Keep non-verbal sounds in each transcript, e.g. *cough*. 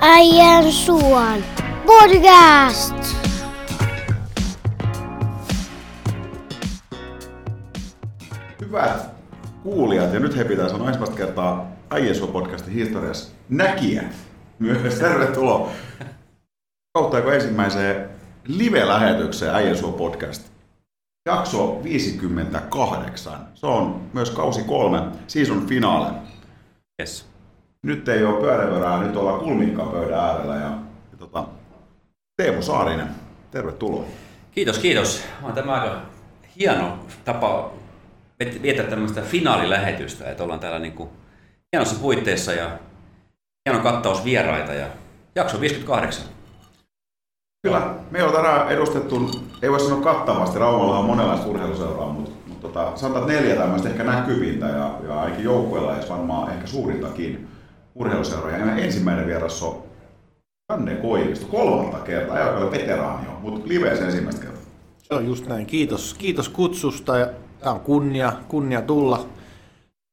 Äijän suon podcast. Hyvät kuulijat, ja nyt he pitää sanoa ensimmäistä kertaa Äijän podcastin historiassa näkijät. Myös tervetuloa kauttaako ensimmäiseen live-lähetykseen Äijän podcast. Jakso 58. Se on myös kausi kolme, season finaale. Yes. Nyt ei ole pyörävörää, nyt ollaan kulminkkaan pöydän äärellä ja, ja tota, Teemu Saarinen, tervetuloa. Kiitos, kiitos. On tämä aika hieno tapa viettää tämmöistä finaalilähetystä, että ollaan täällä niin kuin hienossa puitteissa ja hieno kattaus vieraita ja jakso 58. Kyllä, me on tänään edustettu, ei voi sanoa kattavasti, Raumalla on monenlaista urheiluseuraa, mutta, mutta tota, sanotaan neljä tämmöistä ehkä näkyvintä ja, ja ainakin joukkueella ja varmaan ehkä suurintakin urheiluseuroja. Ja ensimmäinen vieras on Janne Koivisto, kolmatta kertaa, ole veteraani on, mutta liveessä ensimmäistä kertaa. Se on just näin. Kiitos, kiitos kutsusta ja tämä on kunnia, kunnia tulla.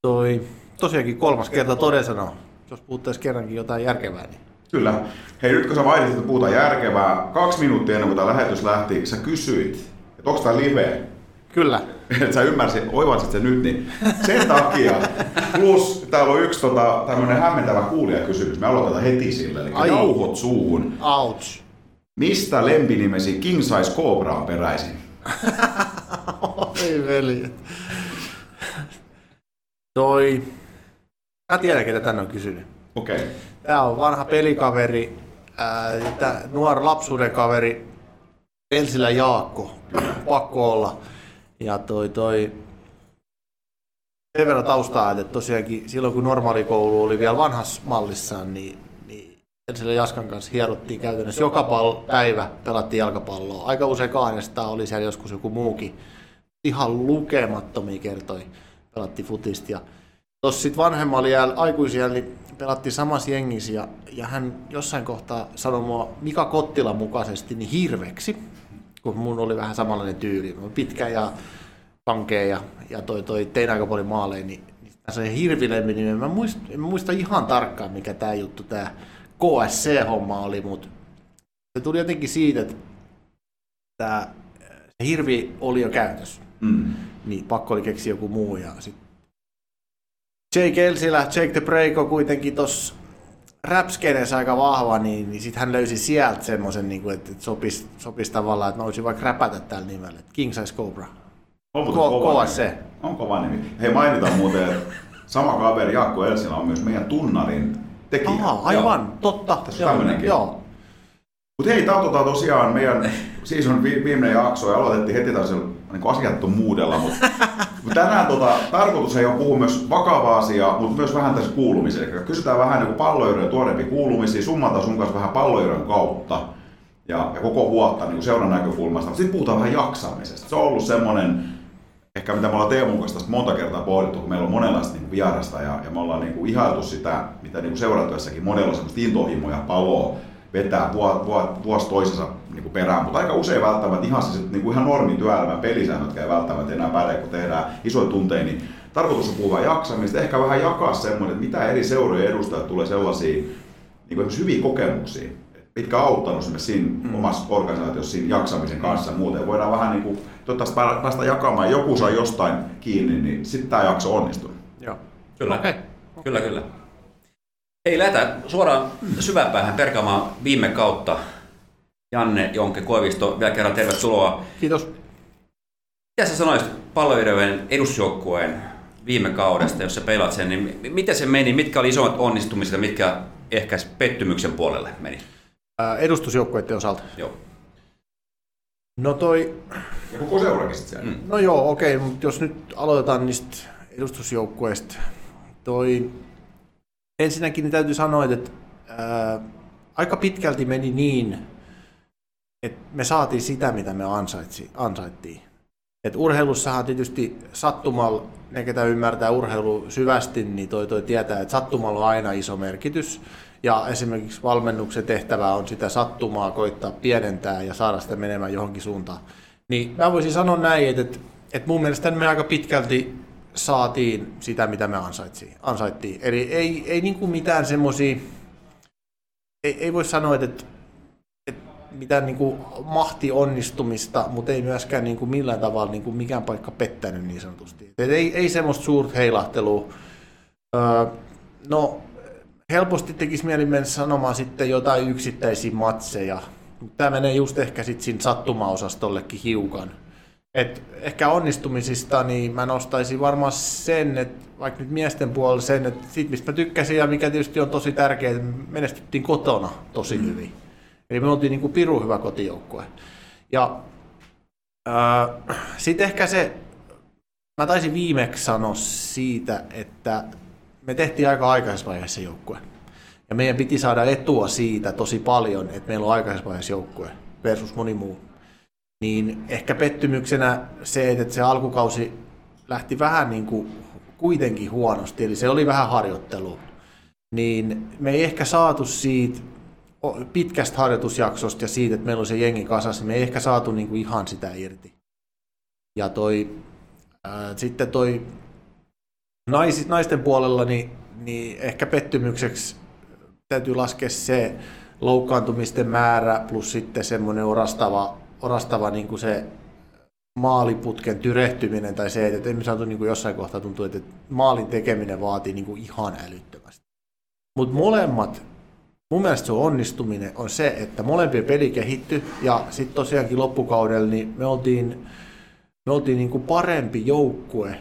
Toi, tosiaankin kolmas kerta toden sanoo. Jos puhuttaisiin kerrankin jotain järkevää, niin Kyllä. Hei, nyt kun sä mainitsit, että puhutaan järkevää, kaksi minuuttia ennen kuin tämä lähetys lähti, sä kysyit, että onko tämä live? Kyllä. että *laughs* sä ymmärsit, oivalsit sen nyt, niin sen takia, plus täällä on yksi tota, tämmöinen hämmentävä kuulijakysymys, me aloitetaan heti sille, eli Ai. jauhot suuhun. Ouch. Mistä lempinimesi King Size Cobra on peräisin? *laughs* Oi veli. Toi... Mä tiedän, ketä tänne on kysynyt. Okei. Okay. Tää on vanha pelikaveri, ää, tää nuori lapsuuden kaveri, Elsilä Jaakko, pakko olla. Ja toi, toi, sen verran taustaa, että tosiaankin silloin kun normaalikoulu oli vielä vanhassa mallissaan, niin, niin Elsilä Jaskan kanssa hierottiin käytännössä joka pal- päivä, pelattiin jalkapalloa. Aika usein kahdestaan oli siellä joskus joku muukin. Ihan lukemattomia kertoi pelattiin futista. Ja Tuossa sitten vanhemmalla jäällä, aikuisia, niin pelattiin samassa jengissä ja, ja hän jossain kohtaa sanoi mua Mika Kottilan mukaisesti niin hirveksi, kun mun oli vähän samanlainen tyyli. Pitkä ja kankea ja, ja toi, toi tein aika paljon maaleja, niin, niin se oli hirvilempi niin mä muista, en muista ihan tarkkaan mikä tämä juttu, tämä KSC-homma oli, mutta se tuli jotenkin siitä, että tämä se hirvi oli jo käytössä, Mm. niin pakko oli keksiä joku muu ja sitten Jake Elsilä, Jake the Break on kuitenkin tossa rapskeneessä aika vahva, niin, niin sitten hän löysi sieltä semmoisen, niin että, että sopisi, sopisi tavallaan, että mä voisin vaikka räpätä tällä nimellä, että King Size Cobra. On Ko- kova kova se. On kova nimi. Hei, mainitaan muuten, että sama kaveri Jaakko Elsilä on myös meidän tunnarin tekijä. Aha, aivan, Joo. totta. Tässä on tämmönenkin. Joo, Mutta hei, tota tosiaan meidän season vi- viimeinen jakso ja aloitettiin heti tällaisella niin asiattomuudella, mutta mut tänään tota, tarkoitus ei ole puhua myös vakavaa asiaa, mutta myös vähän tässä kuulumiseen. Eli kysytään vähän niin palloirojen tuorempi kuulumisia, summataan sun kanssa vähän palloiron kautta ja, ja koko vuotta niin seuran näkökulmasta. Sitten puhutaan vähän jaksamisesta. Se on ollut semmoinen, ehkä mitä me ollaan Teemun kanssa tästä monta kertaa pohdittu, kun meillä on monenlaista niin vierasta ja, ja me ollaan niin ihailtu sitä, mitä niin seurantyössäkin monella on semmoista intohimoja, paloa, vetää vuosi toisensa niin perään, mutta aika usein välttämättä ihan se niin kuin ihan normi työelämän pelisäännöt ei välttämättä enää päde, kun tehdään isoja tunteja, niin tarkoitus on puhua jaksamista, ehkä vähän jakaa semmoinen, että mitä eri seurojen edustajat tulee sellaisia niin kuin hyviä kokemuksia, mitkä on auttanut siinä mm. omassa organisaatiossa siinä jaksamisen kanssa ja muuten. Voidaan vähän niin kuin, toivottavasti pää- päästä jakamaan, joku saa jostain kiinni, niin sitten tämä jakso onnistuu. joo. Kyllä. Okei. Kyllä, kyllä. Hei, lähdetään suoraan syväpäähän perkaamaan viime kautta. Janne Jonke Koivisto, vielä kerran tervetuloa. Kiitos. Mitä sä sanoisit palloilijoiden edusjoukkueen viime kaudesta, jos sä pelaat sen, niin mi- miten se meni? Mitkä oli isommat onnistumiset ja mitkä ehkä pettymyksen puolelle meni? Ää, Edustusjoukkueiden osalta. Joo. No toi, Ja koko seurakin sitten. Mm. No joo, okei, mutta jos nyt aloitetaan niistä edustusjoukkueista. Toi, ensinnäkin niin täytyy sanoa, että ää, aika pitkälti meni niin, että me saatiin sitä, mitä me ansaitsi, ansaittiin. Et urheilussahan tietysti sattumalla, ne ketä ymmärtää urheilu syvästi, niin toi, toi tietää, että sattumalla on aina iso merkitys. Ja esimerkiksi valmennuksen tehtävä on sitä sattumaa koittaa pienentää ja saada sitä menemään johonkin suuntaan. Niin mä voisin sanoa näin, että, että, että mun mielestä me aika pitkälti saatiin sitä, mitä me ansaittiin. ansaittiin. Eli ei, ei niin kuin mitään semmoisia ei, ei voi sanoa, että mitään niin kuin mahti onnistumista, mutta ei myöskään niin kuin millään tavalla niin kuin mikään paikka pettänyt niin sanotusti. Et ei, ei semmoista suurta heilahtelua. Öö, no, helposti tekisi mieli mennä sanomaan sitten jotain yksittäisiä matseja, tämä menee just ehkä sitten siinä sattumaosastollekin hiukan. Et ehkä onnistumisista, niin mä nostaisin varmaan sen, että vaikka nyt miesten puolella sen, että siitä mistä mä tykkäsin ja mikä tietysti on tosi tärkeää, että me menestyttiin kotona tosi mm. Eli me oltiin niin kuin piru hyvä kotijoukkue. Ja äh, sitten ehkä se, mä taisin viimeksi sanoa siitä, että me tehtiin aika aikaisessa vaiheessa joukkue. Ja meidän piti saada etua siitä tosi paljon, että meillä on aikaisessa vaiheessa joukkue versus moni muu. Niin ehkä pettymyksenä se, että se alkukausi lähti vähän niin kuin kuitenkin huonosti, eli se oli vähän harjoittelu. Niin me ei ehkä saatu siitä pitkästä harjoitusjaksosta ja siitä, että meillä on se jengi kasassa, niin me ei ehkä saatu niin kuin ihan sitä irti. Ja toi, ää, sitten toi nais, naisten puolella, niin, niin ehkä pettymykseksi täytyy laskea se loukkaantumisten määrä plus sitten semmoinen orastava, orastava niin kuin se maaliputken tyrehtyminen tai se, että emme saatu niin kuin jossain kohtaa tuntuu, että maalin tekeminen vaatii niin kuin ihan älyttömästi. Mutta molemmat, mun mielestä se on onnistuminen on se, että molempien peli kehittyi ja sitten tosiaankin loppukaudella niin me oltiin, me oltiin niin kuin parempi joukkue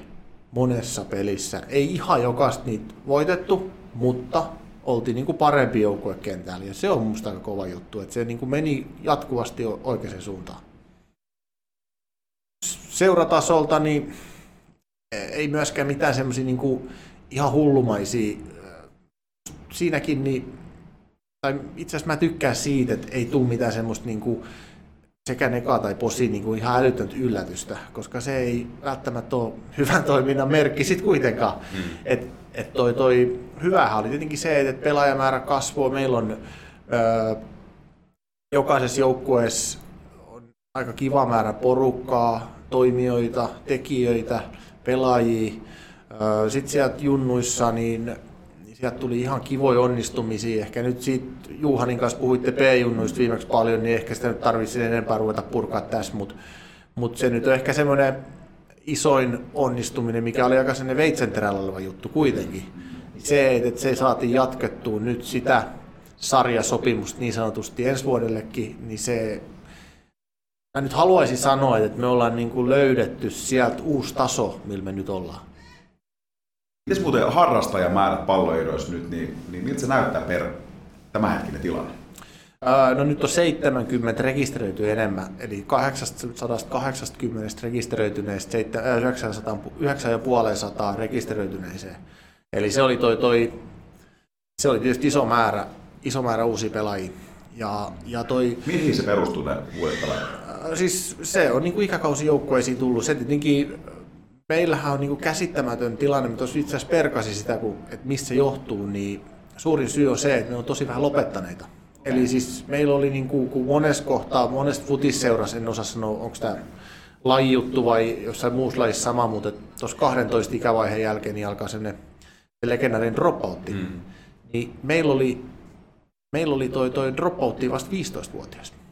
monessa pelissä. Ei ihan jokaista niitä voitettu, mutta oltiin niin kuin parempi joukkue kentällä ja se on musta aika kova juttu, että se niin kuin meni jatkuvasti oikeaan suuntaan seuratasolta niin ei myöskään mitään semmoisia niin ihan hullumaisia. Siinäkin niin, tai itse asiassa mä tykkään siitä, että ei tule mitään semmoista niin kuin, sekä neka tai posi niin kuin ihan älytöntä yllätystä, koska se ei välttämättä ole hyvän toiminnan merkki sitten kuitenkaan. Mm. Et, et toi, toi hyvähän oli tietenkin se, että pelaajamäärä kasvoi. Meillä on öö, jokaisessa joukkueessa on aika kiva määrä porukkaa, toimijoita, tekijöitä, pelaajia. Sitten sieltä junnuissa, niin sieltä tuli ihan kivoja onnistumisia. Ehkä nyt siitä Juhanin kanssa puhuitte P-junnuista viimeksi paljon, niin ehkä sitä nyt tarvitsisi enempää ruveta purkaa tässä, mutta mut se nyt on ehkä semmoinen isoin onnistuminen, mikä oli aika sellainen veitsenterällä oleva juttu kuitenkin. Se, että se saatiin jatkettua nyt sitä sarjasopimusta niin sanotusti ensi vuodellekin, niin se Mä nyt haluaisin sanoa, että me ollaan niin kuin löydetty sieltä uusi taso, millä me nyt ollaan. Miten muuten harrastajamäärät palloidoissa nyt, niin, niin miltä se näyttää per tämänhetkinen tilanne? no nyt on 70 rekisteröity enemmän, eli 880 rekisteröityneistä 900, 950 rekisteröityneeseen. Eli se oli, toi, toi, se oli tietysti iso määrä, iso määrä uusia pelaajia. Ja, ja toi... Mihin se perustuu ne uudet siis se on niin kuin ikäkausijoukkueisiin tullut. Se tietenkin, meillähän on niin kuin käsittämätön tilanne, mutta jos itse asiassa perkasi sitä, kun, että mistä se johtuu, niin suurin syy on se, että me on tosi vähän lopettaneita. Eli siis meillä oli niin kuin, kun monessa kohtaa, monesta futisseurassa, en osaa sanoa, onko tämä lajijuttu vai jossain muussa lajissa sama, mutta tuossa 12 ikävaiheen jälkeen niin alkaa sellainen legendaarinen dropoutti. Mm. Niin meillä oli, meillä oli toi, toi dropoutti vasta 15-vuotiaasta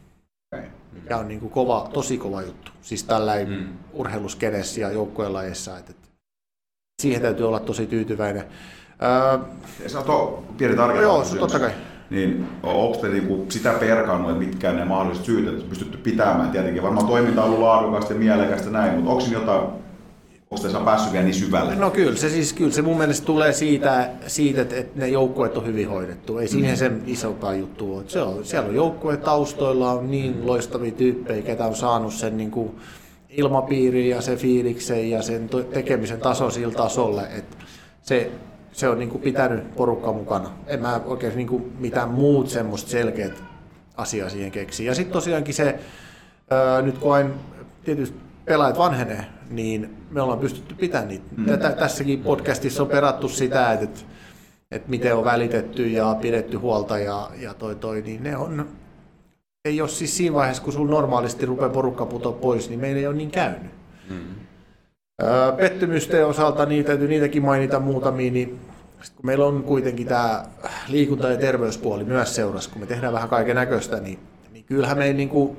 mikä on niin kuin kova, tosi kova juttu. Siis tällainen mm. urheiluskenessä ja joukkojen lajeissa, että, siihen täytyy olla tosi tyytyväinen. Öö, Sä oot pieni tarkemmin. Joo, totta kai. Niin, onko te niinku sitä perkannut, että mitkä ne mahdolliset syyt, että pystytty pitämään? Tietenkin varmaan toiminta on ollut laadukasta ja mielekästä näin, mutta onko jotain Onko tässä päässyt vielä niin syvälle? No kyllä se, siis, kyllä se mun mielestä tulee siitä, siitä että, että ne joukkueet on hyvin hoidettu. Ei siihen mm. sen isompaa juttu ole. Se on, siellä on joukkueet taustoilla on niin loistavia tyyppejä, ketä on saanut sen niin kuin ilmapiirin ja sen fiiliksen ja sen tekemisen taso sillä tasolle, että se, se on niin kuin pitänyt porukka mukana. En mä oikein niin kuin mitään muut semmoista selkeät asiaa siihen keksiä. Ja sitten tosiaankin se, ää, nyt koen tietysti pelaajat vanhenee, niin me ollaan pystytty pitämään niitä. Mm. Tässäkin podcastissa on perattu sitä, että, että miten on välitetty ja pidetty huolta ja, ja toi, toi, niin ne on, ei ole siis siinä vaiheessa, kun sulla normaalisti rupeaa porukka putoa pois, niin meillä ei ole niin käynyt. Mm. Pettymysten osalta niin täytyy niitäkin mainita muutamia, niin sit kun meillä on kuitenkin tämä liikunta- ja terveyspuoli myös seurassa, kun me tehdään vähän kaiken näköistä, niin, niin kyllähän meidän niin kuin,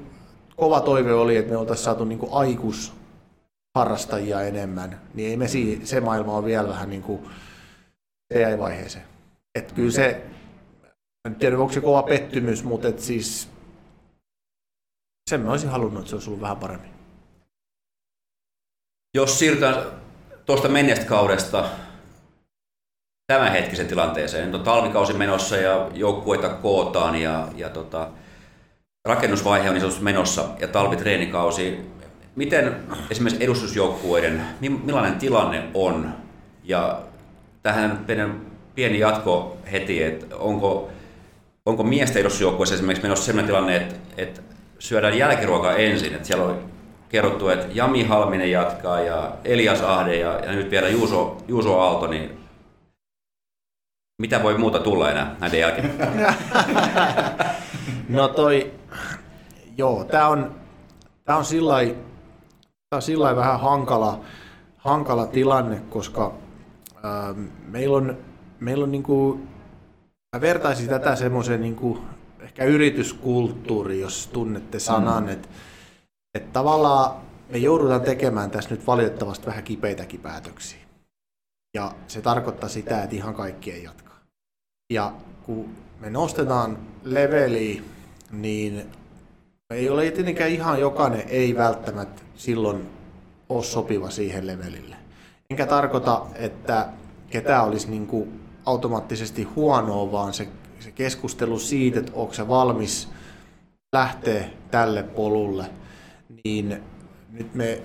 kova toive oli, että me oltaisiin saatu niin kuin aikus harrastajia enemmän, niin ei me si- se maailma on vielä vähän niin kuin, se jäi vaiheeseen. Et kyllä se, en tiedä onko se kova pettymys, mutta et siis sen mä olisin halunnut, että se olisi ollut vähän paremmin. Jos siirrytään tuosta menneestä kaudesta tämänhetkisen tilanteeseen, nyt on talvikausi menossa ja joukkueita kootaan ja, ja tota, rakennusvaihe on niin menossa ja talvitreenikausi. Miten esimerkiksi edustusjoukkueiden, millainen tilanne on ja tähän pieni jatko heti, että onko, onko miesten edustusjoukkueessa esimerkiksi menossa sellainen tilanne, että, että syödään jälkiruokaa ensin, että siellä on kerrottu, että Jami Halminen jatkaa ja Elias Ahde ja, ja nyt vielä Juuso, Juuso Aalto, niin mitä voi muuta tulla enää näiden jälkeen? *laughs* no toi, joo, tää on, tää on sillä on sillä vähän hankala, hankala tilanne, koska ää, meillä on, meillä on niinku, mä vertaisin tätä semmoiseen niinku, ehkä yrityskulttuuri, jos tunnette sanan, mm. että että tavallaan me joudutaan tekemään tässä nyt valitettavasti vähän kipeitäkin päätöksiä. Ja se tarkoittaa sitä, että ihan kaikki ei jatkaa. Ja kun me nostetaan leveliä, niin ei ole tietenkään ihan jokainen ei välttämättä silloin ole sopiva siihen levelille. Enkä tarkoita, että ketään olisi niin kuin automaattisesti huonoa, vaan se, se keskustelu siitä, että onko se valmis lähteä tälle polulle – niin nyt me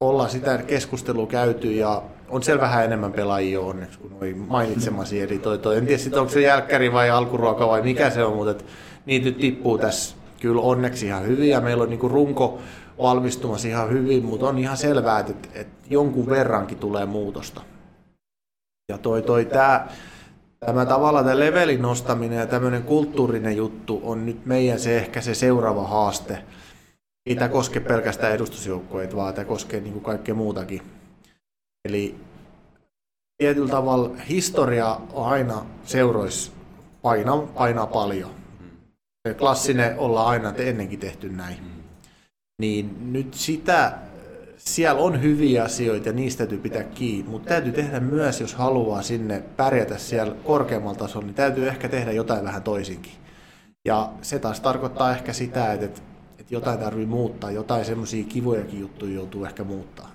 ollaan sitä keskustelua käyty ja on siellä vähän enemmän pelaajia onneksi kuin noin mainitsemasi. Eli toi, toi, en tiedä onko se jälkkäri vai alkuruoka vai mikä se on, mutta niitä nyt tippuu tässä kyllä onneksi ihan hyvin ja meillä on niinku runko valmistumassa ihan hyvin, mutta on ihan selvää, että, että, jonkun verrankin tulee muutosta. Ja toi, toi tää, tämä tavallaan tämä levelin nostaminen ja tämmöinen kulttuurinen juttu on nyt meidän se ehkä se seuraava haaste ei tämä koske pelkästään edustusjoukkueita, vaan tämä koskee niin kuin kaikkea muutakin. Eli tietyllä tavalla historia on aina seuroissa painaa, painaa paljon. Klassinen ollaan aina ennenkin tehty näin. Niin nyt sitä, siellä on hyviä asioita ja niistä täytyy pitää kiinni, mutta täytyy tehdä myös, jos haluaa sinne pärjätä siellä korkeammalla tasolla, niin täytyy ehkä tehdä jotain vähän toisinkin. Ja se taas tarkoittaa ehkä sitä, että että jotain tarvii muuttaa, jotain semmoisia kivojakin juttuja joutuu ehkä muuttaa.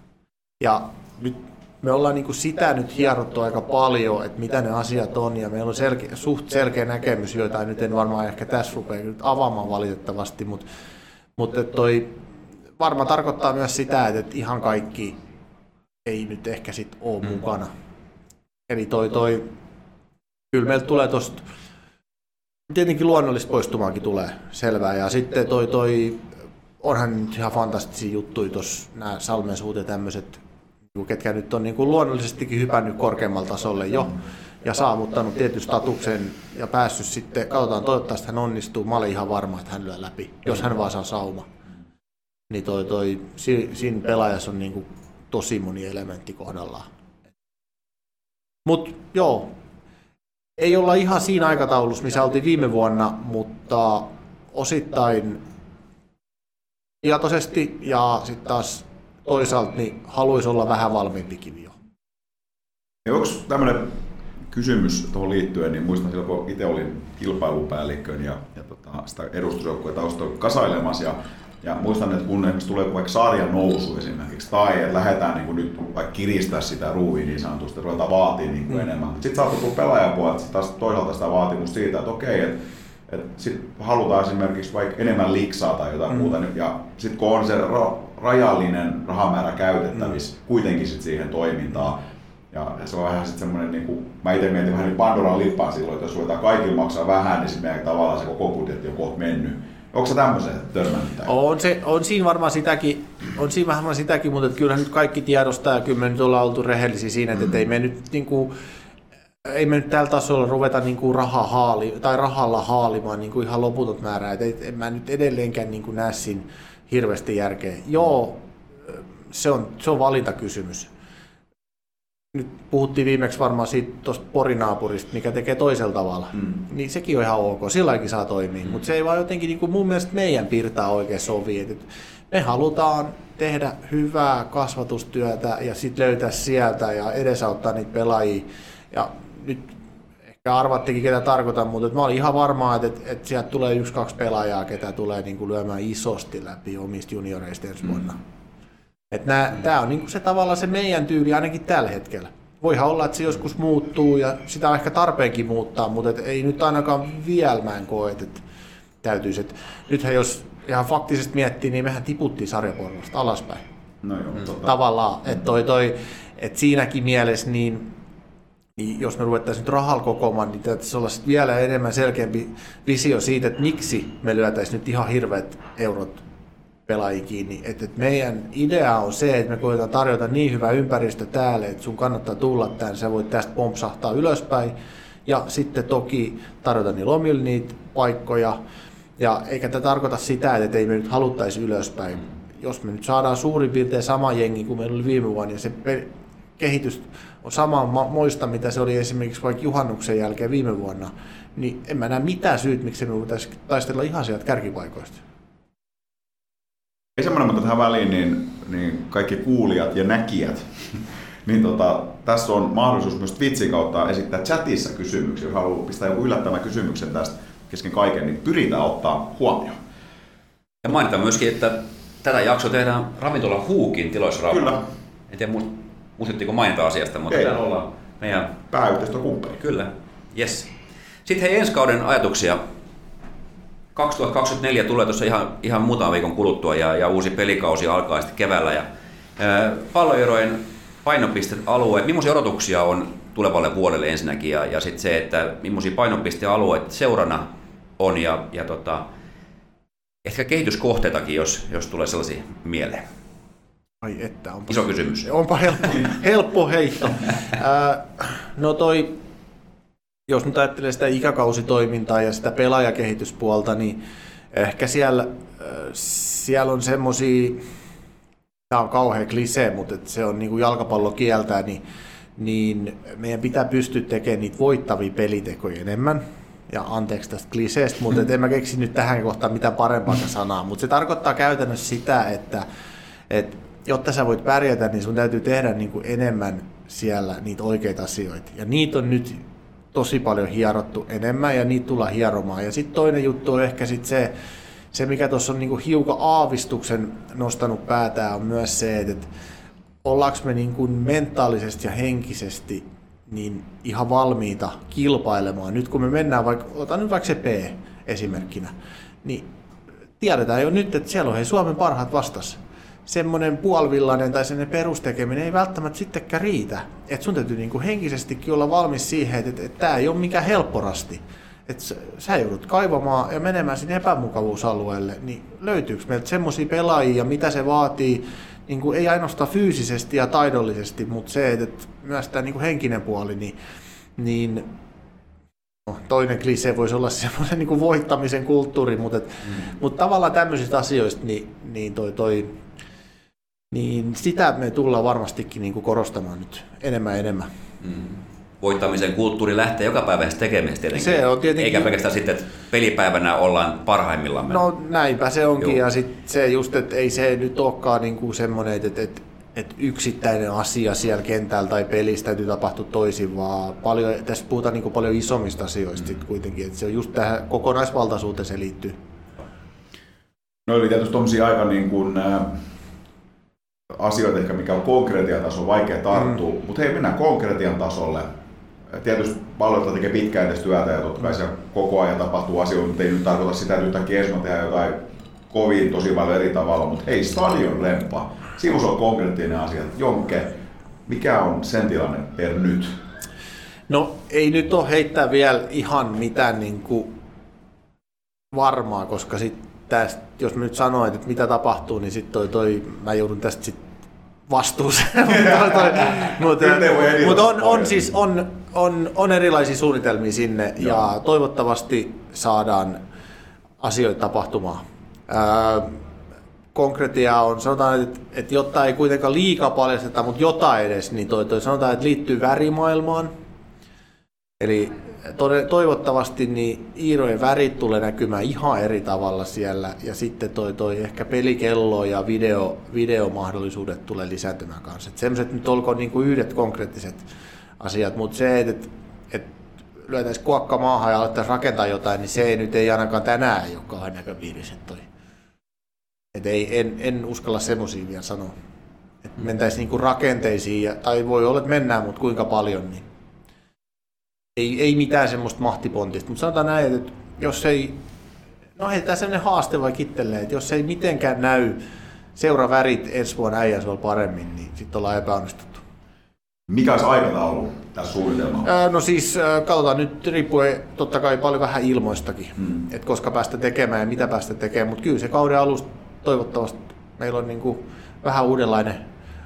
Ja nyt me ollaan niin kuin sitä nyt hierottu aika paljon, että mitä ne asiat on, ja meillä on selkeä, suht selkeä näkemys, joita nyt en varmaan ehkä tässä rupea nyt avaamaan valitettavasti, mutta, mutta toi varmaan tarkoittaa myös sitä, että ihan kaikki ei nyt ehkä sit ole mm. mukana. Eli toi, toi, kyllä meiltä tulee tuosta Tietenkin luonnollista poistumaakin tulee, selvää. Ja sitten toi, toi onhan nyt ihan fantastisia juttuja tuossa nämä salmensuut ja tämmöiset, ketkä nyt on niin kuin luonnollisestikin hypännyt korkeammalle tasolle jo ja saavuttanut tietyn statuksen ja päässyt sitten, katsotaan toivottavasti hän onnistuu, mä olen ihan varma, että hän lyö läpi, jos hän vaan saa sauma. Niin toi, toi, siinä pelaajassa on niin kuin tosi moni elementti kohdallaan. Mutta joo, ei olla ihan siinä aikataulussa, missä oltiin viime vuonna, mutta osittain tietoisesti ja sitten taas toisaalta niin haluaisi olla vähän valmiimpikin jo. Onko tämmöinen kysymys tuohon liittyen, niin muistan silloin, kun itse olin kilpailupäällikkön ja, ja tota, sitä edustusjoukkueen taustalla kasailemassa ja ja muistan, että kun esimerkiksi tulee vaikka sarjan nousu esimerkiksi, tai että lähdetään niin kuin nyt vaikka kiristää sitä ruuviin niin sanotusti, ruvetaan vaatii niin kuin mm. enemmän. Sitten saattaa tulla pelaajapuolelta taas toisaalta sitä vaatimusta siitä, että okei, että että sit halutaan esimerkiksi vaikka enemmän liksaa tai jotain mm. muuta, niin- ja sitten kun on se ra- rajallinen rahamäärä käytettävissä mm. kuitenkin sit siihen toimintaan, ja se on vähän sitten semmoinen, niin kuin, mä itse mietin vähän niin Pandoran lippaan silloin, että jos ruvetaan kaikille maksaa vähän, niin sitten meidän tavallaan se koko budjetti on kohta mennyt. Onko se tämmöiseen törmännyt? On, se, on siinä varmaan sitäkin, on siinä varmaan sitäkin, mutta kyllä nyt kaikki tiedostaa ja kyllä me nyt ollaan oltu rehellisiä siinä, että mm. ei me nyt niin kuin, ei me nyt tällä tasolla ruveta niin kuin raha haali, tai rahalla haalimaan niin kuin ihan loputot määrää. Et en mä nyt edelleenkään niin kuin näe siinä hirveästi järkeä. Joo, se on, se on valintakysymys. nyt puhuttiin viimeksi varmaan siitä tuosta porinaapurista, mikä tekee toisella tavalla, mm. niin sekin on ihan ok, silläkin saa toimia, mm. mutta se ei vaan jotenkin niin kuin mun mielestä meidän piirtää oikein sovi, että me halutaan tehdä hyvää kasvatustyötä ja sitten löytää sieltä ja edesauttaa niitä pelaajia. Ja nyt ehkä arvattekin, ketä tarkoitan, mutta mä olin ihan varma, että, että, että sieltä tulee yksi, kaksi pelaajaa, ketä tulee niin kuin lyömään isosti läpi omista junioreista ensi vuonna. Mm. Mm. Tämä on niin kuin se tavallaan se meidän tyyli ainakin tällä hetkellä. Voihan olla, että se joskus muuttuu ja sitä on ehkä tarpeenkin muuttaa, mutta et ei nyt ainakaan vielä mä en koe, että täytyisi. Et nythän jos ihan faktisesti miettii, niin mehän tiputtiin sarjapornosta alaspäin. No joo, mm. tota. Tavallaan, että toi, toi, et siinäkin mielessä niin, niin jos me ruvettaisiin nyt rahalla kokoamaan, niin täytyisi olla vielä enemmän selkeämpi visio siitä, että miksi me lyötäisiin nyt ihan hirveät eurot pelaajia kiinni. Että et meidän idea on se, että me koetaan tarjota niin hyvä ympäristö täällä, että sun kannattaa tulla tänne, sä voit tästä pompsahtaa ylöspäin. Ja sitten toki tarjota niillä omille niitä paikkoja, ja eikä tämä tarkoita sitä, että ei me nyt haluttaisi ylöspäin. Jos me nyt saadaan suurin piirtein sama jengi kuin meillä oli viime vuonna ja se kehitys on sama moista, mitä se oli esimerkiksi vaikka juhannuksen jälkeen viime vuonna, niin en mä näe mitään syyt, miksi me voitaisiin taistella ihan sieltä kärkipaikoista. Ei semmoinen, mutta tähän väliin niin, niin kaikki kuulijat ja näkijät, *laughs* niin tota, tässä on mahdollisuus myös Twitchin kautta esittää chatissa kysymyksiä, jos haluaa pistää joku yllättävän kysymyksen tästä kesken kaiken, niin pyritään ottaa huomioon. Ja mainitaan myöskin, että tätä jaksoa tehdään ravintola Huukin tiloissa Kyllä. En tiedä, muistittiinko mainita asiasta, mutta Ei. ollaan meidän... Pääyhteistyökumppani. Kyllä, yes. Sitten hei ensi kauden ajatuksia. 2024 tulee tuossa ihan, ihan muutaman viikon kuluttua ja, ja uusi pelikausi alkaa sitten keväällä. Ja, ää, palloerojen painopistealueet, millaisia odotuksia on tulevalle vuodelle ensinnäkin ja, ja sitten se, että millaisia painopistealueita seurana on ja, ja tota, ehkä kehityskohteitakin, jos, jos tulee sellaisia mieleen. Ai että, onpa, Iso kysymys. Onpa helppo, *laughs* helppo heitto. No toi, jos nyt ajattelee sitä ikäkausitoimintaa ja sitä pelaajakehityspuolta, niin ehkä siellä, siellä on semmoisia, tämä on kauhean klisee, mutta se on niin kuin jalkapallo kieltää, niin, niin meidän pitää pystyä tekemään niitä voittavia pelitekoja enemmän ja anteeksi tästä kliseestä, mutta et en mä keksi nyt tähän kohtaan mitään parempaa sanaa, mutta se tarkoittaa käytännössä sitä, että, että jotta sä voit pärjätä, niin sun täytyy tehdä niin kuin enemmän siellä niitä oikeita asioita. Ja niitä on nyt tosi paljon hierottu enemmän ja niitä tullaan hieromaan. Ja sitten toinen juttu on ehkä sit se, se mikä tuossa on niinku hiukan aavistuksen nostanut päätään, on myös se, että ollaanko me niinku mentaalisesti ja henkisesti niin ihan valmiita kilpailemaan. Nyt kun me mennään vaikka, otan nyt vaikka se P esimerkkinä, niin tiedetään jo nyt, että siellä on hei Suomen parhaat vastassa. Semmoinen puolivillainen tai sen perustekeminen ei välttämättä sittenkään riitä. Et sun täytyy niinku henkisestikin olla valmis siihen, että, että, että tämä ei ole mikään helpporasti. Että sä joudut kaivamaan ja menemään sinne epämukavuusalueelle, niin löytyykö meiltä semmoisia pelaajia, mitä se vaatii, niin kuin ei ainoastaan fyysisesti ja taidollisesti, mutta se, että myös tämä niin henkinen puoli, niin, niin no, toinen klise voisi olla semmoinen niin voittamisen kulttuuri, mutta, et, mm. mutta tavallaan tämmöisistä asioista, niin, niin, toi, toi, niin sitä me tullaan varmastikin niin kuin korostamaan nyt enemmän ja enemmän. Mm voittamisen kulttuuri lähtee joka päivä tekemisestä tietenkin. Se on tietenkin. Eikä pelkästään sitten, että pelipäivänä ollaan parhaimmillamme. No näinpä se onkin Joo. ja sitten se just, että ei se nyt olekaan niinku semmoinen, että, että, että yksittäinen asia siellä kentällä tai pelissä täytyy tapahtua toisin, vaan paljon, tässä puhutaan niin paljon isommista asioista mm. kuitenkin, että se on just tähän kokonaisvaltaisuuteen se liittyy. No eli tietysti tuommoisia aika niin kuin, äh, asioita, ehkä mikä on konkretian taso, vaikea tarttua, mm. mutta hei mennään konkretian tasolle tietysti paljon tekee pitkäjänteistä ja totta kai siellä koko ajan tapahtuu asioita, mutta ei nyt tarkoita sitä, että yhtäkkiä ensin tehdään jotain kovin tosi paljon eri tavalla, mutta hei, stadion lempa. Siinä on konkreettinen asia. Jonke, mikä on sen tilanne per nyt? No ei nyt ole heittää vielä ihan mitään niin kuin varmaa, koska sit tästä, jos mä nyt sanoin, että mitä tapahtuu, niin sitten toi, toi, mä joudun tästä sit vastuuseen. *laughs* mutta mut on, on, siis on, on, on erilaisia suunnitelmia sinne Joo. ja toivottavasti saadaan asioita tapahtumaan. Ää, konkretia on, sanotaan, että, että jotta ei kuitenkaan liikaa paljasteta, mutta jotain edes, niin toi, toi sanotaan, että liittyy värimaailmaan. Eli toivottavasti niin Iirojen värit tulee näkymään ihan eri tavalla siellä ja sitten toi, toi ehkä pelikello ja video, videomahdollisuudet tulee lisääntymään kanssa. Sellaiset nyt olkoon niin kuin yhdet konkreettiset asiat, mutta se, että, että lyötäisiin kuokka maahan ja alettaisiin rakentaa jotain, niin se ei nyt ei ainakaan tänään ole kauhean näköpiirissä. Toi. Et ei, en, en uskalla semmoisia vielä sanoa. Että mentäisiin niinku rakenteisiin, ja, tai voi olla, että mennään, mutta kuinka paljon, niin ei, ei mitään semmoista mahtipontista. Mutta sanotaan näin, että jos ei, no heitetään sellainen haaste vai kittelee, että jos ei mitenkään näy seuravärit ensi vuonna äijäs paremmin, niin sitten ollaan epäonnistuttu. Mikä olisi aikataulu tässä suunnitelmalla? No siis katsotaan nyt riippuen totta kai paljon vähän ilmoistakin, hmm. että koska päästä tekemään ja mitä päästä tekemään, mutta kyllä se kauden alusta toivottavasti meillä on niin kuin vähän uudenlainen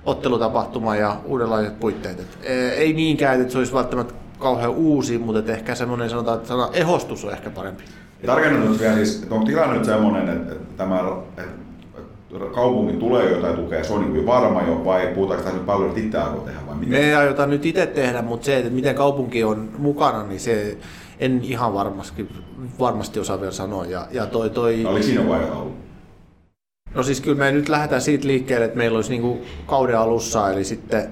ottelutapahtuma ja uudenlaiset puitteet. Et ei niinkään, että se olisi välttämättä kauhean uusi, mutta ehkä semmoinen sanotaan, että sana ehostus on ehkä parempi. Tarkennan nyt vielä siis, että onko tilanne nyt semmoinen, että, että tämä että kaupunki tulee jotain tukea, se on niin varma jo, vai puhutaanko tässä nyt paljon, että itse tehdä vai miten? Me ei aiota nyt itse tehdä, mutta se, että miten kaupunki on mukana, niin se en ihan varmasti, varmasti osaa vielä sanoa. Ja, ja toi, toi... No, oli siinä vaiheessa ollut? No siis kyllä me nyt lähdetään siitä liikkeelle, että meillä olisi niin kuin kauden alussa, eli sitten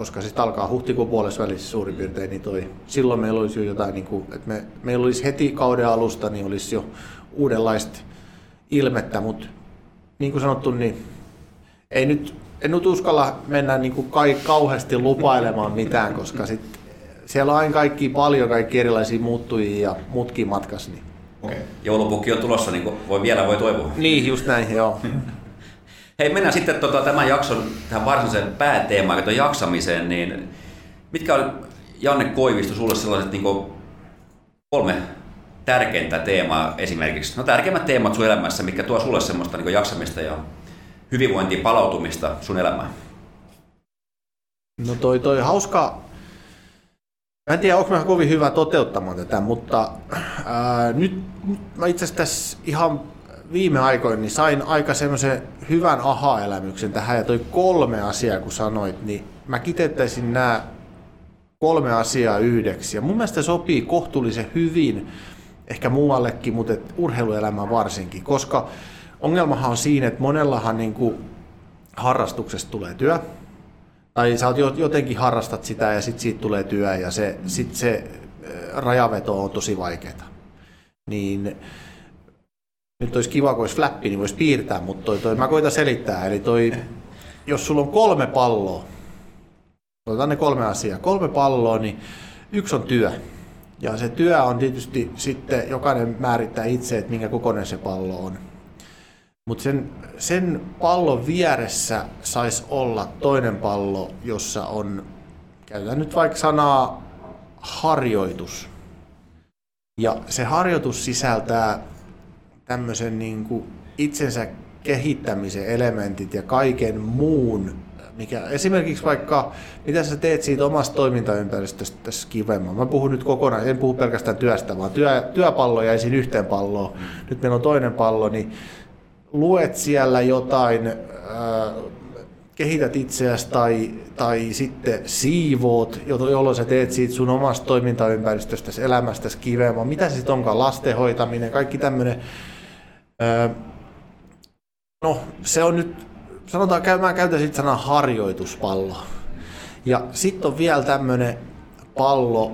koska sitten alkaa huhtikuun puolessa välissä suurin piirtein, niin toi, silloin meillä olisi jo jotain, niin kuin, että me, meillä olisi heti kauden alusta, niin olisi jo uudenlaista ilmettä, mutta niin kuin sanottu, niin ei nyt, en nyt uskalla mennä niin kuin kai, kauheasti lupailemaan mitään, koska sit siellä on aina kaikki paljon kaikki erilaisia muuttujia ja mutkin matkas. Niin. Okay. Joulupukki on tulossa, niin voi vielä voi toivoa. Niin, just näin, joo. *laughs* Hei, mennään sitten tota, tämän jakson tähän varsinaiseen pääteemaan, eli jaksamiseen, niin mitkä oli Janne Koivisto sulle sellaiset niin kolme tärkeintä teemaa esimerkiksi, no tärkeimmät teemat sun elämässä, mikä tuo sulle semmoista niin jaksamista ja hyvinvointia palautumista sun elämään? No toi, toi hauska, Mä en tiedä, onko mä kovin hyvä toteuttamaan tätä, mutta ää, nyt, nyt mä itse asiassa tässä ihan viime aikoina niin sain aika semmoisen hyvän aha-elämyksen tähän ja toi kolme asiaa, kun sanoit, niin mä kitettäisin nämä kolme asiaa yhdeksi. Ja mun mielestä sopii kohtuullisen hyvin ehkä muuallekin, mutta et urheiluelämään varsinkin, koska ongelmahan on siinä, että monellahan niin kuin harrastuksesta tulee työ, tai sä jotenkin harrastat sitä ja sitten siitä tulee työ ja se, sit se rajaveto on tosi vaikeaa. Niin nyt olisi kiva, kun olisi flappi, niin voisi piirtää, mutta toi, toi, mä koitan selittää. Eli toi, jos sulla on kolme palloa, otetaan ne kolme asiaa, kolme palloa, niin yksi on työ. Ja se työ on tietysti sitten, jokainen määrittää itse, että minkä kokoinen se pallo on. Mutta sen, sen pallon vieressä saisi olla toinen pallo, jossa on, käytetään nyt vaikka sanaa harjoitus. Ja se harjoitus sisältää tämmöisen niin kuin itsensä kehittämisen elementit ja kaiken muun, mikä esimerkiksi vaikka, mitä sä teet siitä omasta toimintaympäristöstä tässä kivemman. Mä puhun nyt kokonaan, en puhu pelkästään työstä, vaan työ, työpallo jäi siinä yhteen palloon. Nyt meillä on toinen pallo, niin luet siellä jotain, äh, kehität itseäsi tai, tai sitten siivoot, jolloin sä teet siitä sun omasta toimintaympäristöstä, elämästäsi kivemman. Mitä se sitten onkaan, lastenhoitaminen, kaikki tämmöinen no, se on nyt, sanotaan, mä käytän sitten sanaa harjoituspallo. Ja sitten on vielä tämmöinen pallo,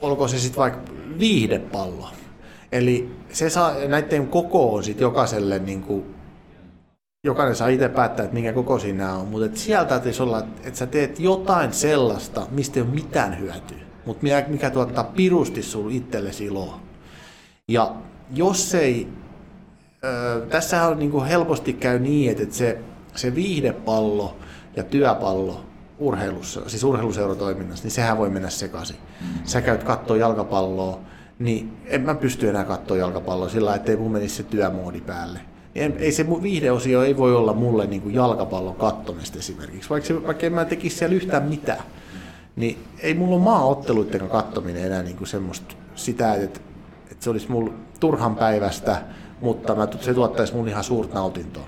olko se sitten vaikka viihdepallo. Eli se saa, näiden koko on sitten jokaiselle niin kuin, jokainen saa itse päättää, että minkä koko siinä on, mutta sieltä täytyisi olla, että sä teet jotain sellaista, mistä ei ole mitään hyötyä, mutta mikä, tuottaa pirusti sun itsellesi iloa. Ja jos ei tässä on niin kuin helposti käy niin, että se, se viihdepallo ja työpallo urheilussa, siis urheiluseuratoiminnassa, niin sehän voi mennä sekaisin. Sä käyt kattoo jalkapalloa, niin en mä pysty enää katsoa jalkapalloa sillä ettei mun menisi se työmoodi päälle. Ei, ei se viihdeosio ei voi olla mulle niin kuin jalkapallon kattomista esimerkiksi, vaikka, se, vaikka en mä tekisi siellä yhtään mitään. Niin ei mulla ole maaotteluiden kattominen enää niin kuin semmoista sitä, että, että se olisi mulla turhan päivästä, mutta mä, se tuottaisi mun ihan suurta nautintoa.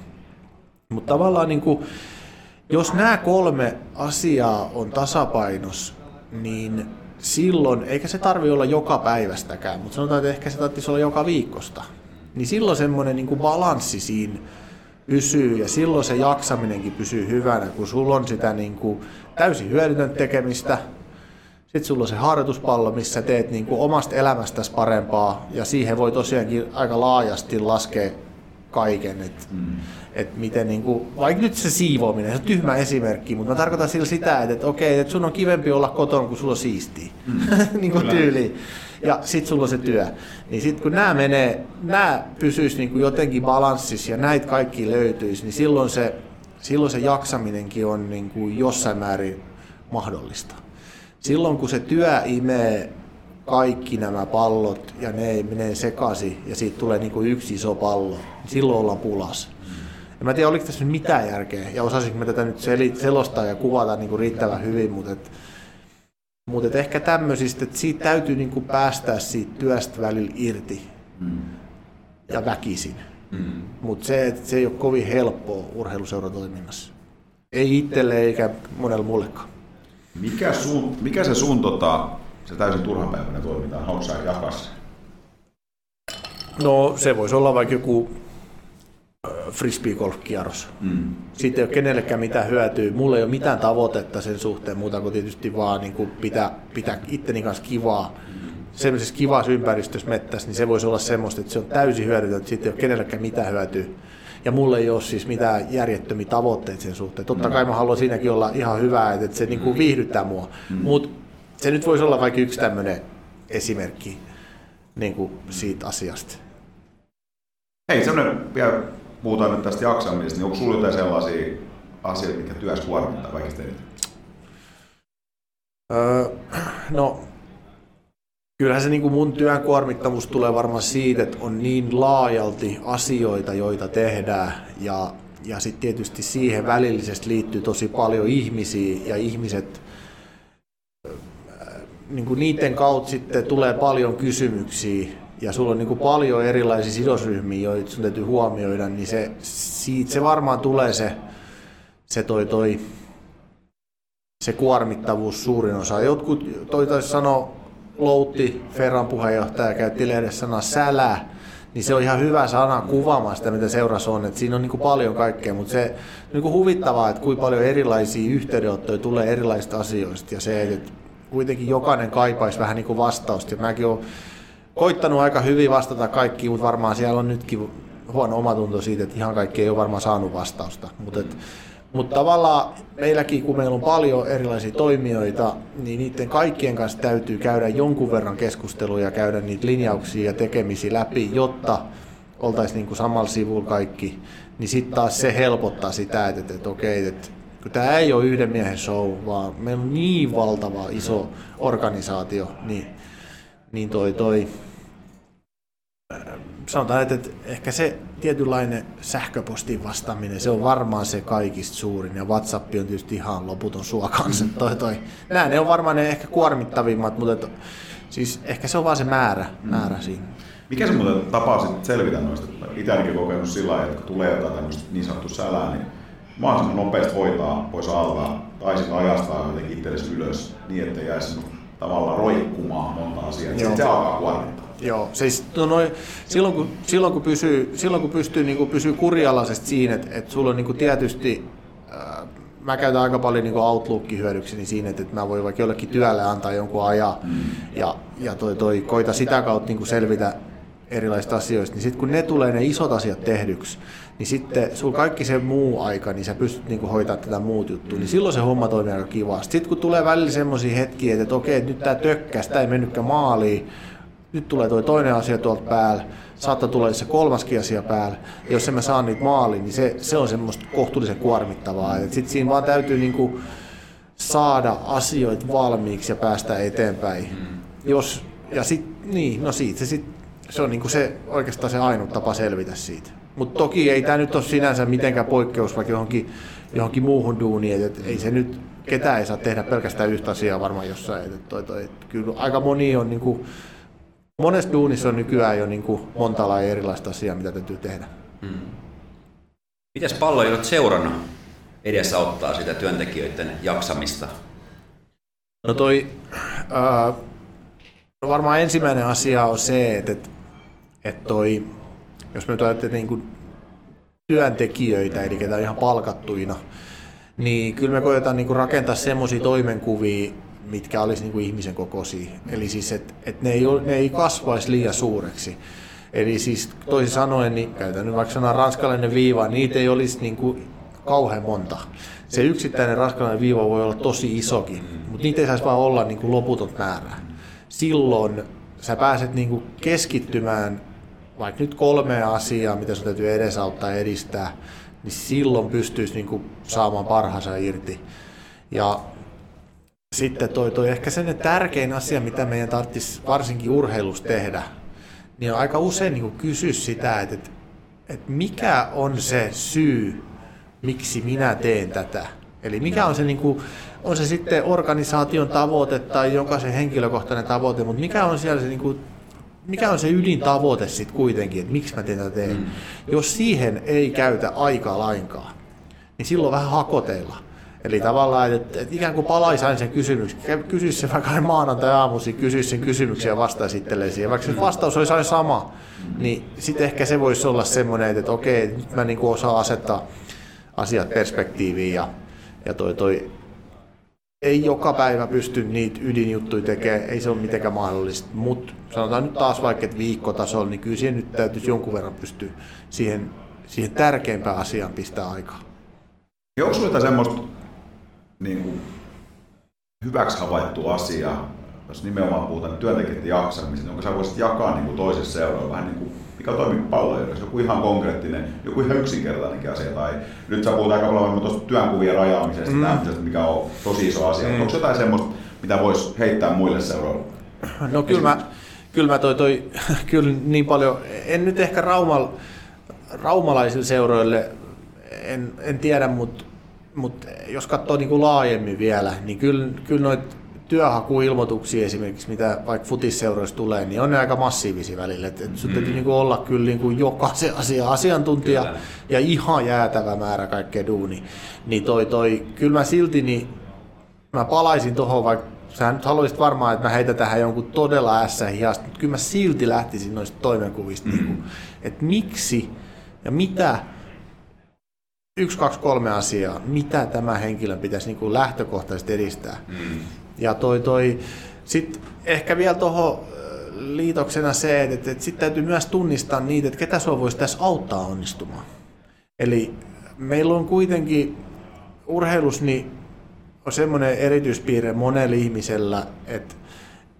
Mutta tavallaan niin kuin, jos nämä kolme asiaa on tasapainossa, niin silloin, eikä se tarvi olla joka päivästäkään, mutta sanotaan, että ehkä se tarvitsisi olla joka viikosta, niin silloin semmoinen niin balanssi siinä pysyy ja silloin se jaksaminenkin pysyy hyvänä, kun sulla on sitä niin kuin täysin hyödytön tekemistä, sitten sulla on se harjoituspallo, missä teet niin kuin omasta elämästäsi parempaa ja siihen voi tosiaankin aika laajasti laskea kaiken. Et, mm. et miten niin kuin, vaikka nyt se siivoaminen, se on tyhmä esimerkki, mutta mä tarkoitan sillä sitä, että, että okei, että sun on kivempi olla kotona, kun sulla on siistiä. Mm. *laughs* niin kuin tyyli. Ja sitten sulla on se työ. Niin sitten kun nämä menee, nämä pysyisi niin kuin jotenkin balanssissa ja näitä kaikki löytyisi, niin silloin se, silloin se jaksaminenkin on niin kuin jossain määrin mahdollista. Silloin kun se työ imee kaikki nämä pallot ja ne ei mene sekaisin ja siitä tulee niin kuin yksi iso pallo, niin silloin ollaan pulas. Ja mä en tiedä, oliko tässä nyt mitään järkeä ja osasinko mä tätä nyt selostaa ja kuvata niin kuin riittävän hyvin, mutta et, mutta et ehkä tämmöisistä, että siitä täytyy niin kuin päästää siitä työstä välillä irti mm. ja väkisin. Mm. Mutta se, se ei ole kovin helppoa urheiluseuratoiminnassa. Ei itselle eikä monelle muullekaan. Mikä, sun, mikä se sun tota, se täysin turhanpäiväinen toiminta on? Haluatko jakaa se? No se voisi olla vaikka joku frisbee-golf-kierros. Mm. Siitä ei ole kenellekään mitään hyötyä. Mulla ei ole mitään tavoitetta sen suhteen muuta kuin tietysti vaan niin kuin pitää, pitää itteni kanssa kivaa. Mm. Sellaisessa kivassa ympäristössä mettässä, niin se voisi olla semmoista, että se on täysin hyödytöntä, siitä ei ole kenellekään mitään hyötyä. Ja mulla ei ole siis mitään järjettömiä tavoitteita sen suhteen. Totta kai mä haluan siinäkin olla ihan hyvää, että se niin kuin viihdyttää mua. Mm. Mutta se nyt voisi olla vaikka yksi tämmöinen esimerkki niin kuin siitä asiasta. Hei, semmoinen, vielä puhutaan nyt tästä jaksamisesta, niin onko sinulla jotain sellaisia asioita, mitkä työssä kuormittaa kaikista eniten? Öö, no, kyllähän se niin kuin mun työn kuormittavuus tulee varmaan siitä, että on niin laajalti asioita, joita tehdään ja, ja sitten tietysti siihen välillisesti liittyy tosi paljon ihmisiä ja ihmiset niin kuin niiden kautta sitten tulee paljon kysymyksiä ja sulla on niin kuin paljon erilaisia sidosryhmiä, joita sun täytyy huomioida, niin se, siitä se varmaan tulee se, se toi, toi, se kuormittavuus suurin osa. Jotkut, toi taisi sanoa, Loutti, Ferran puheenjohtaja, käytti lehdessä sanaa sälä, niin se on ihan hyvä sana kuvaamaan sitä, mitä seurassa on. Et siinä on niin paljon kaikkea, mutta se niin kuin huvittavaa, että kuinka paljon erilaisia yhteydenottoja tulee erilaisista asioista. Ja se, että kuitenkin jokainen kaipaisi vähän niin kuin vastausta. Ja mäkin olen koittanut aika hyvin vastata kaikkiin, mutta varmaan siellä on nytkin huono omatunto siitä, että ihan kaikki ei ole varmaan saanut vastausta. Mutta mutta tavallaan meilläkin, kun meillä on paljon erilaisia toimijoita, niin niiden kaikkien kanssa täytyy käydä jonkun verran keskusteluja, käydä niitä linjauksia ja tekemisiä läpi, jotta oltaisiin niin kuin samalla sivulla kaikki. Niin sitten taas se helpottaa sitä, että, että, että okei, että kun tämä ei ole yhden miehen show, vaan meillä on niin valtava iso organisaatio, niin, niin toi, toi sanotaan, että, että ehkä se tietynlainen sähköpostin vastaaminen, se on varmaan se kaikista suurin, ja WhatsApp on tietysti ihan loputon sua kanssa. Toi, toi. Nämä ne on varmaan ne ehkä kuormittavimmat, mutta että, siis ehkä se on vaan se määrä, määrä mm. siinä. Mikä se muuten tapa selvitä noista? Itse ainakin kokenut sillä lailla, että kun tulee jotain tämmöistä niin sanottua sälää, niin mahdollisimman nopeasti hoitaa pois alta tai sitten ajastaa jotenkin itsellesi ylös niin, että jäisi tavallaan roikkumaan monta asiaa. Sitten se alkaa kuormittaa. Joo, siis no noi, silloin, kun, silloin, kun pysyy, silloin kun pystyy niin kuin pysyy kurialaisesti siinä, että, että sulla on niin kuin tietysti, äh, mä käytän aika paljon niin Outlookin hyödykseni siinä, että, että mä voin vaikka jollekin työlle antaa jonkun ajan mm. ja, ja toi, toi, koita sitä kautta niin kuin selvitä erilaisista asioista, niin sitten kun ne tulee ne isot asiat tehdyksi, niin sitten sulla kaikki se muu aika, niin sä pystyt niinku hoitamaan tätä muut juttua, niin silloin se homma toimii aika kivasti. Sitten kun tulee välillä semmoisia hetkiä, että, että okei, nyt tämä tökkäs, tämä ei mennytkään maaliin, nyt tulee tuo toinen asia tuolta päällä, saattaa tulla se kolmaskin asia päällä, ja jos emme saa niitä maaliin, niin se, se on semmoista kohtuullisen kuormittavaa. Sitten siinä vaan täytyy niinku saada asioita valmiiksi ja päästä eteenpäin. Mm. Jos, ja sit, niin, no siitä se sit, se on niinku se, oikeastaan se ainut tapa selvitä siitä. Mutta toki ei tämä nyt ole sinänsä mitenkään poikkeus vaikka johonkin, johonkin muuhun duuniin, että ei se nyt, ketään ei saa tehdä pelkästään yhtä asiaa varmaan jossain. Että toi, toi, että kyllä aika moni on, niin kuin, monessa duunissa on nykyään jo niin kuin monta lajia erilaista asiaa, mitä täytyy tehdä. Hmm. Miten palloilot seurana edessä ottaa sitä työntekijöiden jaksamista? No toi, ää, no varmaan ensimmäinen asia on se, että, että, että toi, jos me nyt ajattelemme niin kuin työntekijöitä, eli ketä on ihan palkattuina, niin kyllä me koetaan niin kuin rakentaa semmoisia toimenkuvia, mitkä olisi niin kuin ihmisen kokoisia. Eli siis, että, että ne, ei, ne ei kasvaisi liian suureksi. Eli siis toisin sanoen, niin käytän nyt vaikka sanaa ranskalainen viiva, niitä ei olisi niin kuin kauhean monta. Se yksittäinen ranskalainen viiva voi olla tosi isokin, mutta niitä ei saisi vaan olla niin kuin loputon määrä. Silloin sä pääset niin kuin keskittymään vaikka nyt kolmea asiaa, mitä sun täytyy edesauttaa ja edistää, niin silloin pystyisi niin kuin saamaan parhaansa irti. Ja sitten toi, toi ehkä sen tärkein asia, mitä meidän tarvitsisi varsinkin urheilussa tehdä, niin on aika usein niin kysyä sitä, että, että, että mikä on se syy, miksi minä teen tätä. Eli mikä on se, niin kuin, on se sitten organisaation tavoite tai jokaisen henkilökohtainen tavoite, mutta mikä on siellä se, niin kuin, mikä on se ydintavoite sitten kuitenkin, että miksi mä tätä teen. Mm. Jos siihen ei käytä aikaa lainkaan, niin silloin vähän hakoteilla. Eli tavallaan, että, että ikään kuin palaisi aina sen kysymyksen, kysyisi se vaikka maanantai-aamuisin, kysyisi sen kysymyksen ja vastaisi itselleen siihen. Vaikka se vastaus olisi aina sama, niin sitten ehkä se voisi olla semmoinen, että okei, nyt mä niin kuin osaan asettaa asiat perspektiiviin ja, ja toi, toi ei joka päivä pysty niitä ydinjuttuja tekemään, ei se ole mitenkään mahdollista, mutta sanotaan nyt taas vaikka, että viikkotasolla, niin kyllä siihen nyt täytyisi jonkun verran pystyä siihen, siihen tärkeimpään asiaan pistää aikaa. Onko sinulla semmoista niin kuin, hyväksi havaittu asia, jos nimenomaan puhutaan työntekijöiden jaksamisesta, jonka sä voisit jakaa niin kuin toisessa seuraava vähän niin kuin, mikä toimii palloilla, joku ihan konkreettinen, joku ihan yksinkertainenkin asia, tai nyt sä puhut aika paljon tuosta työnkuvien rajaamisesta, mm. tämmöisestä, mikä on tosi iso asia, mm. onko jotain semmoista, mitä voisi heittää muille seuraavalle? No kyllä mä, kyllä mä toi, toi, *laughs* kyllä niin paljon, en nyt ehkä raumal, raumalaisille seuroille, en, en tiedä, mutta mutta jos katsoo niin kuin laajemmin vielä, niin kyllä, kyllä noita työhakuilmoituksia esimerkiksi, mitä vaikka futisseuroissa tulee, niin on ne aika massiivisia välillä. Et, et sun mm. täytyy niin kuin olla kyllä niin kuin jokaisen asia asiantuntija kyllä. ja ihan jäätävä määrä kaikkea duuni. Niin toi, toi, kyllä mä silti, niin mä palaisin tuohon, vaikka sä nyt haluaisit varmaan, että mä heitän tähän jonkun todella ässä hiasta, mutta kyllä mä silti lähtisin noista toimenkuvista, mm. niin että miksi ja mitä yksi, kaksi, kolme asiaa, mitä tämä henkilön pitäisi niin kuin lähtökohtaisesti edistää. Mm. Ja toi, toi, sitten ehkä vielä tuohon liitoksena se, että, että sitten täytyy myös tunnistaa niitä, että ketä sinua voisi tässä auttaa onnistumaan. Eli meillä on kuitenkin urheilus niin on semmoinen erityispiirre monella ihmisellä, että,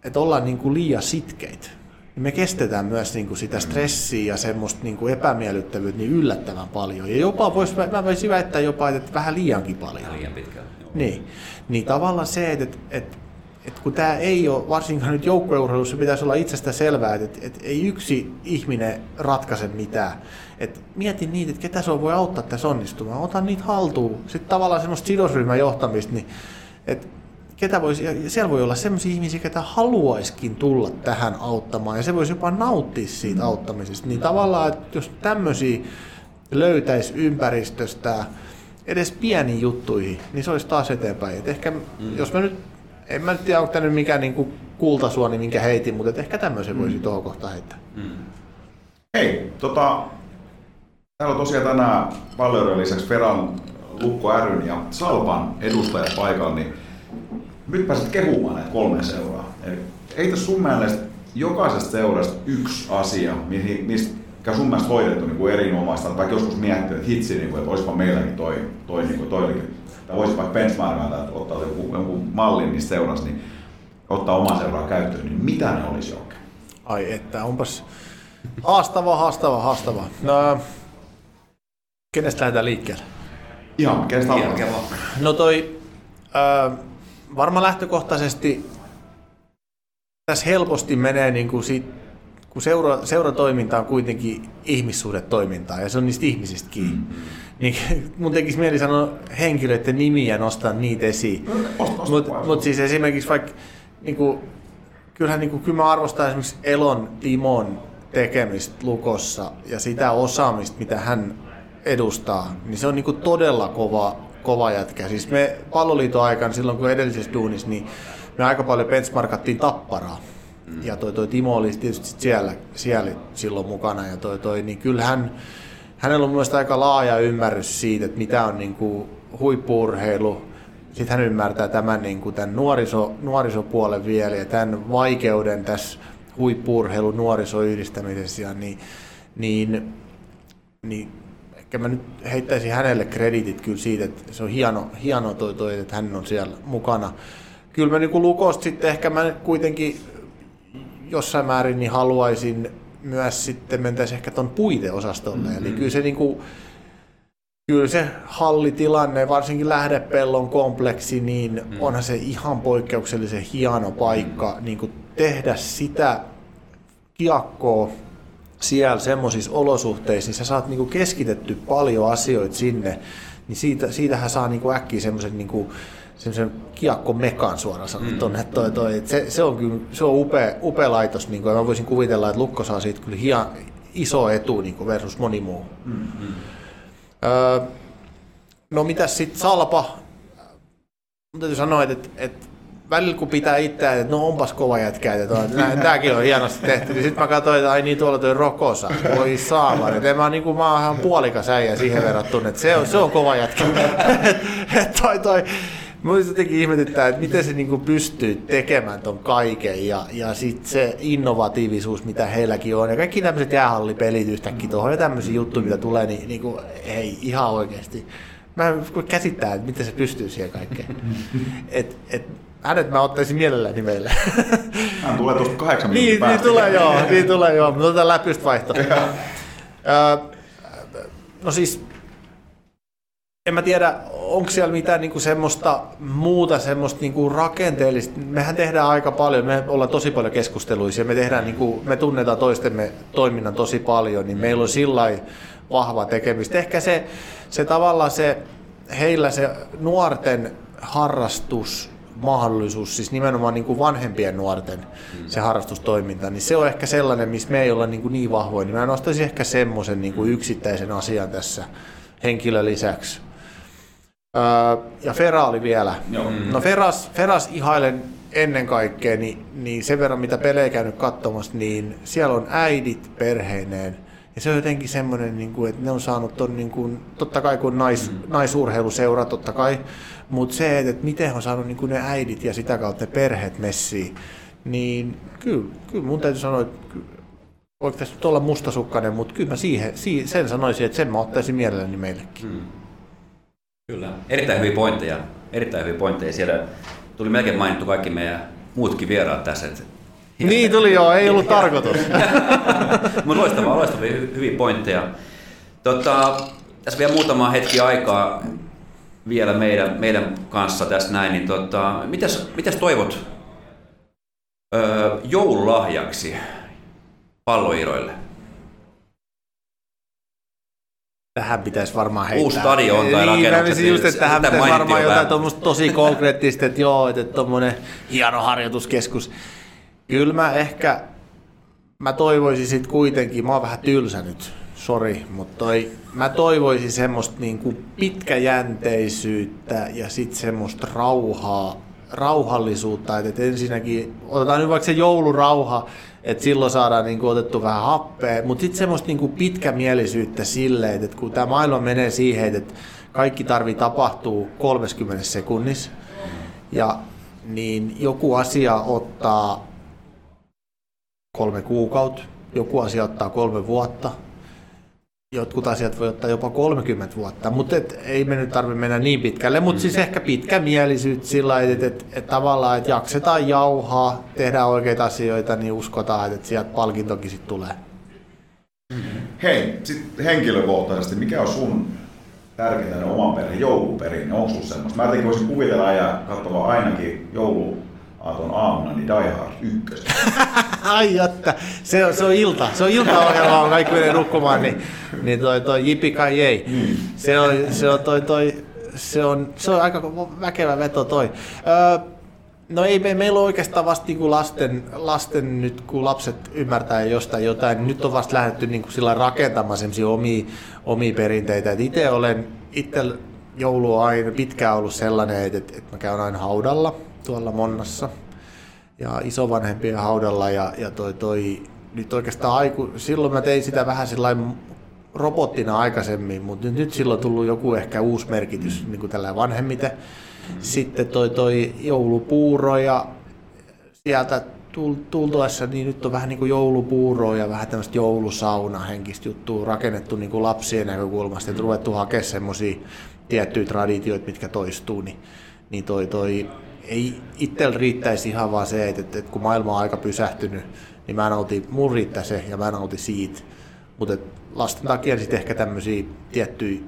että ollaan niin kuin liian sitkeitä niin me kestetään myös niin kuin sitä stressiä ja semmoista niin kuin epämiellyttävyyttä niin yllättävän paljon. Ja jopa vois, mä voisin väittää jopa, että vähän liiankin paljon. Liian pitkään. Niin. niin tavallaan se, että, että, että kun tämä ei ole, varsinkaan nyt joukkueurheilussa pitäisi olla itsestä selvää, että, että, että ei yksi ihminen ratkaise mitään. Et mieti niitä, että ketä se voi auttaa tässä onnistumaan. Ota niitä haltuun. Sitten tavallaan semmoista sidosryhmän johtamista, niin että ketä voisi, ja siellä voi olla sellaisia ihmisiä, ketä haluaiskin tulla tähän auttamaan, ja se voisi jopa nauttia siitä mm. auttamisesta. Niin tavallaan, että jos tämmöisiä löytäisi ympäristöstä edes pieniin juttuihin, niin se olisi taas eteenpäin. Et ehkä, mm. jos mä nyt, en mä nyt tiedä, onko tämä nyt mikään niin kultasuoni, minkä heitin, mutta ehkä tämmöisen voisi mm. tuohon kohtaan heittää. Mm. Hei, tota, täällä on tosiaan tänään Valleuden lisäksi Feran, Lukko ryn ja Salpan edustajat paikalla, niin nyt pääset kehumaan näitä kolme seuraa. Eli ei tässä sun mielestä jokaisesta seurasta yksi asia, mistä mikä sun mielestä hoidettu niin kuin erinomaista, tai joskus miettinyt, että hitsi, niin kuin, että olisipa meilläkin toi, toi, niin kuin, toillakin. Tai voisi vaikka benchmarkata, että ottaa joku, joku mallin niistä seurasta, niin ottaa oma seuraa käyttöön, niin mitä ne olisi oikein? Ai että, onpas haastava, haastava, haastava. No, kenestä lähdetään liikkeelle? Ihan, kenestä alkaa? No toi, äh, varmaan lähtökohtaisesti tässä helposti menee niin kuin sit, kun seura, seuratoiminta on kuitenkin ihmissuhdetoimintaa ja se on niistä ihmisistä kiinni. Mm. Niin *laughs* mun tekisi mieli sanoa henkilöiden nimiä ja nostaa niitä esiin. Mutta mut siis esimerkiksi vaikka, niin kuin, kyllähän niin kuin, kyllä mä arvostan esimerkiksi Elon Timon tekemistä Lukossa ja sitä osaamista, mitä hän edustaa, niin se on niinku todella kova, kova jätkä. Siis me palloliiton aikana, silloin kun edellisessä duunissa, niin me aika paljon benchmarkattiin tapparaa. Mm. Ja toi, toi Timo oli tietysti siellä, siellä silloin mukana. Ja toi, toi, niin kyllähän hänellä on myös aika laaja ymmärrys siitä, että mitä on niin kuin huippuurheilu. Sitten hän ymmärtää tämän, niin kuin tämän nuoriso, nuorisopuolen vielä ja tämän vaikeuden tässä huippuurheilun nuorisoyhdistämisessä. Ja niin, niin, niin mä nyt heittäisin hänelle kreditit kyllä siitä, että se on hieno, hieno toi, toi että hän on siellä mukana. Kyllä mä niin Lukosta sitten ehkä mä kuitenkin jossain määrin niin haluaisin myös sitten mentäisiin ehkä tuon puiteosastolle. Mm-hmm. Eli kyllä se, niin kuin, kyllä se hallitilanne, varsinkin lähdepellon kompleksi, niin mm-hmm. onhan se ihan poikkeuksellisen hieno paikka mm-hmm. niin kuin tehdä sitä kiekkoa siellä semmoisissa olosuhteissa, niin sä saat niin kuin keskitetty paljon asioita sinne, niin siitä, siitähän saa niin kuin äkkiä semmoisen niin kuin, semmoisen kiekkomekan suoraan sanottuna. Mm. Toi, toi, se, se, on kyllä se on upea, upea laitos, niin kuin, mä voisin kuvitella, että Lukko saa siitä kyllä hia, iso etu niin kuin versus moni muu. Mm-hmm. Öö, no mitäs sitten Salpa? Mun täytyy sanoa, että, että välillä kun pitää itseään, että no onpas kova jätkä, että tämäkin on hienosti tehty, niin sitten mä katsoin, että ai niin tuolla toi Rokosa, voi saama, että mä, niin kuin, mä oon ihan puolikas äijä siihen verrattuna, että se on, se on kova jätkä. *laughs* toi, toi, Mä jotenkin ihmetyttää, että miten se niinku pystyy tekemään ton kaiken ja, ja sitten se innovatiivisuus, mitä heilläkin on. Ja kaikki tämmöiset jäähallipelit yhtäkkiä tuohon ja tämmöisiä juttuja, mitä tulee, niin niinku, ei ihan oikeasti. Mä en käsittää, että miten se pystyy siihen kaikkeen. *laughs* Et, et, hänet mä ottaisin mielelläni meille. Hän tulee tuosta kahdeksan minuutin niin. Niin tulee joo, niin tulee joo. Mutta otetaan läpystä vaihto. no siis en mä tiedä, onko siellä mitään niinku semmoista muuta semmoista niinku rakenteellista. Mehän tehdään aika paljon, me ollaan tosi paljon keskusteluisia, me, tehdään niinku, me tunnetaan toistemme toiminnan tosi paljon, niin meillä on sillä vahva tekemistä. Ehkä se, se tavallaan se, heillä se nuorten harrastus, mahdollisuus, siis nimenomaan niin kuin vanhempien nuorten mm. se harrastustoiminta, niin se on ehkä sellainen, missä me ei olla niin, kuin niin vahvoja, niin mä nostaisin ehkä semmoisen niin kuin yksittäisen asian tässä henkilön lisäksi. Öö, ja Fera oli vielä. Joo. No Feras, Feras ihailen ennen kaikkea, niin, niin sen verran mitä pelejä käynyt katsomassa, niin siellä on äidit perheineen. Ja se on jotenkin semmoinen, niin kuin, että ne on saanut ton, niin kuin, totta kai kun nais, mm. naisurheiluseura, totta kai, mutta se, että miten on saanut niin kuin ne äidit ja sitä kautta ne perheet messiin, niin kyllä, kyllä mun täytyy sanoa, että voiko tässä nyt olla mustasukkainen, mutta kyllä mä siihen, sen sanoisin, että sen mä ottaisin mielelläni meillekin. Mm. Kyllä. Erittäin hyviä pointteja. Erittäin hyviä pointteja. Siellä tuli melkein mainittu kaikki meidän muutkin vieraat tässä. Että niin tuli joo, ei ollut *laughs* tarkoitus. *laughs* Mutta loistavaa, loistavia hyviä pointteja. Tota, tässä vielä muutama hetki aikaa vielä meidän, meidän kanssa tässä näin, niin tota, mitäs, mitäs toivot öö, joululahjaksi palloiroille? Tähän pitäisi varmaan heittää. Uusi stadion tai niin, rakennukset. Niin, just, että tähän pitäisi varmaan jotain tuommoista tosi konkreettista, että joo, että tuommoinen hieno harjoituskeskus. Kyllä mä ehkä, mä toivoisin sit kuitenkin, mä oon vähän tylsä nyt, sori, mutta toi, mä toivoisin semmoista niinku pitkäjänteisyyttä ja sitten semmoista rauhaa, rauhallisuutta, että ensinnäkin, otetaan nyt vaikka se joulurauha, että silloin saadaan niin kuin, otettu vähän happea, mutta sitten semmoista niin kuin pitkämielisyyttä silleen, että kun tämä maailma menee siihen, että kaikki tarvii tapahtuu 30 sekunnissa, ja niin joku asia ottaa kolme kuukautta, joku asia ottaa kolme vuotta, jotkut asiat voi ottaa jopa 30 vuotta, mutta et, ei me nyt tarvitse mennä niin pitkälle, mutta siis ehkä pitkämielisyyttä sillä että et, et, tavallaan, että jaksetaan jauhaa, tehdään oikeita asioita, niin uskotaan, että sieltä palkintokin sitten tulee. Hei, sitten henkilökohtaisesti, mikä on sun tärkeintä oman perheen jouluperinne? Onko sulla semmoista? Mä jotenkin voisin kuvitella ja katsoa ainakin joulu aaton aamuna, niin Die Hard 1. *laughs* *laughs* Ai jotta, se on, se on ilta, se on iltaohjelma, on kaikki menee nukkumaan, niin, niin toi, toi jipi kai ei. Se on, se on toi, toi, se on, se on aika väkevä veto toi. Öö, No ei, me, meillä on oikeastaan vasta niin lasten, lasten, nyt kun lapset ymmärtää jostain jotain, nyt on vasta lähdetty niin kuin sillä rakentamaan semmoisia omia, omia perinteitä. itse olen, itse joulu on aina pitkään ollut sellainen, että, että mä käyn aina haudalla tuolla Monnassa ja isovanhempien haudalla ja, ja toi, toi, nyt oikeastaan aiku, silloin mä tein sitä vähän sellainen robottina aikaisemmin, mutta nyt, nyt silloin on tullut joku ehkä uusi merkitys niin kuin tällä vanhemmiten. Sitten toi, toi joulupuuro ja sieltä tultuessa, niin nyt on vähän niin kuin joulupuuroa ja vähän tämmöistä joulusauna henkistä juttua rakennettu niin kuin lapsien näkökulmasta, että ruvettu hakemaan semmoisia tiettyjä traditioita, mitkä toistuu, niin, niin toi, toi, ei itsellä riittäisi ihan vaan se, että, että, kun maailma on aika pysähtynyt, niin mä nautin, mun riittää se ja mä nautin siitä. Mutta lasten takia sitten ehkä tämmöisiä tiettyjä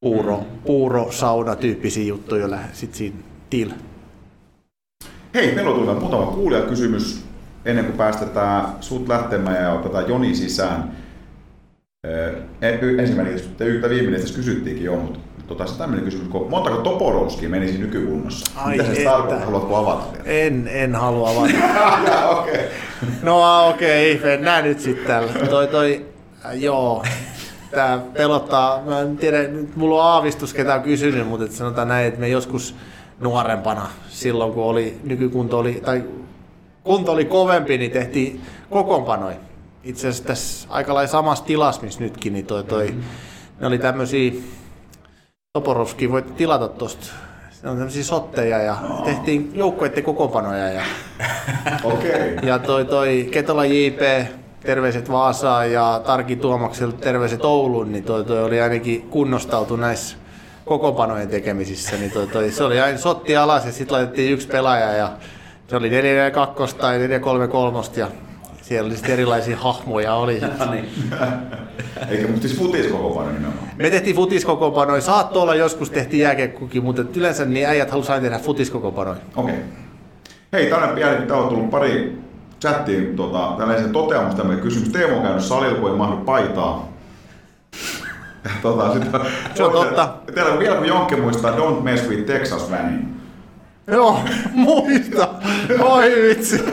puuro, puuro sauna tyyppisiä juttuja sit siinä til. Hei, meillä on tullut muutama kuulijakysymys ennen kuin päästetään sut lähtemään ja otetaan Joni sisään. Ensimmäinen yhtä viimeinen tässä kysyttiinkin jo, mutta tota, se tämmöinen kysymys, kun montako Toporovski menisi nykykunnossa? Ai Mitä se tarkoittaa? Haluatko avata vielä? En, en halua avata. *laughs* okei. okay. *laughs* No okei, okay, mennään nyt sitten tällä. Toi, toi, äh, joo, tää pelottaa. Mä en tiedä, nyt mulla on aavistus, ketä on kysynyt, mutta et sanotaan näin, että me joskus nuorempana, silloin kun oli, nykykunto oli, tai kunto oli kovempi, niin tehtiin kokoonpanoi. Itse asiassa tässä aika lailla samassa tilassa, missä nytkin, niin toi, toi, ne oli tämmöisiä, Toporovski voit tilata tosta ne on tämmöisiä sotteja ja tehtiin joukkueiden kokoonpanoja. Ja, okay. ja toi, toi Ketola JP, terveiset Vaasaan ja Tarki Tuomakselle terveiset Ouluun, niin toi, toi oli ainakin kunnostautu näissä kokoonpanojen tekemisissä. Niin toi, toi, se oli aina sotti alas ja sitten laitettiin yksi pelaaja ja se oli 4-2 tai 4-3-3 ja siellä oli sitten erilaisia hahmoja. Oli. *laughs* No niin. *laughs* Eikä, mutta siis futiskokoopano nimenomaan. Me tehtiin futiskokoopanoja. Saattoi olla joskus tehtiin jääkiekkokin, mutta yleensä niin äijät halusivat aina tehdä futiskokoopanoja. Okei. Okay. Hei, tänne pieni, täällä on tullut pari chattiin tota, tällaisen toteamus tämmöinen kysymys. Teemu on käynyt salilla, kun ei mahdu paitaa. *laughs* tota, sit, Se on totta. Teillä vielä kun Jonkke muistaa Don't Mess with Texas Vanin. Joo, muista. Oi vitsi.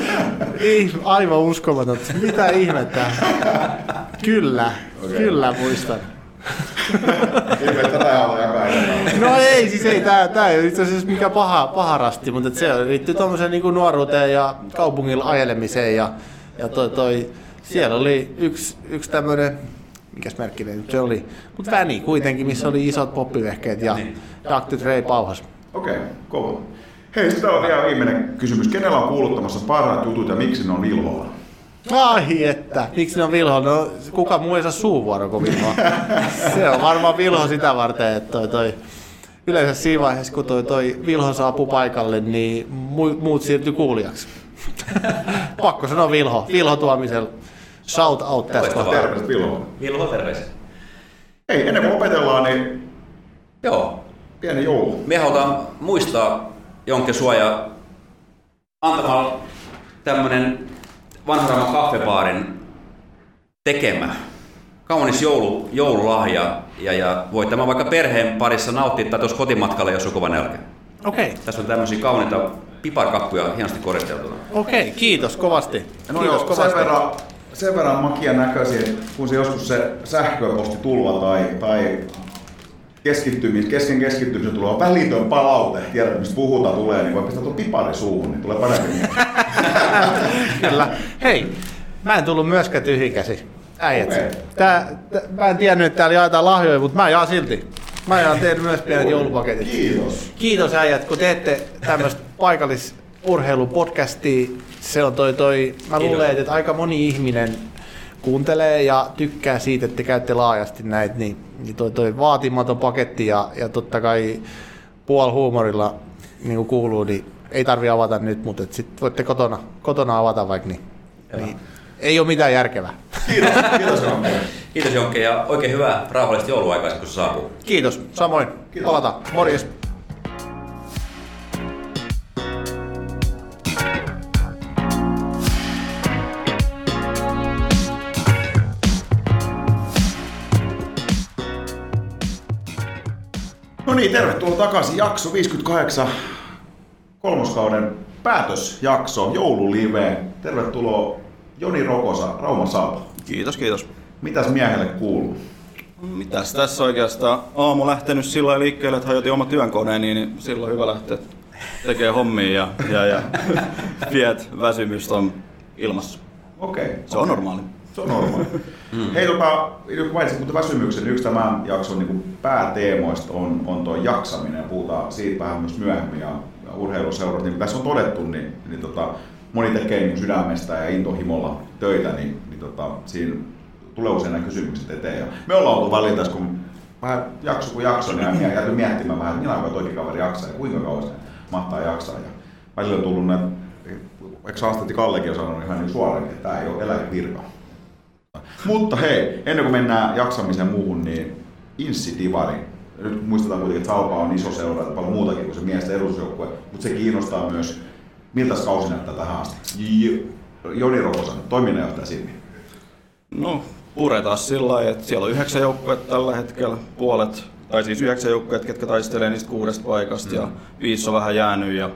Ei, aivan uskomatonta. Mitä ihmettä. Kyllä, okay. kyllä muistan. no ei, siis ei, tää, tää ei itse asiassa mikä paha, paha rasti, mutta se liittyy tuommoiseen niin nuoruuteen ja kaupungilla ajelemiseen ja, ja toi, toi, siellä oli yksi, yksi tämmöinen, mikäs merkkinen se oli, mutta väni kuitenkin, missä oli isot poppivehkeet ja niin. Dr. Dre pauhas. Okei, okay, kova. Hei, sitten on vielä viimeinen kysymys. Kenellä on kuuluttamassa parhaat jutut ja miksi ne on Vilholla? Ai että, miksi ne on Vilho? No, kuka muu ei saa suuvuoro kuin Vilho. *laughs* Se on varmaan Vilho sitä varten, että toi, toi yleensä siinä vaiheessa, kun toi, toi Vilho saapuu paikalle, niin muut siirtyy kuulijaksi. *laughs* Pakko sanoa Vilho. Vilho tuomisella. Shout out tästä. Terveistä Vilho. Vilho terveisiä. Hei, ennen kuin lopetellaan, niin Joo. pieni joulu. Me halutaan muistaa Jonkke Suoja antamalla tämmönen vanhan kaffebaarin tekemä kaunis joulu, joululahja ja, ja voi tämä vaikka perheen parissa nauttia tai tuossa kotimatkalla, jos on kova nälkä. Okei. Okay. Tässä on tämmöisiä kauniita piparkakkuja hienosti koristeltuna. Okei, okay, kiitos kovasti. No kiitos joo, kovasti. Sen verran, sen verran makia näköisiä, kun se joskus se sähköposti tulva tai, tai keskittymis, kesken keskittymisen tulee välitön palaute, tiedät mistä puhutaan tulee, niin voi pistää tuon pipari suuhun, niin tulee paremmin. *laughs* Kyllä. Hei, mä en tullut myöskään tyhjikäsi. Äijät. Okay. Tää, tää, mä en tiennyt, että täällä jaetaan lahjoja, mutta mä jaan silti. Mä jaan teille myös pienet joulupaketit. Kiitos. Kiitos äijät, kun teette tämmöistä paikallisurheilupodcastia. Se on toi, toi mä luulen, että aika moni ihminen kuuntelee ja tykkää siitä, että te käytte laajasti näitä, niin, niin toi, toi vaatimaton paketti ja, ja totta kai puol huumorilla niin kuin kuuluu, niin ei tarvi avata nyt, mutta sitten voitte kotona, kotona avata vaikka niin. niin ei ole mitään järkevää. Kiitos, *laughs* kiitos Jonke. Kiitos Jonke ja oikein hyvää rauhallista jouluaikaa, kun se saapuu. Kiitos, samoin. Kiitos. Palataan. Morjes. Niin, tervetuloa takaisin. Jakso 58. kolmoskauden päätösjakso, joululive. Tervetuloa Joni Rokosa, Rauma Saapa. Kiitos, kiitos. Mitäs miehelle kuuluu? Mitäs tässä oikeastaan? Aamu lähtenyt sillä liikkeelle, että hajotin oma työnkoneen, niin silloin hyvä lähteä tekee hommia ja, ja, ja *laughs* piet väsymys on ilmassa. Okei. Se on normaali. Se on normaali. Hei, tota, kun mainitsit muuten väsymyksen, niin yksi tämän jakson niin pääteemoista on, on tuo jaksaminen. Puhutaan siitä vähän myös myöhemmin ja, ja urheiluseurat, niin kuin tässä on todettu, niin, niin tota, moni tekee niin sydämestä ja intohimolla töitä, niin, niin tota, siinä tulee usein nämä kysymykset eteen. Ja me ollaan oltu valintas, kun vähän jakso kuin jakso, niin ja jääty miettimään vähän, että millä toikin kaveri jaksaa ja kuinka kauan se mahtaa jaksaa. Ja välillä on tullut näitä, eikö Aastetti Kallekin on sanonut ihan niin suoraan, että tämä ei ole eläkevirka. Mutta hei, ennen kuin mennään jaksamiseen muuhun, niin Inssi Divari. Nyt muistetaan kuitenkin, että Salpa on iso seura, että paljon muutakin kuin se miesten edusjoukkue, mutta se kiinnostaa myös, miltä kausi näyttää tähän asti. Joni Rokosan, toiminnanjohtaja Simmi. No, puretaan sillä lailla, että siellä on yhdeksän joukkuetta tällä hetkellä, puolet, tai siis yhdeksän joukkuetta, ketkä taistelee niistä kuudesta paikasta, mm. ja viisi on vähän jäänyt, ja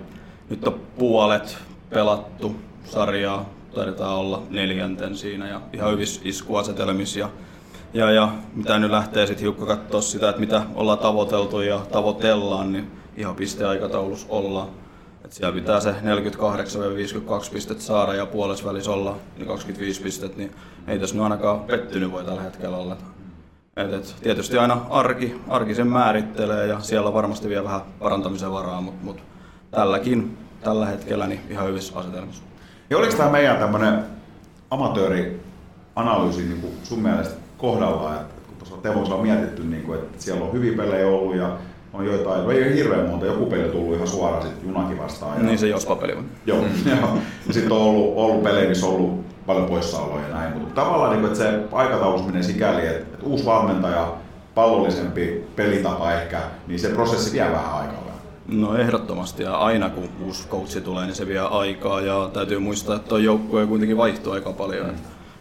nyt on puolet pelattu sarjaa, taidetaan olla neljänten siinä, ja ihan hyvissä iskuasetelmissa, ja, ja, ja mitä nyt lähtee sitten hiukka katsoa sitä, että mitä ollaan tavoiteltu ja tavoitellaan, niin ihan pisteaikataulussa ollaan. Et siellä pitää se 48-52 pistettä saada ja puolessa välissä olla niin 25 pistettä, niin ei tässä nyt ainakaan pettynyt voi tällä hetkellä olla. Et, et, tietysti aina arki, arki sen määrittelee ja siellä on varmasti vielä vähän parantamisen varaa, mutta mut tälläkin tällä hetkellä niin ihan hyvissä asetelmissa. Ja oliko tämä meidän tämmöinen amatöörianalyysi niin kuin sun mielestä kohdallaan, että kun tuossa Tevossa on mietitty, niin kuin, että siellä on hyviä pelejä ollut ja on joitain, ei ole hirveän monta, joku peli on tullut ihan suoraan sitten junakin vastaan. Ja, niin se Jospa-peli on. Joo, *laughs* ja sitten on ollut, ollut pelejä, missä on ollut paljon poissaoloja ja näin, mutta tavallaan niin kuin, että se aikataulus menee sikäli, että, että uusi valmentaja, pallollisempi pelitapa ehkä, niin se prosessi vie vähän aikaa. No ehdottomasti ja aina kun uusi coachi tulee, niin se vie aikaa ja täytyy muistaa, että tuo joukkue kuitenkin vaihtuu aika paljon. Mm.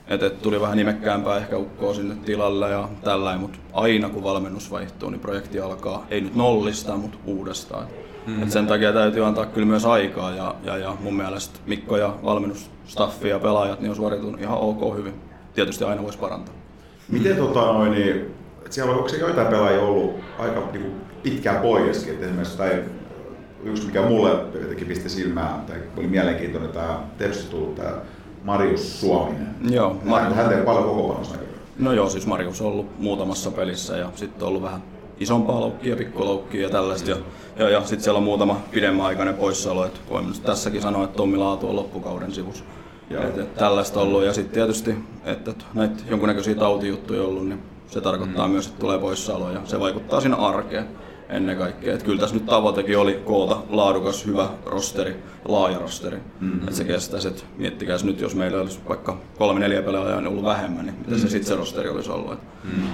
Et, et tuli vähän nimekkäämpää ehkä ukkoa sinne tilalle ja tällä, mutta aina kun valmennus vaihtuu, niin projekti alkaa, ei nyt nollista, mutta uudestaan. Mm-hmm. Et sen takia täytyy antaa kyllä myös aikaa ja, ja, ja mun mielestä Mikko ja valmennusstaffi ja pelaajat niin on suoritunut ihan ok hyvin. Tietysti aina voisi parantaa. Miten tota noin, niin, siellä on, onko se joitain pelaajia ollut aika niin kuin pitkään poiskin, että esimerkiksi tai yksi mikä mulle jotenkin pisti silmään, tai oli mielenkiintoinen tämä Tepsistä tullut tämä Marius Suominen. Joo. Marius. Hän tekee paljon kokopanossa No joo, siis Marius on ollut muutamassa pelissä ja sitten on ollut vähän isompaa loukkia, pikkuloukkia ja tällaista. Ja, ja, ja sitten siellä on muutama pidemmän aikainen poissaolo. Et voin tässäkin sanoa, että Tommi Laatu on loppukauden sivussa. Et, et tällaista ollut. Ja sitten tietysti, että et näitä jonkunnäköisiä tautijuttuja ollut, niin se tarkoittaa mm. myös, että tulee poissaolo ja se vaikuttaa siinä arkeen ennen kaikkea. Että kyllä tässä nyt tavoitekin oli koota laadukas, hyvä rosteri, laaja rosteri. Mm-hmm. Että se kestäisi, että miettikää nyt, jos meillä olisi vaikka kolme neljä pelaajaa ollut vähemmän, niin mitä mm-hmm. se sitten se rosteri olisi ollut. Mm-hmm.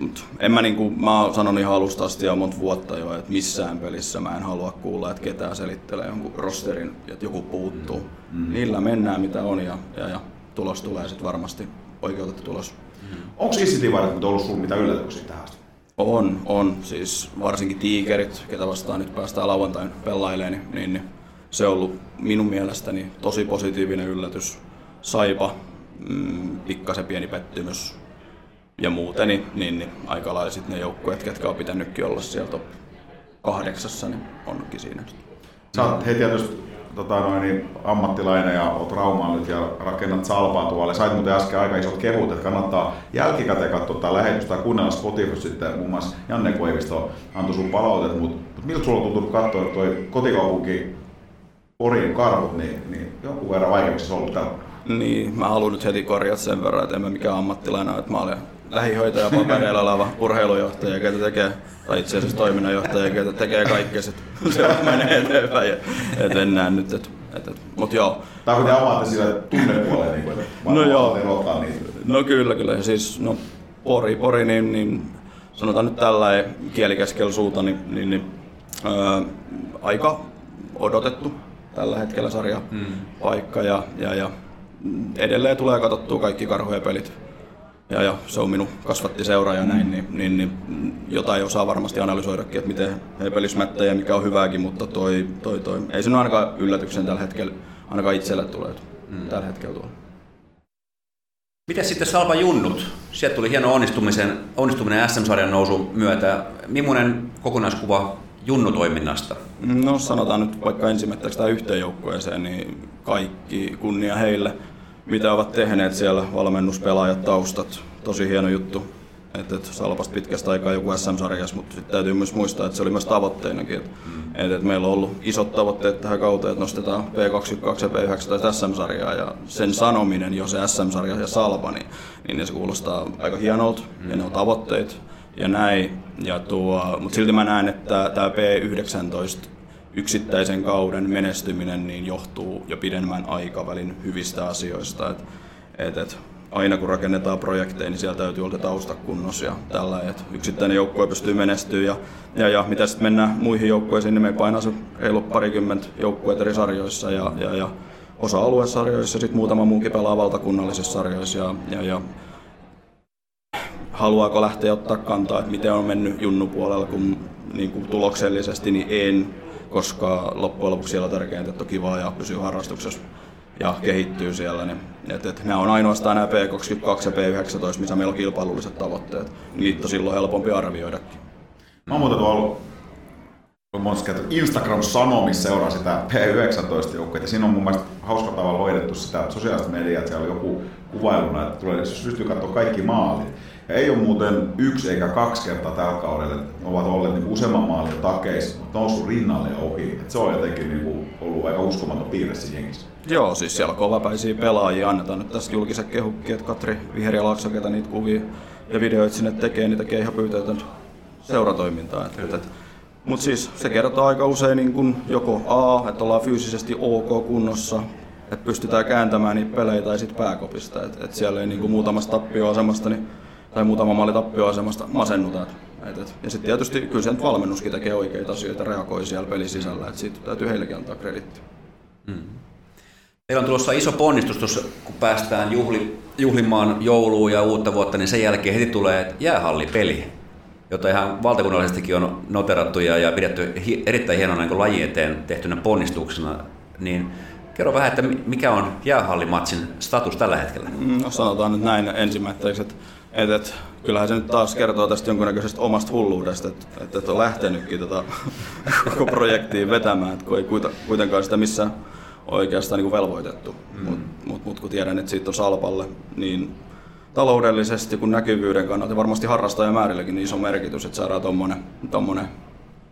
Mut en mä, niinku, mä sanon ihan alusta asti jo monta vuotta jo, että missään pelissä mä en halua kuulla, että ketään selittelee jonkun rosterin, että joku puuttuu. Mm-hmm. Niillä mennään mitä on ja, ja, ja tulos tulee sitten varmasti oikeutettu tulos. Mm-hmm. Onko Isitivarit ollut sinulla mitä yllätyksiä tähän asti? On, on. Siis varsinkin tiikerit, ketä vastaan nyt päästään lauantain pelailemaan, niin, niin, se on ollut minun mielestäni tosi positiivinen yllätys. Saipa, mm, pikkasen pieni pettymys ja muuten, niin, niin, niin aika lailla ne joukkueet, ketkä on pitänytkin olla sieltä kahdeksassa, niin onkin siinä. Sä oot heti tota noin, niin ammattilainen ja olet Raumaan nyt ja rakennat salpaa tuolla. Sait muuten äsken aika isot kehut, että kannattaa jälkikäteen katsoa tätä lähetystä ja kuunnella Spotify sitten muun muassa Janne Koivisto antoi sun palautet, mutta mut miltä sulla on tuntunut katsoa, toi kotikaupunki Porin karhut, niin, niin jonkun verran vaikeuksissa ollut tällä? Niin, mä haluan nyt heti korjata sen verran, että en mä mikään ammattilainen, että mä olen lähihoitaja papereilla oleva urheilujohtaja, ketä tekee, tai itse asiassa toiminnanjohtaja, ketä tekee kaikkea, että se menee eteenpäin. Et en näe nyt, että et, et, mut joo. Tai kun te avaatte sillä tunnepuoleen, niin kuin, no joo. Niitä. No kyllä, kyllä. Siis, no, Pori, Pori niin, niin sanotaan nyt tällä kielikeskellä suuta, niin, niin, niin ää, aika odotettu tällä hetkellä sarja mm. paikka ja, ja, ja edelleen tulee katsottua kaikki karhujen pelit ja, ja se on minun kasvatti seura ja näin, niin, niin, niin jotain osaa varmasti analysoidakin, että miten he pelisivät ja mikä on hyvääkin, mutta toi, toi, toi. ei se ainakaan yllätyksen tällä hetkellä, ainakaan itselle tulee mm. tällä hetkellä tuolla. Miten sitten Salpa Junnut? Sieltä tuli hieno onnistumisen, onnistuminen SM-sarjan nousun myötä. Millainen kokonaiskuva Junnu-toiminnasta? No sanotaan nyt vaikka ensimmäiseksi tähän yhteenjoukkueeseen, niin kaikki kunnia heille, mitä ovat tehneet siellä, valmennuspelaajat, taustat. Tosi hieno juttu. Että et Salpasta pitkästä aikaa joku SM-sarjas, mutta sitten täytyy myös muistaa, että se oli myös tavoitteenakin. Että et, et meillä on ollut isot tavoitteet tähän kauteen, että nostetaan P22 ja P19 SM-sarjaa ja sen sanominen jo se SM-sarja ja Salpa, niin, niin se kuulostaa aika hienolta ja ne on tavoitteet ja näin. Ja tuo, mutta silti mä näen, että tämä P19 yksittäisen kauden menestyminen niin johtuu jo pidemmän aikavälin hyvistä asioista. Et, et, et aina kun rakennetaan projekteja, niin siellä täytyy olla tausta kunnossa ja tällä, että yksittäinen joukkue pystyy menestyä ja, ja, ja mitä sitten mennään muihin joukkueisiin, niin me painaa se reilu parikymmentä joukkueet eri sarjoissa ja, ja, ja osa aluesarjoissa sitten muutama muukin pelaa valtakunnallisissa sarjoissa ja, ja, ja haluaako lähteä ottaa kantaa, että miten on mennyt junnupuolella, kun niin kuin tuloksellisesti, niin en, koska loppujen lopuksi siellä on tärkeintä, että on kiva ja pysyy harrastuksessa ja kehittyy siellä. Niin, et, et, nämä on ainoastaan nämä P22 ja P19, missä meillä on kilpailulliset tavoitteet. Niitä on silloin helpompi arvioidakin. Mä oon muuten tuolla Instagram-sanomissa seuraa sitä P19 joukkueita. Siinä on mun mielestä hauska tavalla hoidettu sitä sosiaalista mediaa, että siellä on joku kuvailuna, että tulee, jos pystyy katsoa kaikki maalit. Ei ole muuten yksi eikä kaksi kertaa tällä kaudella, ovat olleet niin useamman maalin takeissa, mutta noussut rinnalle ohi. Et se on jotenkin niin kuin ollut aika uskomaton piirre siinä jengissä. Joo, siis siellä kovapäisiä pelaajia. Annetaan nyt tästä julkiset kehukki, Katri Viheri ja Laakso, ketä niitä kuvia ja videoita sinne tekee, niin tekee ihan pyyteetön seuratoimintaa. Mutta siis se kertoo aika usein niin kun joko A, että ollaan fyysisesti ok kunnossa, että pystytään kääntämään niitä pelejä tai sitten pääkopista. Että et siellä ei niin muutamasta tappioasemasta niin tai muutama maali tappioasemasta masennutaan. Et, et. Ja sitten tietysti kyllä se valmennuskin tekee oikeita asioita, reagoi siellä pelin sisällä, että siitä täytyy heillekin antaa kreditti. Mm. Meillä on tulossa iso ponnistus tuossa, kun päästään juhli, juhlimaan jouluun ja uutta vuotta, niin sen jälkeen heti tulee jäähallipeli, jota ihan valtakunnallisestikin on noterattu ja, ja pidetty hi, erittäin hienona niin laji eteen tehtynä ponnistuksena. Niin kerro vähän, että mikä on jäähallimatsin status tällä hetkellä? No sanotaan nyt näin ensimmäiseksi, että et, et, kyllähän se nyt taas kertoo tästä jonkunnäköisestä omasta hulluudesta, että et, et on lähtenytkin tota, *laughs* koko projektiin vetämään, että kun ei kuitenkaan sitä missään oikeastaan niin kuin velvoitettu. Mm. Mutta mut, mut, kun tiedän, että siitä on Salpalle, niin taloudellisesti kuin näkyvyyden kannalta ja varmasti harrastajamäärilläkin niin iso merkitys, että saadaan tuommoinen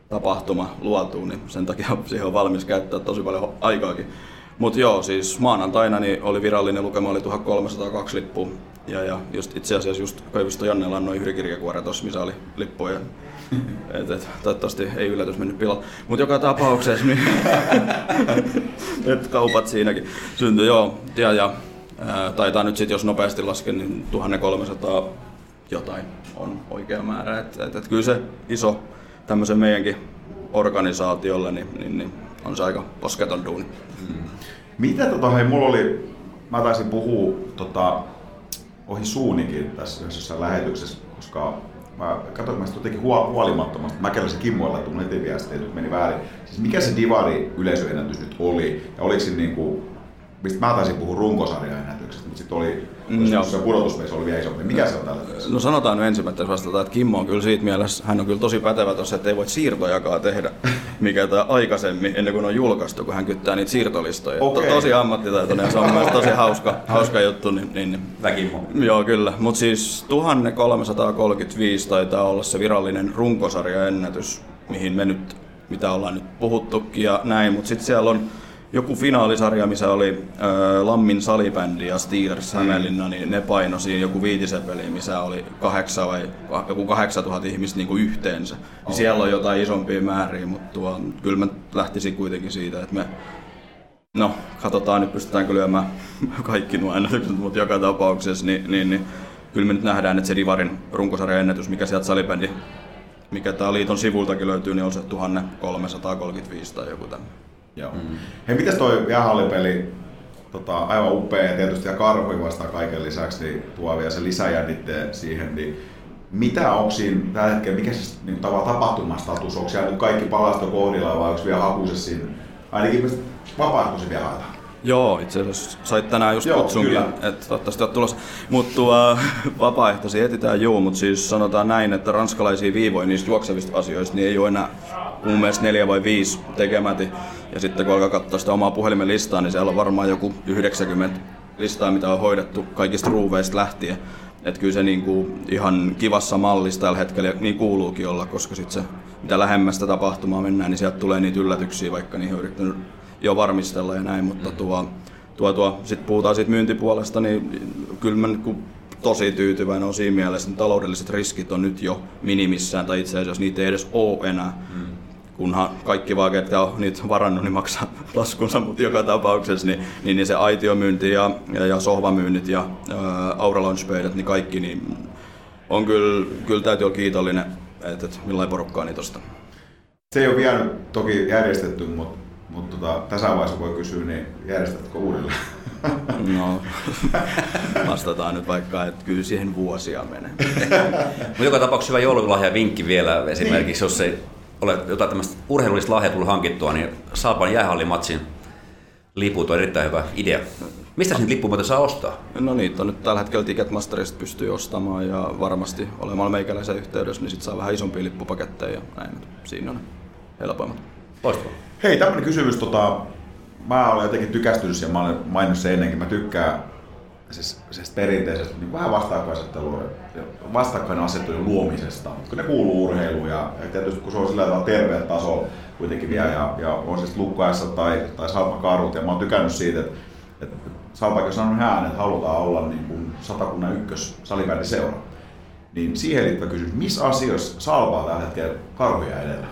tapahtuma luotuun, niin sen takia *laughs* siihen on valmis käyttää tosi paljon aikaakin. Mutta joo, siis maanantaina niin oli virallinen lukema oli 1302 lippua ja, ja just itse asiassa just Koivisto Jannella on noin yhden kirjakuore tuossa, missä oli lippuja. *laughs* Et, et, toivottavasti ei yllätys mennyt pilalle. Mutta joka tapauksessa, niin *laughs* et kaupat siinäkin syntyi, joo. Ja, ja ää, taitaa nyt sitten, jos nopeasti lasken, niin 1300 jotain on oikea määrä. Et, et, et kyllä se iso tämmöisen meidänkin organisaatiolle, niin, niin, niin on se aika posketon duuni. Mm. Mitä tota, hei, mulla oli, mä taisin puhua tota, ohi suunikin tässä yhdessä lähetyksessä, koska mä katsoin, mä jotenkin huolimattomasti. Mäkeläisen Kimmoilla tuli heti viesti, että meni väärin. Siis mikä se divari yleisöennätys nyt oli? Ja oliko se niin kuin, mistä mä taisin puhua runkosarjan ennätyksestä, mutta sitten oli Mm, se pudotuspeisi oli vielä isompi. Mikä se on tällä No sanotaan nyt ensimmäisenä vastata, että Kimmo on kyllä siitä mielessä, hän on kyllä tosi pätevä tuossa, että ei voi siirtojakaan tehdä, *laughs* mikä tämä aikaisemmin, ennen kuin on julkaistu, kun hän kyttää niitä siirtolistoja. Okay. To, tosi ammattitaitoinen ja se on myös tosi hauska, *laughs* hauska juttu. Niin, niin, Väkimmo. Joo, kyllä. Mutta siis 1335 taitaa olla se virallinen runkosarjaennätys, mihin me nyt, mitä ollaan nyt puhuttukin ja näin, mutta sitten siellä on joku finaalisarja, missä oli äh, Lammin salibändi ja Steelers mm. Hämeenlinna, niin ne paino siinä joku viitisen peli, missä oli kahdeksan vai joku 8000 ihmistä niin kuin yhteensä. Niin siellä on jotain isompia määriä, mutta tuo, kyllä mä lähtisin kuitenkin siitä, että me No, katsotaan nyt pystytäänkö lyömään kaikki nuo ennätykset, mutta joka tapauksessa, niin, niin, niin kyllä me nyt nähdään, että se Divarin runkosarjan ennätys, mikä sieltä salibändi, mikä tää liiton sivultakin löytyy, niin on se 1335 tai joku tämmöinen. Joo. Mm. Hei, mitäs toi jäähallipeli? tota, aivan upea ja tietysti ja karhui vastaan kaiken lisäksi niin tuo vielä se lisäjännitteen siihen, niin mitä onko siinä tällä hetkellä, mikä se niin, tavallaan tapahtumastatus, onko siellä nyt kaikki palasto kohdilla vai onko vielä hakuisessa siinä, ainakin vapaaehtoisia vielä haetaan? Joo, itse asiassa sait tänään just Joo, kutsunkin, että toivottavasti olet tulossa. Mutta tuo vapaaehtoisia etsitään juu, mutta siis sanotaan näin, että ranskalaisia viivoja niistä juoksevista asioista niin ei ole enää mun mielestä neljä vai viisi tekemäti. Ja sitten kun alkaa katsoa sitä omaa puhelimen listaa, niin siellä on varmaan joku 90 listaa, mitä on hoidettu kaikista ruuveista lähtien. Että kyllä se niinku ihan kivassa mallissa tällä hetkellä ja niin kuuluukin olla, koska sitten se, mitä lähemmästä tapahtumaa mennään, niin sieltä tulee niitä yllätyksiä, vaikka niihin on yrittänyt jo varmistella ja näin, mutta tuo, tuo, tuo sitten puhutaan siitä myyntipuolesta, niin kyllä mä niinku tosi tyytyväinen on siinä mielessä, että taloudelliset riskit on nyt jo minimissään, tai itse asiassa niitä ei edes ole enää. Mm. Kunhan kaikki vaan, ketkä on niitä varannut, niin maksaa laskunsa, mutta joka tapauksessa niin, niin, niin se aitiomyynti ja, ja, ja sohvamyynnit ja ää, Aura Launchpaidat, niin kaikki, niin on kyllä, kyllä täytyy olla kiitollinen, että, että millainen porukkaa niitä ostaa. Se ei ole vielä toki järjestetty, mutta, mutta tota, tässä vaiheessa voi kysyä, niin järjestätkö uudelleen? *laughs* No, vastataan nyt vaikka, että kyllä siihen vuosia menee. *laughs* Mutta joka tapauksessa hyvä joululahja vinkki vielä esimerkiksi, jos ei ole jotain tämmöistä urheilullista lahjaa tullut hankittua, niin Saapan jäähallimatsin liput on erittäin hyvä idea. Mistä niitä lippuja muuten saa ostaa? No niitä on nyt tällä hetkellä Ticketmasterista pystyy ostamaan ja varmasti olemalla meikäläisen yhteydessä, niin sit saa vähän isompia lippupaketteja ja näin. Siinä on helpoimmat. Loistavaa. Hei, tämmönen kysymys. Tota, mä olen jotenkin tykästynyt siihen, mä olen maininnut sen ennenkin. Mä tykkään siis, siis perinteisestä niin vähän vastakkainasettelua, vastakkainasettelun luomisesta, kun ne kuuluu urheiluun ja, ja tietysti kun se on sillä tavalla terveä taso kuitenkin vielä ja, ja on siis lukkaessa tai, tai salpakarut ja mä oon tykännyt siitä, että, että Salpakin on sanonut hän, että halutaan olla niin kuin satakunnan ykkös salibändiseura. Niin siihen liittyvä kysymys, missä asioissa Salpaa tällä hetkellä karhuja edellä?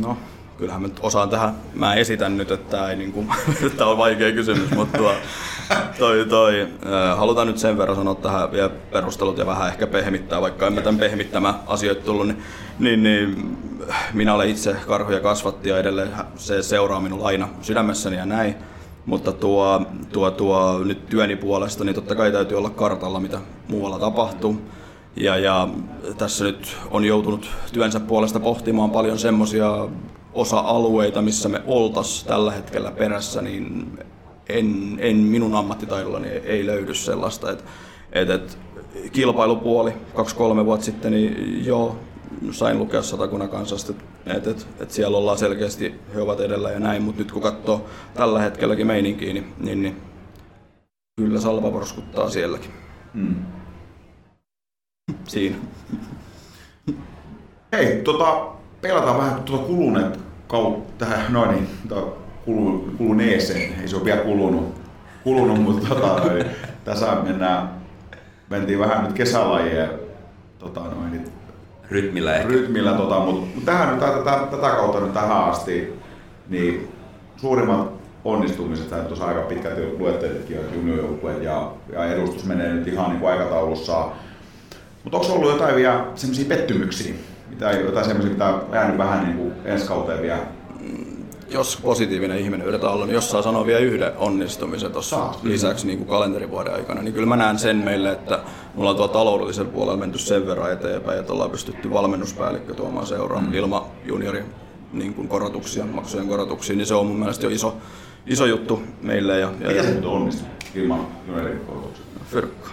No, kyllähän mä osaan tähän, mä esitän nyt, että tämä ei niinku, *laughs* tää on vaikea kysymys, mutta *laughs* toi, toi, halutaan nyt sen verran sanoa tähän vielä perustelut ja vähän ehkä pehmittää, vaikka en mä tämän pehmittämään asioita tullut, niin, niin, niin minä olen itse karhuja kasvatti ja edelleen se seuraa minulla aina sydämessäni ja näin. Mutta tuo, tuo, tuo nyt työni puolesta, niin totta kai täytyy olla kartalla, mitä muualla tapahtuu. Ja, ja tässä nyt on joutunut työnsä puolesta pohtimaan paljon semmoisia osa-alueita, missä me oltas tällä hetkellä perässä, niin en, en minun ammattitaidollani ei löydy sellaista, että et, et, kilpailupuoli kaksi-kolme vuotta sitten, niin joo, sain lukea satakunnan kansasta, että et, et siellä ollaan selkeästi, he ovat edellä ja näin, mutta nyt kun katsoo tällä hetkelläkin meininkiä, niin, niin, niin kyllä salva porskuttaa sielläkin. Hmm. Siinä. Hei, tota, pelataan vähän tuota kuluneet kau, tähän, noin niin, kulu, kuluneeseen, ei se ole vielä kulunut, kulunut mutta tota, noin, tässä mennään, mentiin vähän nyt kesälajien tota, noin, niin, Rytmillä ehkä. rytmillä, tota, mutta mut tähän nyt, tätä, tätä kautta nyt tähän asti, niin suurimmat onnistumiset, sä tuossa aika pitkälti luettelitkin jo juniorjoukkueet ja, ja edustus menee nyt ihan niin kuin aikataulussa. Mutta onko ollut jotain vielä semmoisia pettymyksiä? Mitä, jotain semmoisia, mitä on jäänyt vähän niin kuin ensi kauteen vielä? Jos positiivinen ihminen yritetään olla, niin jos saa sanoa vielä yhden onnistumisen tuossa Saat. lisäksi niin kuin kalenterivuoden aikana, niin kyllä mä näen sen meille, että me ollaan tuolla taloudellisella puolella menty sen verran eteenpäin, että ollaan pystytty valmennuspäällikkö tuomaan seuraan mm. ilman juniori niin kuin korotuksia, maksujen korotuksia, niin se on mun mielestä jo iso, iso juttu meille. Ja, ja, Mitä se nyt onnistuu ilman? Fyrkka.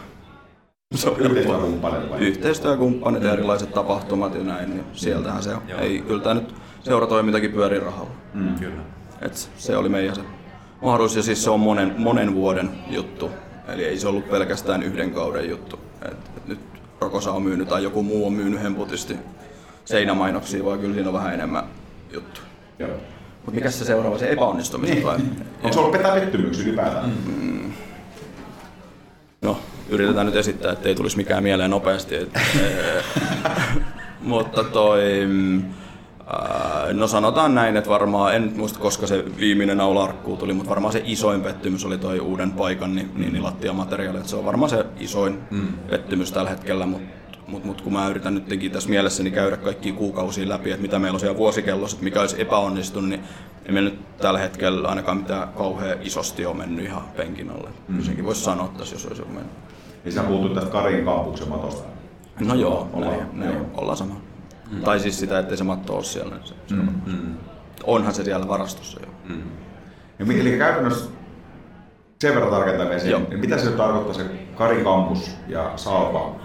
Se on vai? Yhteistyökumppanit ja erilaiset tapahtumat ja näin, niin sieltähän se on. Joo. Ei, kyllä tämä nyt seuratoimintakin pyörii rahalla. Mm. Kyllä. Et se oli meidän se mahdollisuus ja siis se on monen, monen vuoden juttu. Eli ei se ollut pelkästään yhden kauden juttu. Et, nyt Rokosa on myynyt tai joku muu on myynyt hemputisti seinämainoksia, vaan kyllä siinä on vähän enemmän juttu. Joo. Mutta mikä se seuraava, se epäonnistuminen vai? Onko se ollut petää pettymyksiä ylipäätään? Mm. No, yritetään nyt esittää, että ei tulisi mikään mieleen nopeasti. Et, *laughs* ee, mutta toi, mm, no sanotaan näin, että varmaan, en nyt muista koska se viimeinen naula arkkuun tuli, mutta varmaan se isoin pettymys oli toi uuden paikan, niin, niin, niin lattiamateriaali, että se on varmaan se isoin mm. pettymys tällä hetkellä, mutta mutta mut kun mä yritän nytkin tässä mielessäni käydä kaikki kuukausia läpi, että mitä meillä on siellä vuosikellossa, että mikä olisi epäonnistunut, niin ei me nyt tällä hetkellä ainakaan mitään kauhean isosti ole mennyt ihan penkin alle. Mm. Senkin voisi sanoa tässä, jos olisi mennyt. Niin sä puhuttu tästä Karin kampuksen matosta. No joo, Ollaan- näin, näin, ollaan sama. Mm. Tai siis sitä, ettei se matto ole siellä. niin Se, se mm. Onhan se siellä varastossa jo. Mm. Ja Eli käytännössä sen verran tarkentamiseen, Joo. niin mitä se tarkoittaa se Karin kampus ja Salpa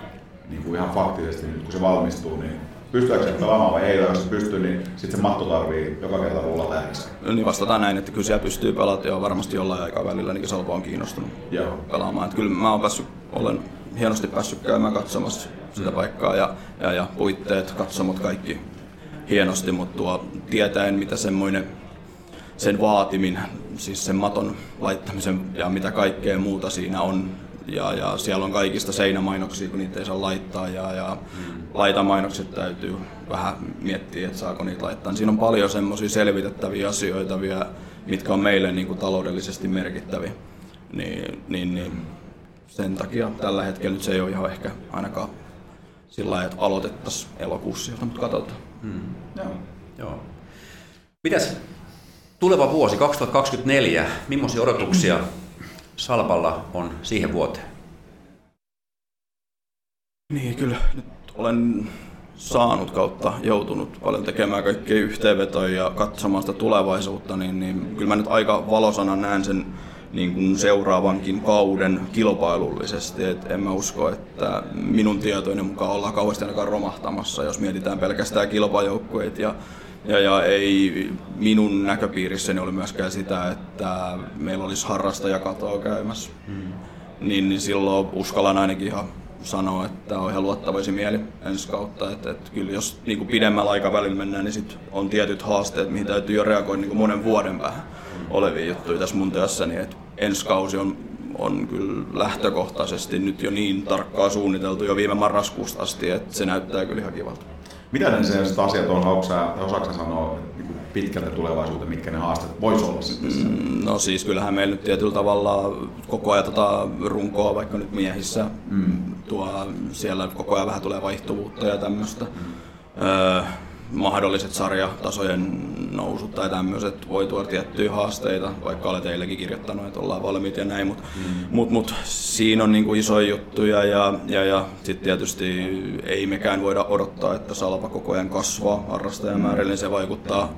niin kuin ihan faktisesti nyt kun se valmistuu, niin pystyykö se pelaamaan vai ei, jos se pystyy, niin sitten se matto tarvii joka kerta rullata äänessä. Niin vastataan näin, että kyllä siellä pystyy pelaamaan jo varmasti jollain aikaa välillä, niin Salpa on kiinnostunut Joo. pelaamaan. Että kyllä mä oon päässyt, olen hienosti päässyt käymään katsomassa sitä paikkaa ja, ja, ja puitteet, katsomot kaikki hienosti, mutta tuo tietäen mitä semmoinen sen vaatimin, siis sen maton laittamisen ja mitä kaikkea muuta siinä on. Ja, ja siellä on kaikista seinämainoksia, kun niitä ei saa laittaa ja, ja mm. laitamainokset täytyy vähän miettiä, että saako niitä laittaa. Siinä on paljon semmoisia selvitettäviä asioita vielä, mitkä on meille niin kuin taloudellisesti merkittäviä. Niin, niin, niin sen takia tällä hetkellä nyt se ei ole ihan ehkä ainakaan sillä lailla, että aloitettaisiin elokuussa sieltä, mutta katsotaan. Joo. Joo. Mitäs tuleva vuosi 2024, millaisia odotuksia Salpalla on siihen vuoteen? Niin, kyllä nyt olen saanut kautta joutunut paljon tekemään kaikkia yhteenvetoja ja katsomaan sitä tulevaisuutta, niin, niin kyllä mä nyt aika valosana näen sen niin kuin seuraavankin kauden kilpailullisesti. Et en mä usko, että minun tietoinen mukaan ollaan kauheasti ainakaan romahtamassa, jos mietitään pelkästään kilpajoukkueet. Ja, ja, ja ei minun näköpiirissäni oli myöskään sitä, että meillä olisi harrastajakatoa käymässä. Hmm. Niin, niin silloin uskallan ainakin ihan sanoa, että on ihan luottavaisin mieli ensi kautta. Että, että kyllä jos niin kuin pidemmällä aikavälillä mennään, niin sit on tietyt haasteet, mihin täytyy jo reagoida niin kuin monen vuoden päähän olevia juttuja tässä mun työssäni. Että ensi kausi on, on kyllä lähtökohtaisesti nyt jo niin tarkkaa suunniteltu jo viime marraskuusta asti, että se näyttää kyllä ihan kivalta. Mitä ne sellaiset asiat on, sä sanoa niin kuin pitkältä tulevaisuuteen, mitkä ne haasteet voisi olla sitten? Mm. No siis kyllähän meillä nyt tietyllä tavalla koko ajan tota runkoa, vaikka nyt miehissä, mm. tuo, siellä koko ajan vähän tulee vaihtuvuutta ja tämmöistä. Mm. Öö, mahdolliset sarjatasojen nousut tai tämmöiset voi tuoda tiettyjä haasteita, vaikka olet teillekin kirjoittanut, että ollaan valmiit ja näin, mutta mm. mut, mut, siinä on niinku isoja juttuja ja, ja, ja sitten tietysti ei mekään voida odottaa, että salpa koko ajan kasvaa harrastajamäärällä, niin se vaikuttaa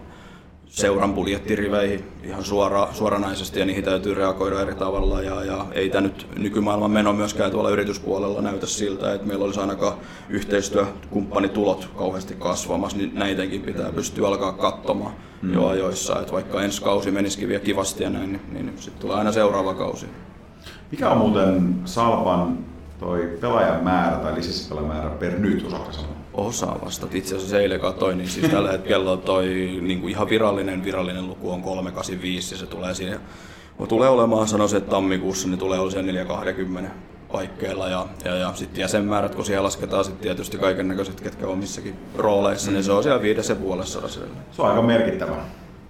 seuran budjettiriveihin ihan suora, suoranaisesti ja niihin täytyy reagoida eri tavalla. Ja, ja ei tämä nyt nykymaailman meno myöskään tuolla yrityspuolella näytä siltä, että meillä olisi ainakaan yhteistyökumppanitulot kauheasti kasvamassa, niin näidenkin pitää pystyä alkaa katsomaan mm. jo ajoissa. Että vaikka ensi kausi menisikin vielä kivasti ja näin, niin, niin sitten tulee aina seuraava kausi. Mikä on muuten Salpan toi pelaajan määrä tai lisenssipelaajan määrä per nyt, osaatko sanoa? Osa vasta. Itse asiassa eilen katsoin, niin siis tällä hetkellä on toi niin kuin ihan virallinen, virallinen luku on 385 ja se tulee siinä tulee olemaan, sanoisin, että tammikuussa niin tulee olla siellä 420 paikkeilla ja, ja, ja sitten jäsenmäärät, kun siellä lasketaan sitten tietysti kaiken näköiset, ketkä on missäkin rooleissa, mm. niin se on siellä viides ja puolessa Se on aika merkittävä.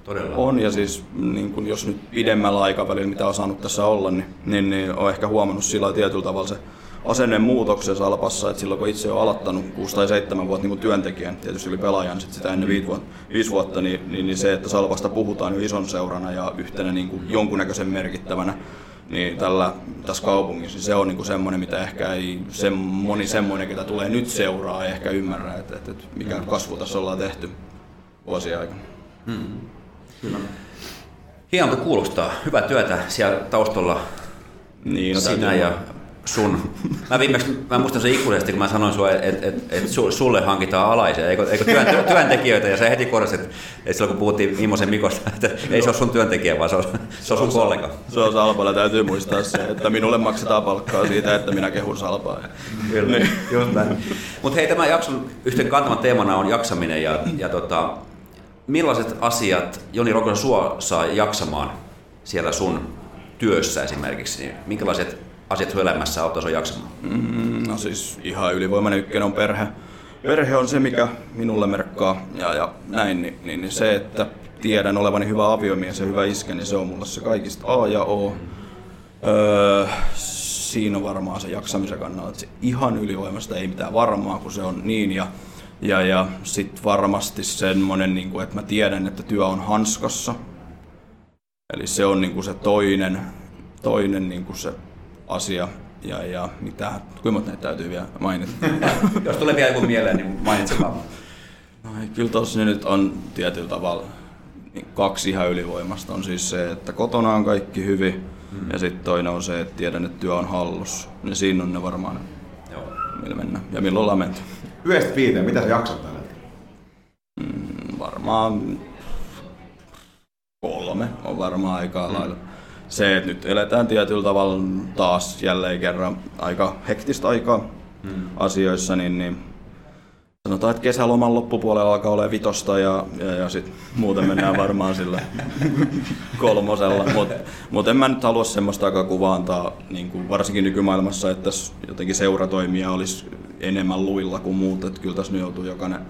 Todella. On ja siis niin kun jos nyt pidemmällä aikavälillä, mitä on saanut tässä olla, niin, niin, niin on ehkä huomannut sillä tietyllä tavalla se asennemuutoksen Salpassa, että silloin kun itse on aloittanut 6 tai 7 vuotta niin työntekijän, tietysti oli pelaajan sit sitä ennen 5 vuotta, viisi vuotta niin, niin, niin, se, että Salpasta puhutaan jo ison seurana ja yhtenä niin kuin jonkunnäköisen merkittävänä, niin tällä, tässä kaupungissa niin se on niin kuin semmoinen, mitä ehkä ei se, moni semmoinen, ketä tulee nyt seuraa, ei ehkä ymmärrä, että, että, että mikä kasvu tässä ollaan tehty vuosien aikana. Kyllä. Hienolta kuulostaa. Hyvää työtä siellä taustalla Niin, no sinä ja sun. Mä viimeksi, mä muistan sen ikuisesti, kun mä sanoin sulle, että et, et su, sulle hankitaan alaisia, eikö, eikö työn, työntekijöitä, ja sä heti korjasit, että et silloin kun puhuttiin Immosen Mikosta, että ei se ole sun työntekijä, vaan se on, se on sun kollega. Se on Salpalla, täytyy muistaa se, että minulle maksetaan palkkaa siitä, että minä kehun Salpaa. Kyllä, just näin. Mutta hei, tämän jakson yhten kantavan teemana on jaksaminen, ja, ja tota, millaiset asiat Joni Rokonen sua saa jaksamaan siellä sun työssä esimerkiksi, niin minkälaiset asiat sun elämässä auttaa sua jaksamaan? Mm, no siis ihan ylivoimainen ykkönen on perhe. Perhe on se, mikä minulle merkkaa ja, ja näin, niin, niin, niin se, että tiedän olevani hyvä aviomies ja hyvä iskä, niin se on mulle se kaikista A ja O. Öö, siinä on varmaan se jaksamisen kannalta, että se ihan ylivoimasta ei mitään varmaa, kun se on niin. Ja, ja, ja sitten varmasti semmoinen, niin kuin, että mä tiedän, että työ on hanskassa. Eli se on niin kuin se toinen, toinen niin kuin se asia. Ja, ja mitä, kuinka näitä täytyy vielä mainita? *laughs* Jos tulee vielä joku mieleen, niin mainitse vaan. No, kyllä tossa nyt on tietyllä tavalla niin kaksi ihan ylivoimasta. On siis se, että kotona on kaikki hyvin, mm. ja sitten toinen on se, että tiedän, että työ on hallussa. Ja siinä on ne varmaan, Joo. millä mennään. Ja milloin ollaan menty. Yhdestä viiteen, mitä sä jaksat tällä? Mm, varmaan kolme on varmaan aika mm. lailla. Se, että nyt eletään tietyllä tavalla taas jälleen kerran aika hektistä aikaa mm. asioissa, niin, niin sanotaan, että kesäloman loppupuolella alkaa olla vitosta ja, ja, ja sitten muuten mennään varmaan sillä *laughs* kolmosella. Mutta mut en mä nyt halua semmoista kuvaa antaa, niin kuin varsinkin nykymaailmassa, että jotenkin seuratoimia olisi enemmän luilla kuin muut. Että kyllä tässä nyt joutuu jokainen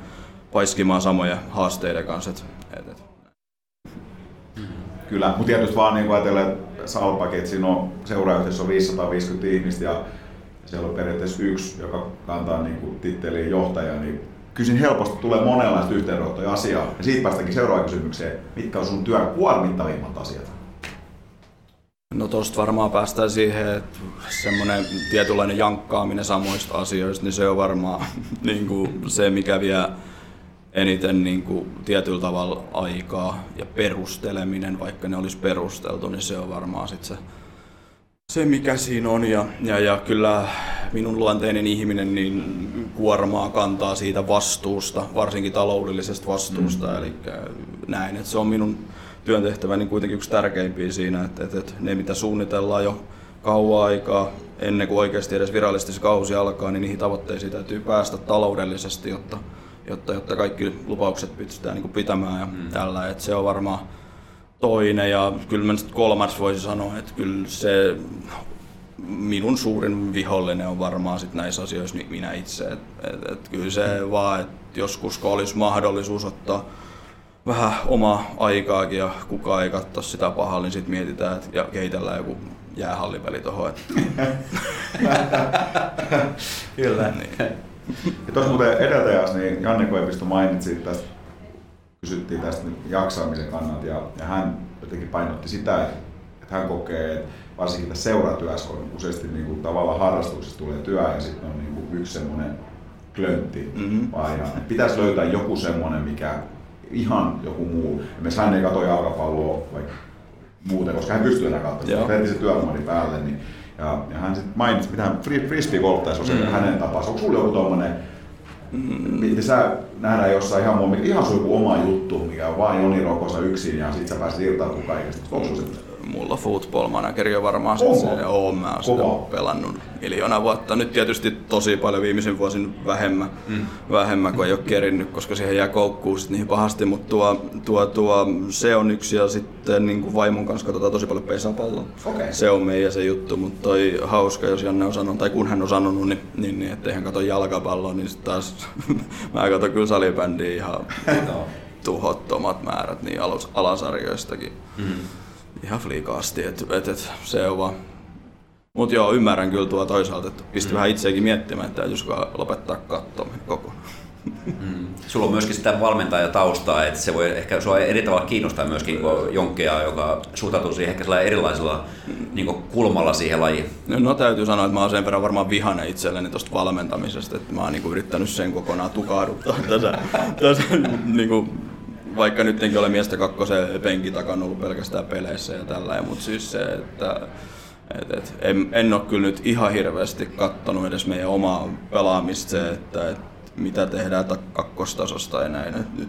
paiskimaan samoja haasteiden kanssa. Et, et. Kyllä, mutta tietysti vaan niin ajatellen, että Salpakin, että siinä on seuraayhteisössä on 550 ihmistä ja siellä on periaatteessa yksi, joka kantaa niin kuin titteliin johtaja, niin kysin helposti tulee monenlaista yhteydenottoja asiaa. Ja siitä päästäänkin seuraavaan kysymykseen, mitkä on sun työn kuormittavimmat asiat? No tosta varmaan päästään siihen, että semmoinen tietynlainen jankkaaminen samoista asioista, niin se on varmaan *laughs* niin kuin se, mikä vie eniten niin kuin tietyllä tavalla aikaa ja perusteleminen, vaikka ne olisi perusteltu, niin se on varmaan sit se, se, mikä siinä on. Ja, ja, ja kyllä minun luonteinen ihminen niin kuormaa kantaa siitä vastuusta, varsinkin taloudellisesta vastuusta. Mm. Eli näin, että se on minun työntehtäväni niin kuitenkin yksi tärkeimpiä siinä, että, että, että ne mitä suunnitellaan jo kauan aikaa ennen kuin oikeasti edes virallisesti se kausi alkaa, niin niihin tavoitteisiin täytyy päästä taloudellisesti, jotta, jotta, jotta kaikki lupaukset pystytään niin kuin pitämään ja mm. tällä. Että se on varmaan toinen ja kyllä mä kolmas voisi sanoa, että kyllä se minun suurin vihollinen on varmaan sit näissä asioissa niin minä itse. Et, et, et kyllä se mm. vaan, että joskus kun olisi mahdollisuus ottaa vähän omaa aikaakin ja kukaan ei katso sitä pahalla, niin sitten mietitään et, ja kehitellään joku jäähallipeli tuohon. *laughs* Kyllä. niin. Ja tuossa muuten edeltäjässä, niin Janne Koivisto mainitsi tästä, kysyttiin tästä jaksamisen kannalta ja, ja hän jotenkin painotti sitä, että, hän kokee, että varsinkin tässä seuratyössä on useasti niin kuin, tavallaan harrastuksessa tulee työ ja sitten on niin kuin, yksi semmoinen klöntti. Mm-hmm. Ja, pitäisi löytää joku semmoinen, mikä ihan joku muu. Esimerkiksi hän ei katso jalkapalloa vaikka muuten, koska hän pystyy enää katsomaan. Se työnuori päälle. Niin, ja, ja hän sitten mainitsi, mitä hän frisbee golf on se mm. hänen tapansa. Onko sulla joku tommonen, mm. mitä sä nähdään jossain ihan, muu, ihan sun joku oma juttu, mikä on vain Joni Rokosa yksin ja sit sä pääset irtautumaan kaikesta. Onko se mulla football manageri on varmaan Oho. se, on, mä oon sitä pelannut miljoona vuotta. Nyt tietysti tosi paljon viimeisen vuosin vähemmän, mm. vähemmän kun ei ole kerinnyt, koska siihen jää koukkuun sit niin pahasti, mutta tuo, tuo, tuo, se on yksi ja sitten niin kuin vaimon kanssa katsotaan tosi paljon pesäpalloa. Okay. Se on meidän se juttu, mutta toi hauska, jos Janne on sanonut, tai kun hän on sanonut, niin, niin, niin ettei hän katso jalkapalloa, niin sitten taas *laughs* mä katson kyllä salibändiä ihan *laughs* tuhottomat määrät niin alasarjoistakin. Mm ihan fliikaasti, että et, et, se on vaan. Mut joo, ymmärrän kyllä tuo toisaalta, että pisti mm. vähän itseäkin miettimään, että täytyisikö lopettaa katsominen kokonaan. Mm. Sulla on myöskin sitä valmentajataustaa, että se voi ehkä sua eri tavalla kiinnostaa myöskin kuin jonkkea, joka suhtautuu siihen ehkä erilaisella niin kulmalla siihen lajiin. No, no, täytyy sanoa, että mä oon sen verran varmaan vihane itselleni tuosta valmentamisesta, että mä oon niin yrittänyt sen kokonaan tukahduttaa tässä, tässä niin kuin vaikka nyt enkin ole miestä kakkosen penkin takana ollut pelkästään peleissä ja tällä, mutta siis se, että et, et, en, en ole kyllä nyt ihan hirveästi kattonut edes meidän omaa pelaamista se, että et, mitä tehdään kakkostasosta ja näin. Et nyt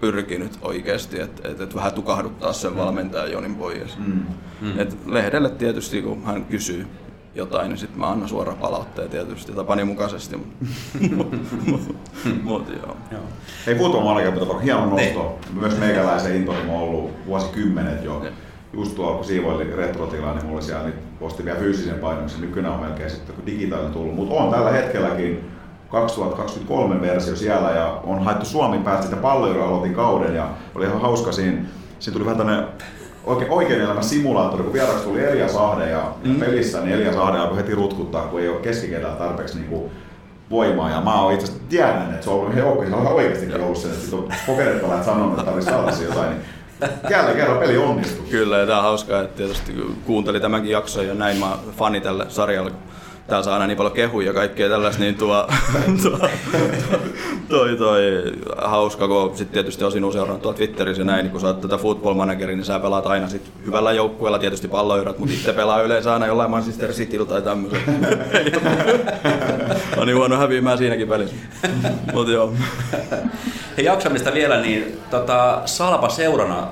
pyrkinyt oikeasti, että et, et vähän tukahduttaa sen valmentajan Jonin pois. Mm. Mm. Et lehdelle tietysti, kun hän kysyy jotain, niin sitten mä annan suoraan palautteen tietysti tapani mukaisesti. Mutta *laughs* mut, joo. joo. Hei, puhutaan Malkeapita, hieno nosto. Ne. Myös meikäläisen intohimo on ollut vuosikymmenet jo. Ne. Just tuolla, kun siivoili retrotila, niin mulla siellä niin posti vielä fyysisen painoksen. Nykyään on melkein sitten, kun digitaalinen tullut. Mutta on tällä hetkelläkin 2023 versio siellä ja on haettu Suomi päästä sitä palloilla aloitin kauden ja oli ihan hauska siinä. Siinä tuli vähän tämmöinen oikein, oikein elämä simulaattori, kun vieraksi tuli Elia Sahde ja mm. pelissä, niin Elia Sahde alkoi heti rutkuttaa, kun ei ole keskikentällä tarpeeksi niin kuin voimaa. Ja mä oon itse asiassa tiedän, että se on ollut ihan joukko, se on oikeasti ollut sen, että on pokeretpalajat sanonut, että tarvitsisi saada jotain. Niin Jälleen kerran peli onnistui. Kyllä, ja tämä on hauskaa, että tietysti kuuntelin tämänkin jakson ja näin mä fani tälle sarjalle täällä saa aina niin paljon kehuja ja kaikkea tällaista, niin tuo, *laughs* tuo, toi, toi, hauska, kun sitten tietysti osin seurannut tuolla Twitterissä ja näin, niin kun sä oot tätä football manageria, niin sä pelaat aina sit hyvällä joukkueella, tietysti palloirat, mutta itse pelaa yleensä aina jollain Manchester Cityllä tai tämmöisen. *laughs* on niin huono häviämään siinäkin pelissä. Mut joo. Hei, jaksamista vielä, niin tota, Salpa seurana,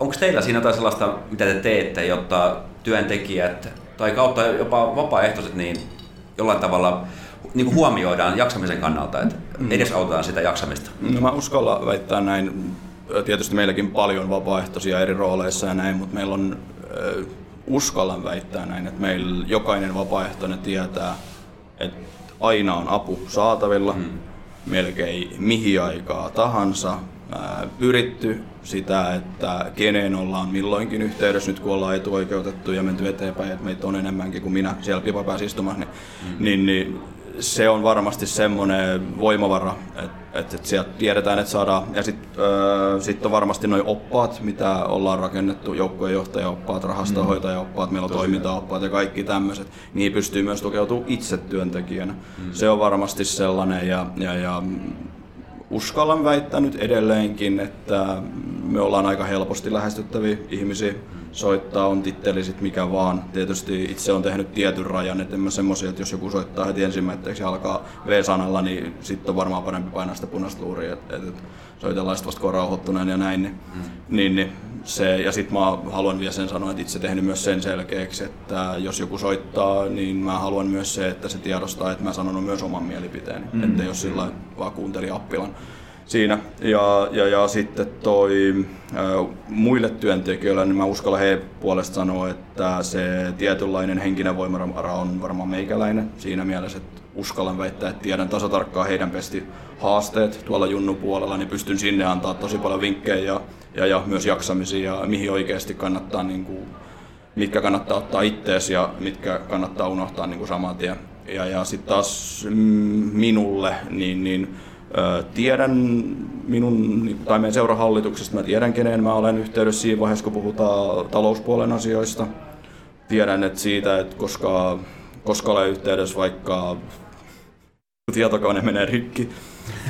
onko teillä siinä jotain sellaista, mitä te teette, jotta työntekijät tai kautta jopa vapaaehtoiset niin jollain tavalla niin kuin huomioidaan jaksamisen kannalta, että mm. edesautetaan sitä jaksamista? No mä uskalla väittää näin. Tietysti meilläkin paljon vapaaehtoisia eri rooleissa ja näin, mutta meillä on, äh, uskallan väittää näin, että meillä jokainen vapaaehtoinen tietää, että aina on apu saatavilla, mm. melkein mihin aikaa tahansa, pyritty sitä, että keneen ollaan milloinkin yhteydessä, nyt kun ollaan etuoikeutettu ja menty eteenpäin, että meitä on enemmänkin kuin minä siellä pipapäässä istumassa, niin, mm. niin, niin se on varmasti semmoinen voimavara, että et, et sieltä tiedetään, että saadaan. Ja sitten sit on varmasti noin oppaat, mitä ollaan rakennettu, joukkojen johtajaoppaat, rahastohoitajaoppaat, meillä on toimintaoppaat ja kaikki tämmöiset. Niin pystyy myös tukeutumaan itse työntekijänä. Mm. Se on varmasti sellainen ja, ja, ja uskallan väittää nyt edelleenkin, että me ollaan aika helposti lähestyttäviä ihmisiä. Soittaa on titteli sit mikä vaan. Tietysti itse on tehnyt tietyn rajan, että en mä semmosia, että jos joku soittaa heti ensimmäiseksi alkaa V-sanalla, niin sitten on varmaan parempi painaa sitä punaista luuria, et, et soitellaan vasta kun on rauhoittuneen ja näin. Niin, mm. niin, niin se, ja sitten mä haluan vielä sen sanoa, että itse tehnyt myös sen selkeäksi, että jos joku soittaa, niin mä haluan myös se, että se tiedostaa, että mä sanon myös oman mielipiteeni, mm. että jos sillä vaan kuunteli appilan siinä. Ja, ja, ja sitten toi ä, muille työntekijöille, niin mä uskallan he puolesta sanoa, että se tietynlainen henkinen voimavara on varmaan meikäläinen siinä mielessä, että uskallan väittää, että tiedän tasatarkkaan heidän pesti haasteet tuolla Junnu puolella, niin pystyn sinne antaa tosi paljon vinkkejä ja, ja, ja myös jaksamisia ja mihin oikeasti kannattaa, niin kuin, mitkä kannattaa ottaa ittees ja mitkä kannattaa unohtaa niin kuin saman tien. Ja, ja sitten taas mm, minulle, niin, niin tiedän minun, niin, tai meidän seurahallituksesta, mä tiedän keneen mä olen yhteydessä siinä vaiheessa, kun puhutaan talouspuolen asioista. Tiedän, että siitä, että koska, koska olen yhteydessä vaikka tietokone menee rikki,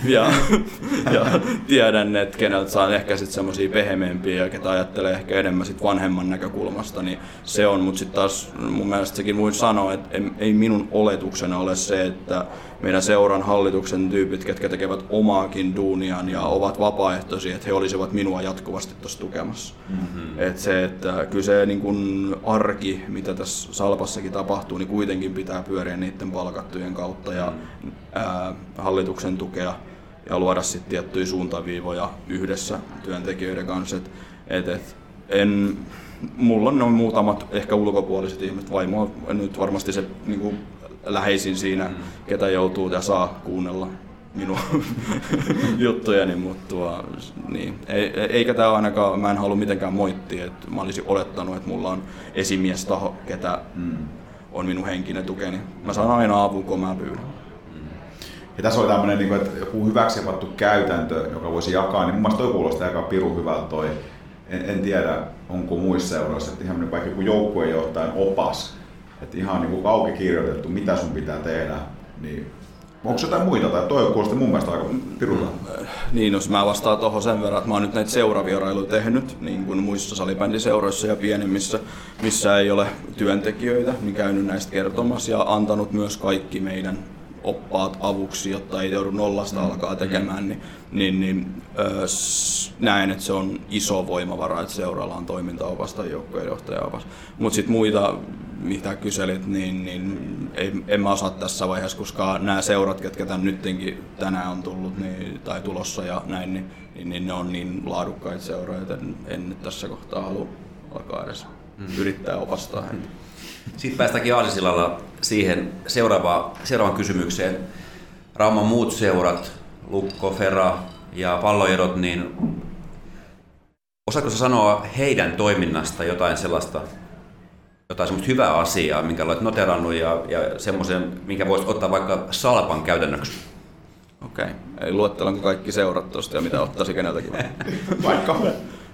ja, *laughs* ja tiedän, että keneltä saan ehkä sitten semmoisia pehmeämpiä ja ketä ajattelee ehkä enemmän sit vanhemman näkökulmasta, niin se on, mutta sitten taas mun mielestä sekin voin sanoa, että ei minun oletuksena ole se, että meidän seuran hallituksen tyypit, ketkä tekevät omaakin duuniaan ja ovat vapaaehtoisia, että he olisivat minua jatkuvasti tuossa tukemassa. Mm-hmm. Et se, että kyllä se niin kun arki, mitä tässä Salpassakin tapahtuu, niin kuitenkin pitää pyöriä niiden palkattujen kautta ja mm-hmm. ää, hallituksen tukea ja luoda sitten tiettyjä suuntaviivoja yhdessä työntekijöiden kanssa. Et, et, et, en, mulla on noin muutamat ehkä ulkopuoliset ihmiset, vaimo on nyt varmasti se niin kuin läheisin siinä, mm. ketä joutuu ja saa kuunnella minun *laughs* juttujani, mutta niin. eikä tämä ainakaan, mä en halua mitenkään moittia, että mä olisin olettanut, että mulla on esimies taho, ketä mm. on minun henkinen tukeni. Mä saan aina avun, kun mä pyydän. Mm. Ja tässä oli tämmöinen, niin että joku hyväksi käytäntö, joka voisi jakaa, niin mun mielestä toi kuulostaa aika pirun hyvältä toi. En, en tiedä, onko muissa seuroissa, että ihan vaikka joku joukkuejohtajan opas, että ihan niin kuin auki kirjoitettu, mitä sun pitää tehdä, niin Onko jotain muita, tai toi kuulosti mun mielestä aika pirulta. Mm, niin, jos mä vastaan tuohon sen verran, että mä oon nyt näitä seuravierailuja tehnyt, niin kuin muissa salibändiseuroissa ja pienemmissä, missä ei ole työntekijöitä, niin käynyt näistä kertomassa ja antanut myös kaikki meidän oppaat avuksi, jotta ei joudu nollasta mm. alkaa tekemään, niin, niin, niin öö, näen, että se on iso voimavara, että seuralla on toimintaopas tai joukkueenjohtajaopas. Mutta sitten muita, mitä kyselit, niin, niin ei, en mä osaa tässä vaiheessa, koska nämä seurat, ketkä tämän nyttenkin tänään on tullut niin, tai tulossa ja näin, niin, niin, niin ne on niin laadukkaita seuroja, että en, en nyt tässä kohtaa halua alkaa edes mm. yrittää opastaa heitä. Sitten päästäänkin Aasisillalla siihen seuraavaan, seuraavaan kysymykseen. Rauman muut seurat, Lukko, Fera ja palloerot, niin Osaatko sanoa heidän toiminnasta jotain sellaista, jotain semmoista hyvää asiaa, minkä olet noterannut ja, ja semmoisen, minkä voisit ottaa vaikka salpan käytännöksi? Okei. Okay. Ei luettelanko kaikki seurat tosta ja mitä ottaisi keneltäkin? *laughs* Vaikka.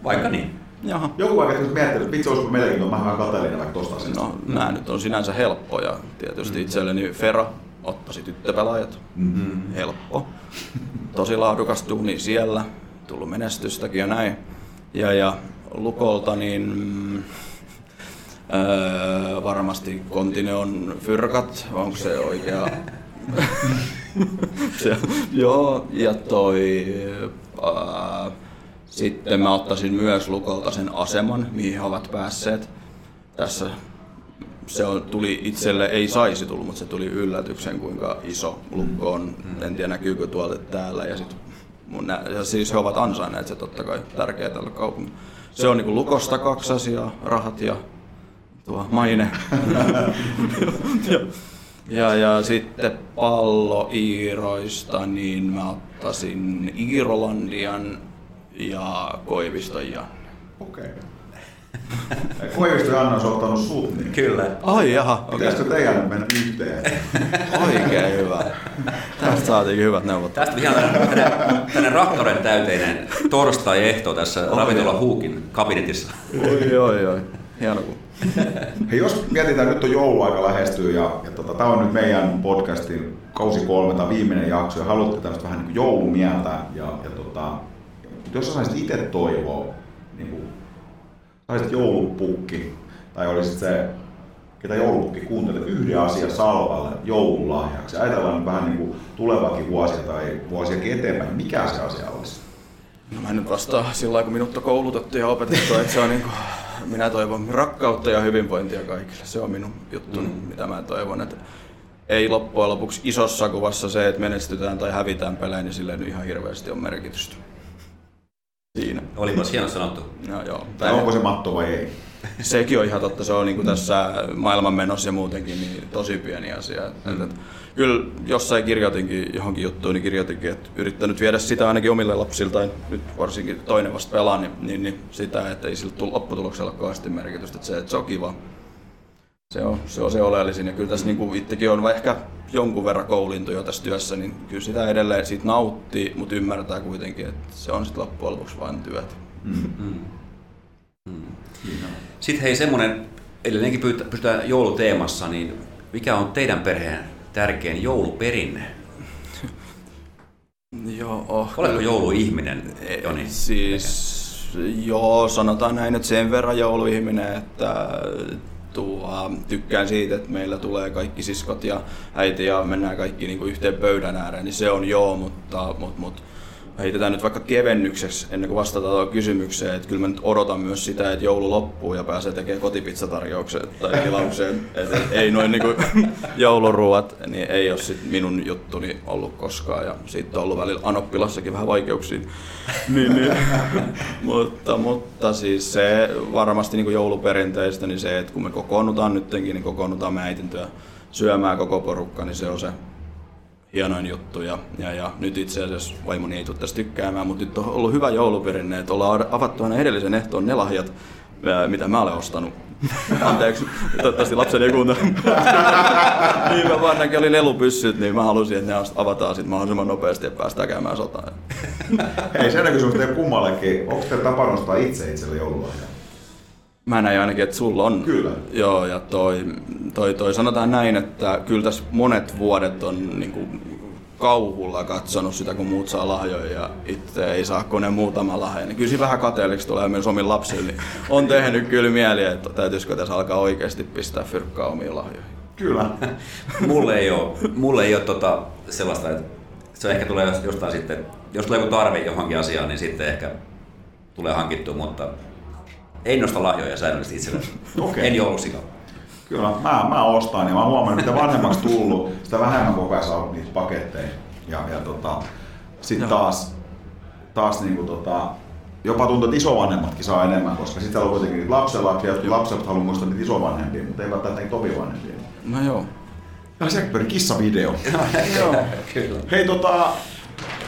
Vaikka niin. Jaha. Joku aika sitten miettinyt, että vitsi olisiko meilläkin, mä vähän katselin vaikka tosta sen. No, nämä nyt on sinänsä helppoja. Tietysti itselleni Fera ottasi tyttöpelaajat. Mm-hmm. Helppo. Tosi laadukas duuni siellä. Tullut menestystäkin ja näin. Ja, ja Lukolta niin öö, varmasti Kontine on fyrkat, onko se oikea? *laughs* *laughs* se, joo, ja toi... Ää, sitten mä ottaisin myös Lukolta sen aseman, mihin he ovat päässeet. Tässä se on, tuli itselle, ei saisi tullut, mutta se tuli yllätyksen, kuinka iso Lukko on. En tiedä näkyykö tuolta täällä. Ja, sit mun nä- ja siis he ovat ansainneet se totta kai tärkeää tällä kaupungilla. Se on niin Lukosta kaksi asiaa, rahat ja tuo maine. ja, *laughs* ja, ja sitten pallo Iiroista, niin mä ottaisin Iirolandian ja Koiviston Janne. Okei. Okay. Koivisto ja Anna olisi ottanut sut, niin Kyllä. Ai jaha, pitäisikö teidän nyt mennä yhteen? Oikein hyvä. Tästä saatiin hyvät neuvot. Tästä ihan tänne, tänne rakkauden täyteinen torstai-ehto tässä ravintola Huukin kabinetissa. Oi, oi, oi. Hieno kun. Hei, jos mietitään, nyt on jouluaika lähestyy ja, ja tota, tämä on nyt meidän podcastin kausi kolme tai viimeinen jakso ja haluatte tämmöistä vähän niin kuin joulumieltä ja, ja tota, jos saisit itse toivoa, niin kuin, saisit joulupukki tai olisit se, ketä joulupukki kuuntelet, yhden asian salvalle joululahjaksi. Ajatellaan nyt vähän niin kuin tulevakin vuosia tai vuosiakin eteenpäin, mikä se asia olisi? No mä nyt vastaan sillä lailla, kun minut on koulutettu ja opetettu, että se on niin kuin, minä toivon rakkautta ja hyvinvointia kaikille. Se on minun juttu, mm. mitä mä toivon. Että ei loppujen lopuksi isossa kuvassa se, että menestytään tai hävitään pelejä, niin sillä ei ihan hirveästi ole merkitystä. Siinä. Oli myös hieno sanottu. No, joo. Tai onko se matto vai ei? *laughs* Sekin on ihan totta, se on niin kuin tässä maailmanmenossa ja muutenkin niin tosi pieni asia. Mm. Et, kyllä jossain kirjoitinkin johonkin juttuun, niin kirjoitinkin, että yrittänyt viedä sitä ainakin omille lapsilta, nyt varsinkin toinen vasta pelaa, niin, niin, niin sitä, että ei sillä lopputuloksella kauheasti merkitystä, että se, että se on kiva. Se on, se on se oleellisin. Ja kyllä tässä niin kuin itsekin on ehkä jonkun verran koulintu jo tässä työssä, niin kyllä sitä edelleen siitä nauttii, mutta ymmärtää kuitenkin, että se on sitten loppujen lopuksi vain työt. Mm. Mm. Sitten hei semmoinen, edelleenkin pysytään jouluteemassa, niin mikä on teidän perheen tärkein jouluperinne? *laughs* Joo, oh, Oletko jouluihminen, Joni? Siis, joo, sanotaan näin, että sen verran jouluihminen, että tuo, tykkään siitä, että meillä tulee kaikki siskot ja äiti ja mennään kaikki niin kuin yhteen pöydän ääreen, niin se on joo, mutta, mutta, mutta heitetään nyt vaikka kevennykseksi ennen kuin vastataan tuohon kysymykseen, että kyllä mä nyt odotan myös sitä, että joulu loppuu ja pääsee tekemään kotipizzatarjouksen tai tilaukseen. että ei noin niin *laughs* jouluruuat, niin ei ole sit minun juttuni ollut koskaan ja siitä on ollut välillä Anoppilassakin vähän vaikeuksia. *laughs* niin, niin. *laughs* mutta, mutta siis se varmasti niin jouluperinteistä, niin se, että kun me kokoonnutaan nyttenkin, niin kokoonnutaan me äitintöä syömään koko porukka, niin se on se hienoin juttu. Ja, ja, ja nyt itse asiassa vaimoni ei tule tästä tykkäämään, mutta nyt on ollut hyvä jouluperinne, että ollaan avattu aina edellisen ehtoon ne lahjat, mitä mä olen ostanut. *laughs* Anteeksi, toivottavasti lapseni ei kuuntele. *laughs* niin mä vaan näkin oli lelupyssyt, niin mä halusin, että ne avataan sitten mahdollisimman nopeasti ja päästään käymään sotaan. *laughs* Hei, sen kysymys teille kummallekin. Onko te tapa nostaa itse itselle joululahjaa? Mä näin ainakin, että sulla on. Kyllä. Joo, ja toi, toi, toi sanotaan näin, että kyllä tässä monet vuodet on niin kuin, kauhulla katsonut sitä, kun muut saa lahjoja ja itse ei saa kuin ne muutama lahja. Niin kyllä vähän kateelliksi tulee myös omin lapsille. Niin on tehnyt kyllä mieli, että täytyisikö tässä alkaa oikeasti pistää fyrkkaa omiin lahjoihin. Kyllä. *laughs* mulle ei ole, mulle ei ole tota sellaista, että se ehkä tulee jostain sitten, jos tulee joku tarve johonkin asiaan, niin sitten ehkä tulee hankittua, mutta ei nosta lahjoja säännöllisesti itselleni. Okay. En joulusikaan. Kyllä, mä, mä ostan ja mä huomannut, että mitä vanhemmaksi tullut, sitä vähemmän koko ajan saa niitä paketteja. Ja, ja tota, sitten taas, taas niinku tota, jopa tuntuu, että isovanhemmatkin saa enemmän, koska sitten on kuitenkin niitä lapsenlapsia, jotkut lapset haluaa muistaa niitä isovanhempia, mutta ei välttämättä niitä opivanhempia. No joo. Ja Sekperi, kissavideo. *laughs* Joo, kyllä. Hei tota,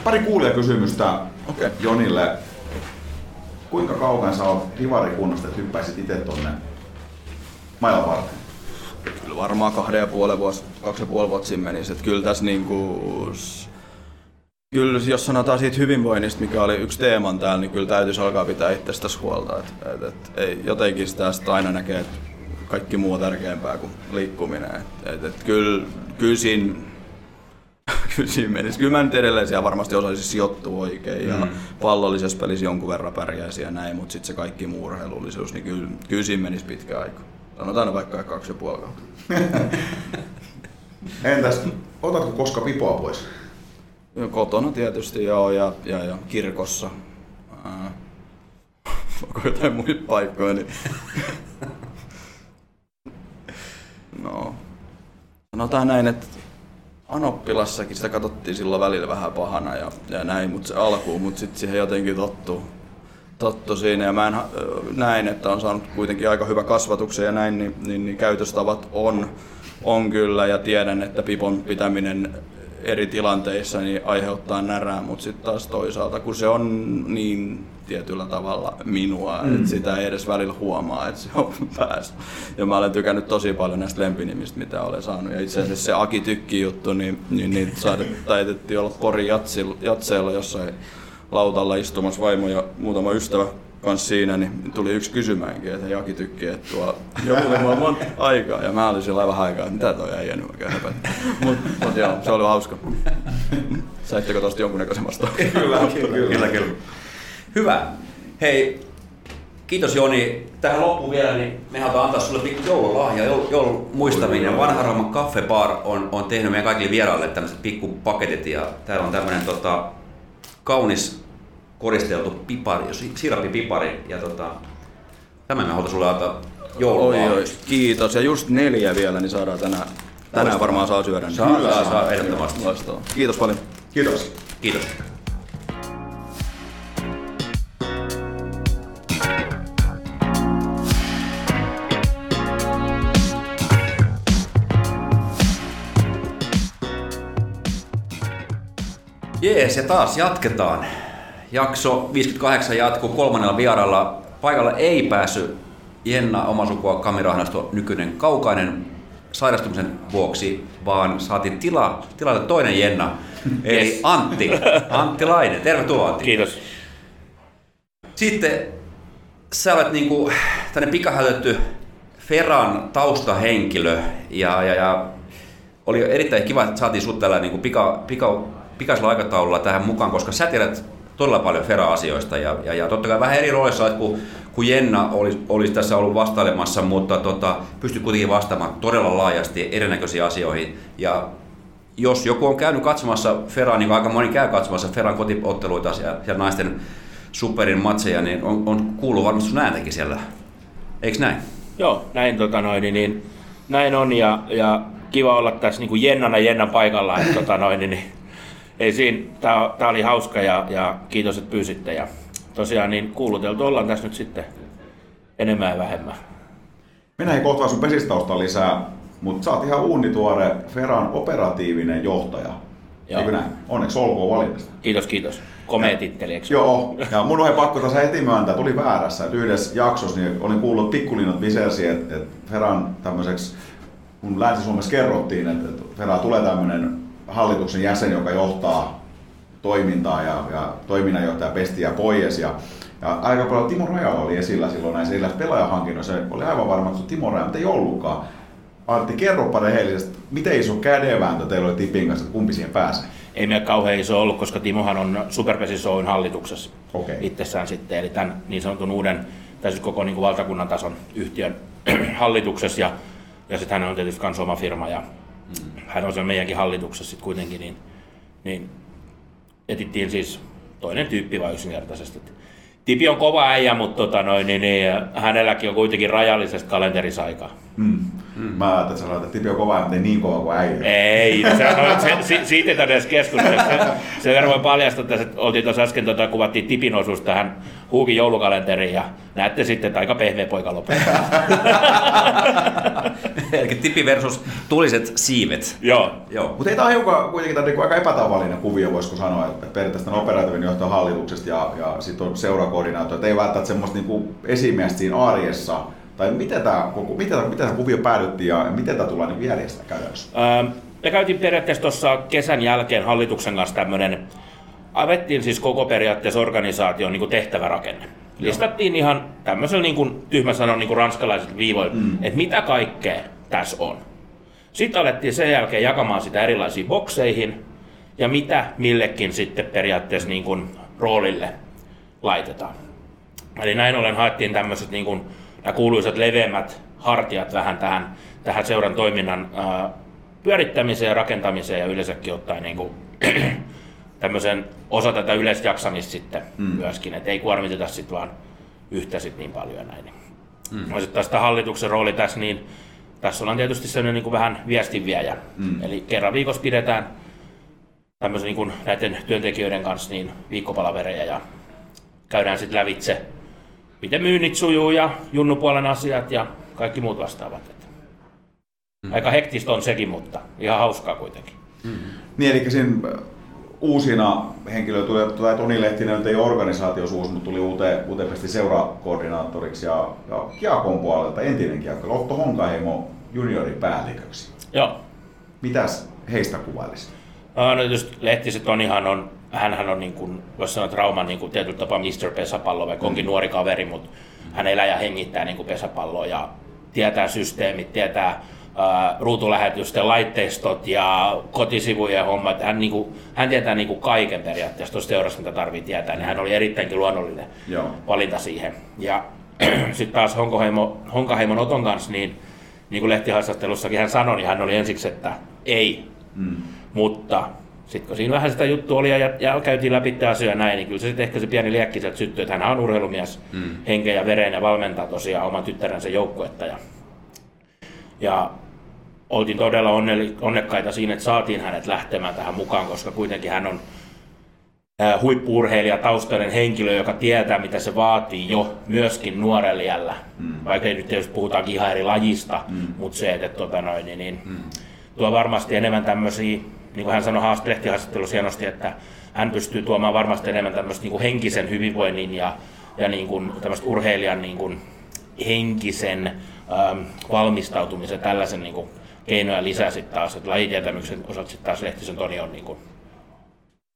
pari kuulijakysymystä Okei. Jonille. Kuinka kauan sä oot divarikunnasta, että hyppäisit itse tonne mailan varten? Kyllä varmaan kahden ja puolen vuosi, kaksi ja puoli vuotta menisi. Että kyllä tässä niinku, kyllä jos sanotaan siitä hyvinvoinnista, mikä oli yksi teeman täällä, niin kyllä täytyisi alkaa pitää itsestä huolta. Et, et, et, ei, jotenkin sitä sit aina näkee, että kaikki muu on tärkeämpää kuin liikkuminen. Et, et, et, kyllä, kyllä siinä *laughs* kyllä siinä menisi. Kyllä mä nyt edelleen siellä varmasti osaisin sijoittua oikein ja pallollisessa pelissä jonkun verran pärjäisi ja näin, mutta sitten se kaikki muu urheilullisuus, niin kyllä, kyllä siinä menisi pitkä aika. Sanotaan vaikka kaksi ja puoli kautta. *laughs* Entäs, otatko koska pipoa pois? Kotona tietysti joo ja, ja, ja kirkossa. Ää, *laughs* onko jotain muita paikkoja, niin... no, sanotaan näin, että Anoppilassakin sitä katsottiin silloin välillä vähän pahana ja, ja näin, mutta se alkuun, mutta sitten siihen jotenkin tottuu, tottu siinä. Ja mä en, näin, että on saanut kuitenkin aika hyvä kasvatuksen ja näin, niin, niin, niin käytöstavat on, on kyllä. Ja tiedän, että pipon pitäminen eri tilanteissa niin aiheuttaa närää, mutta sitten taas toisaalta, kun se on niin tietyllä tavalla minua, mm. että sitä ei edes välillä huomaa, että se on *laughs* päässä. Ja mä olen tykännyt tosi paljon näistä lempinimistä, mitä olen saanut. Ja itse asiassa se Aki Tykki-juttu, niin, niin, niin saadet, taitettiin olla Pori Jatseella jossain lautalla istumassa vaimo ja muutama ystävä kanssa siinä, niin tuli yksi kysymäänkin, että Jaki Tykki, että tuo *laughs* joku oli mulla monta aikaa. Ja mä olin sillä vähän aikaa, että mitä toi äijä nyt oikein höpöttää. Mutta mut joo, se oli hauska. Saitteko tosta jonkunnäköisen vastaan? *laughs* Kyllä, kyllä. Kyllä, kyllä. Hyvä. Hei, kiitos Joni. Tähän loppuun vielä, niin me halutaan antaa sulle pikku joululahja, joul, joulun muistaminen. Vanha Rooman Cafe Bar on, on tehnyt meidän kaikille vieraille tämmöiset pikkupaketit ja täällä on tämmöinen tota, kaunis koristeltu pipari, si- sirappipipari ja tota, tämän me halutaan sulle antaa Oi, joululahja. oi, kiitos. Ja just neljä vielä, niin saadaan tänään. Tänään varmaan saa syödä. niin- Saa, saa, saa, ehdottomasti. Kiitos paljon. Kiitos. Kiitos. Jees, ja taas jatketaan. Jakso 58 jatkuu kolmannella vieralla. Paikalla ei päässyt Jenna omasukua Kamirahnasto nykyinen kaukainen sairastumisen vuoksi, vaan saatiin tila, tilalle toinen Jenna, eli Yes. Antti. Antti Laine. Tervetuloa Antti. Kiitos. Sitten sä olet niinku tänne pikahälytty Feran taustahenkilö ja, ja, ja oli erittäin kiva, että saatiin sut tällä niinku pika, pika, pikaisella aikataululla tähän mukaan, koska sä tiedät todella paljon Fera-asioista ja, ja, ja totta kai vähän eri roolissa olet kuin, kuin Jenna olisi, olisi tässä ollut vastailemassa, mutta tota, pystyt kuitenkin vastaamaan todella laajasti erinäköisiin asioihin ja jos joku on käynyt katsomassa Feraa, niin aika moni käy katsomassa Feran kotiotteluita ja, ja naisten superin matseja, niin on, on kuullut varmasti sun ääntäkin siellä. Eikö näin? Joo, näin, tota noin, niin, niin, näin on ja, ja kiva olla tässä niin kuin Jennana Jennan paikalla. Että, tota noin, niin, niin, ei siinä, tää, oli hauska ja, ja kiitos, että pyysitte. Ja tosiaan niin kuuluteltu ollaan tässä nyt sitten enemmän ja vähemmän. Mennään ei kohta sun pesistausta lisää, mutta sä oot ihan uunituore Feran operatiivinen johtaja. Joo. Eikö näin? Onneksi olkoon valinnasta. Kiitos, kiitos. Komea titteli, eikö? Joo, ja mun on pakko tässä heti myöntää, tuli väärässä, että yhdessä jaksossa niin olin kuullut pikkulinnat visersi, että, että Feran tämmöiseksi, kun Länsi-Suomessa kerrottiin, että, että Fera tulee tämmöinen hallituksen jäsen, joka johtaa toimintaa ja, ja toiminnanjohtaja Pestiä pois. Ja, ja aika paljon Timo Rajala oli esillä silloin näissä erilaisissa pelaajahankinnoissa. Oli aivan varma, että Timo Rajala, mutta ei ollutkaan. Antti, kerropa rehellisesti, miten iso kädenvääntö teillä oli Tipin kanssa, että kumpi siihen pääsee? Ei meillä kauhean iso ollut, koska Timohan on Superpesis Oyn hallituksessa Okei. itsessään sitten, eli tämän niin sanotun uuden, tai siis koko niin kuin valtakunnan tason yhtiön *clears throat* hallituksessa, ja, ja sitten hän on tietysti myös oma firma, ja hän on siellä meidänkin hallituksessa sitten kuitenkin, niin, niin etittiin siis toinen tyyppi vain yksinkertaisesti. Tipi on kova äijä, mutta tota noin, niin, niin, hänelläkin on kuitenkin rajallisesti kalenterisaikaa. Mm. Mm. Mä ajattelin, että sanoit, että Tipi on kova, mutta ei niin kova kuin äijä. Ei, *laughs* se, no, se, si, siitä ei tarvitse edes keskustella. Se, sen verran voi paljastaa, että se- oltiin tuossa äsken, tota, kuvattiin tipin osuus tähän Huukin joulukalenteriin ja näette sitten, että aika pehmeä poika lopettaa. *laughs* Eli tipi versus tuliset siivet. Joo. Joo. Mutta ei tämä hiukan kuitenkin tämä niinku aika epätavallinen kuvio, voisiko sanoa, että periaatteessa on operatiivinen johto hallituksesta ja, ja sitten on seurakoordinaatio, että ei välttämättä semmoista niinku esimiestä siinä arjessa, tai miten tämä, koko, miten, tämä, miten tämä kuvio päädyttiin ja miten tämä tullaan niin järjestää käytännössä? Öö, me käytiin periaatteessa tuossa kesän jälkeen hallituksen kanssa tämmöinen, avettiin siis koko periaatteessa organisaation niin tehtävärakenne. Listattiin ihan tämmöisellä niin kuin, tyhmä sanon niin kuin ranskalaiset viivoilla, mm. että mitä kaikkea tässä on. Sitten alettiin sen jälkeen jakamaan sitä erilaisiin bokseihin ja mitä millekin sitten periaatteessa niin kuin roolille laitetaan. Eli näin ollen haettiin tämmöiset niin kuin, nämä kuuluisat leveämmät hartiat vähän tähän, tähän seuran toiminnan ää, pyörittämiseen ja rakentamiseen ja yleensäkin ottaen niin kuin, *clears throat* tämmöisen osa tätä yleistä jaksamista sitten mm. myöskin, että ei kuormiteta sitten vaan yhtä sit niin paljon näin. Mm. No sitten tästä hallituksen rooli tässä, niin tässä ollaan tietysti sellainen niin kuin vähän viestinviejä. Mm. Eli kerran viikossa pidetään tämmöisen niin kuin näiden työntekijöiden kanssa niin viikkopalavereja ja käydään sitten lävitse, miten myynnit sujuu ja junnupuolen asiat ja kaikki muut vastaavat. Mm. Aika hektistä on sekin, mutta ihan hauskaa kuitenkin. Mm. Niin, eli siinä uusina henkilöitä tuli, tai Toni Lehtinen ei organisaatiossa uusi, mutta tuli uuteen, uuteen seurakoordinaattoriksi ja, ja Kiakon puolelta entinen Kiakko, Lotto Honkaheimo junioripäälliköksi. Joo. Mitäs heistä kuvailisit? No tietysti Lehtisen Tonihan on, hänhän on niin kuin, voisi sanoa, Rauman niin kuin tietyllä tapaa Mr. Pesapallo, vaikka onkin mm. nuori kaveri, mutta hän elää ja hengittää niin kuin pesapalloa ja tietää systeemit, tietää ruutulähetysten laitteistot ja kotisivujen hommat. Hän, niin kuin, hän tietää niin kuin kaiken periaatteessa tuosta seurasta, mitä tarvitsee tietää, niin hän oli erittäinkin luonnollinen Joo. valinta siihen. Ja *clears throat* sitten taas Honkaheimo, Honkaheimon Oton kanssa, niin, niin kuin lehtihaastattelussakin hän sanoi, niin hän oli ensiksi, että ei. Mm. Mutta sitten kun siinä vähän sitä juttu oli ja, ja käytiin läpi asioita näin, niin kyllä se sitten ehkä se pieni liekki sieltä syttyi, että hän on urheilumies mm. henkeä ja vereen ja valmentaa tosiaan oman tyttärensä joukkuetta. Ja, ja oltiin todella onnekkaita siinä, että saatiin hänet lähtemään tähän mukaan, koska kuitenkin hän on huippuurheilija, taustainen henkilö, joka tietää, mitä se vaatii jo myöskin nuorella iällä. Mm. Vaikka ei nyt tietysti puhutaan ihan eri lajista, mm. mutta se, että tota noin, niin, niin mm. tuo varmasti enemmän tämmöisiä, niin kuin hän sanoi lehtihaastattelussa hienosti, että hän pystyy tuomaan varmasti enemmän tämmöistä niin kuin henkisen hyvinvoinnin ja, ja niin kuin, urheilijan niin kuin henkisen ähm, valmistautumisen tällaisen niin kuin keinoja lisää sitten taas, että lajitietämyksen osalta sitten taas Lehtisen Toni on niin kuin,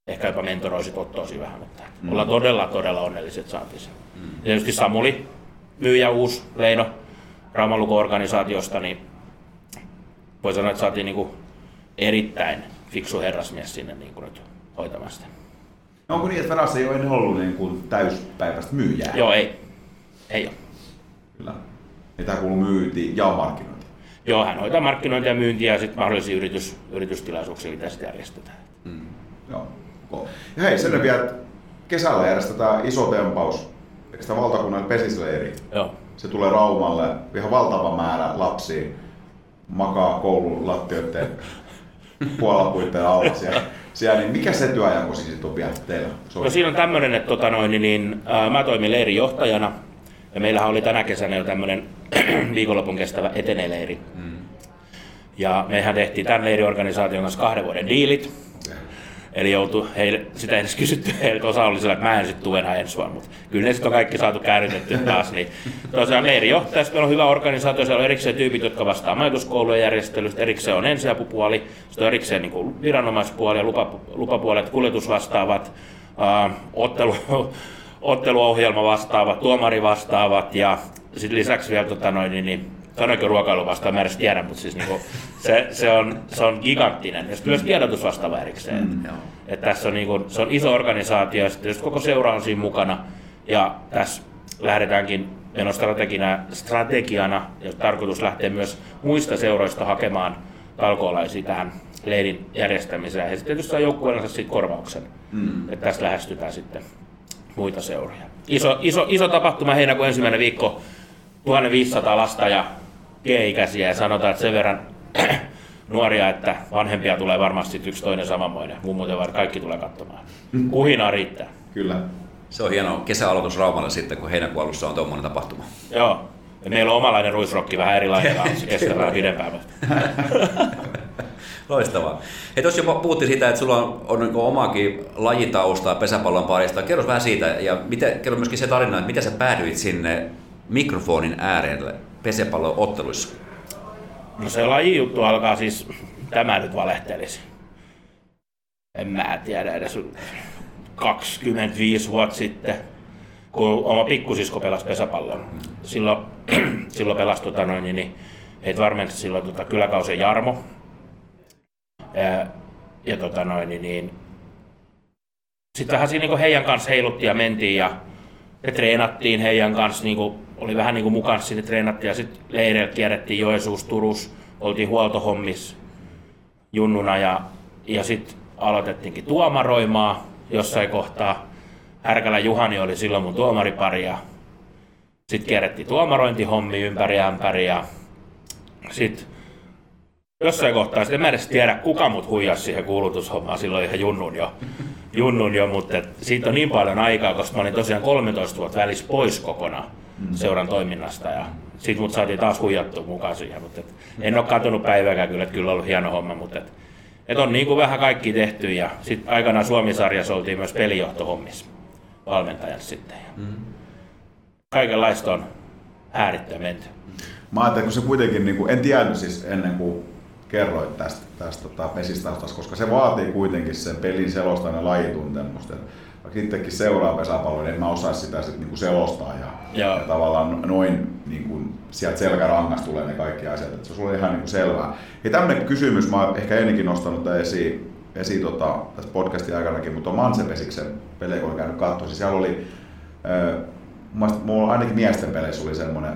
ehkä jopa mentoroisit Ottoasi vähän, mutta mm. ollaan todella, todella onnelliset, saatiin sen. Mm. Tietysti Samuli, myyjä uusi Leino Rauman organisaatiosta niin voi sanoa, että saatiin niin kuin erittäin fiksu herrasmies sinne niin kuin nyt hoitamaan sitä. No, onko niin, että Ferrassa ei ole ennen ollut niin kuin täyspäiväistä myyjää? Joo, ei. Ei ole. Kyllä. Ja tämä kuuluu myynti ja markkinointi. Joo, hän hoitaa markkinointia ja myyntiä ja sitten mahdollisia yritys, yritystilaisuuksia, mitä sitten järjestetään. Mm. Joo. Ja hei, sen vielä, että kesällä järjestetään iso tempaus, eikö sitä valtakunnan pesisleiri? Joo. Se tulee Raumalle, ihan valtava määrä lapsia makaa koulun lattioiden *laughs* puolapuitteen alla siellä. siellä. niin mikä se työajanko siis on vielä teillä? No siinä on tämmöinen, että tota noin, niin, ää, mä toimin leirinjohtajana ja meillähän oli tänä kesänä jo tämmöinen *clears throat* viikonlopun kestävä eteneleiri. Mm. Ja mehän tehtiin tämän leiriorganisaation kanssa kahden vuoden diilit. Eli joutu heille, sitä edes kysytty heiltä, osa oli sillä, että mä en sitten tue enää ensi vuonna, mutta kyllä ne sitten on kaikki saatu käännytetty taas. Niin tosiaan leirijohtaja, meillä on hyvä organisaatio, siellä on erikseen tyypit, jotka vastaa majoituskoulujen järjestelystä, erikseen on ensiapupuoli, sitten on erikseen niin kuin viranomaispuoli ja lupa, lupapuolet, kuljetusvastaavat, äh, ottelu, otteluohjelma vastaavat, tuomari vastaavat ja sitten lisäksi vielä tota noin, niin, niin sanoinko ruokailu vastaan, mä en edes tiedä, mutta siis niinku, se, se, on, se on giganttinen. Ja myös tiedotus vastaava erikseen. Mm, et tässä on, niinku, se on iso organisaatio, ja sitten koko seura on siinä mukana. Ja tässä lähdetäänkin, on strategiana, strategiana ja tarkoitus lähteä myös muista seuroista hakemaan talkoolaisia tähän leirin järjestämiseen. Ja sitten tietysti saa joukkueensa korvauksen. Mm. Että tässä lähestytään sitten muita seuroja. Iso, iso, iso tapahtuma heinäkuun ensimmäinen viikko, 1500 lasta ja G-ikäisiä ja sanotaan, että sen verran *clears throat* nuoria, että vanhempia tulee varmasti yksi toinen samanmoinen. Mummut ja kaikki tulee katsomaan. Kuhinaa riittää. Kyllä. Se on hieno kesäaloitus Raumalle sitten, kun heinäkuun alussa on tuommoinen tapahtuma. Joo. Ja meillä on omalainen ruisrokki vähän erilainen, se kestää vähän *laughs* pidempään. *laughs* Loistavaa. Hei, tuossa jo puhuttiin siitä, että sulla on, on niin omaakin lajitaustaa pesäpallon parista. Kerro vähän siitä ja miten, kerro myöskin se tarina, että miten sä päädyit sinne mikrofonin äärelle pesäpallon otteluissa? No se lajijuttu alkaa siis, tämä nyt valehtelisi. En mä tiedä edes 25 vuotta sitten, kun oma pikkusisko pelasi pesäpallon. Silloin, *clears throat* silloin pelasi tota noin, niin, heitä varmasti silloin tota, kyläkausien Jarmo. Ja, ja tota noin, niin, niin sitten vähän siinä niin heidän kanssa heiluttiin ja mentiin ja me treenattiin heidän kanssa, niin kuin, oli vähän niin kuin mukana sinne treenattiin ja sitten leireillä kierrettiin Joesuus, Turus, oltiin huoltohommissa junnuna ja, ja sitten aloitettiinkin tuomaroimaan jossain kohtaa. Härkälä Juhani oli silloin mun tuomaripari ja sitten kierrettiin tuomarointihommi ympäri ämpäri ja sitten jossain kohtaa, en mä edes tiedä kuka mut huijasi siihen kuulutushommaan silloin ihan junnun jo, junnun jo mutta et siitä on niin paljon aikaa, koska mä olin tosiaan 13 vuotta välissä pois kokonaan seuran toiminnasta ja sitten mut saatiin taas huijattua mukaan siihen, mutta et en ole katsonut päivääkään kyllä, että kyllä on ollut hieno homma, mutta et, et on niin kuin vähän kaikki tehty ja sitten aikanaan Suomi-sarjassa oltiin myös pelijohtohommissa valmentajan sitten. Ja kaikenlaista on äärittöön menty. Mä ajattelin, kun se kuitenkin, niin kuin, en tiennyt siis ennen kuin kerroit tästä, tästä tota, pesistaustasta, koska se vaatii kuitenkin sen pelin selostaminen ja lajituntemusta. Vaikka itsekin seuraa pesäpalloa, niin en mä osaa sitä sit niinku selostaa ja, Joo. ja tavallaan noin niinku, sieltä selkärangasta tulee ne kaikki asiat. Et se on ihan niinku selvää. Ja tämmöinen kysymys, mä oon ehkä ennenkin nostanut tämän esiin, esiin tota, tässä podcastin aikanakin, mutta on Mansepesiksen pelejä, kun olen käynyt katsoa. Siis siellä oli, äh, mulla ainakin miesten peleissä oli semmoinen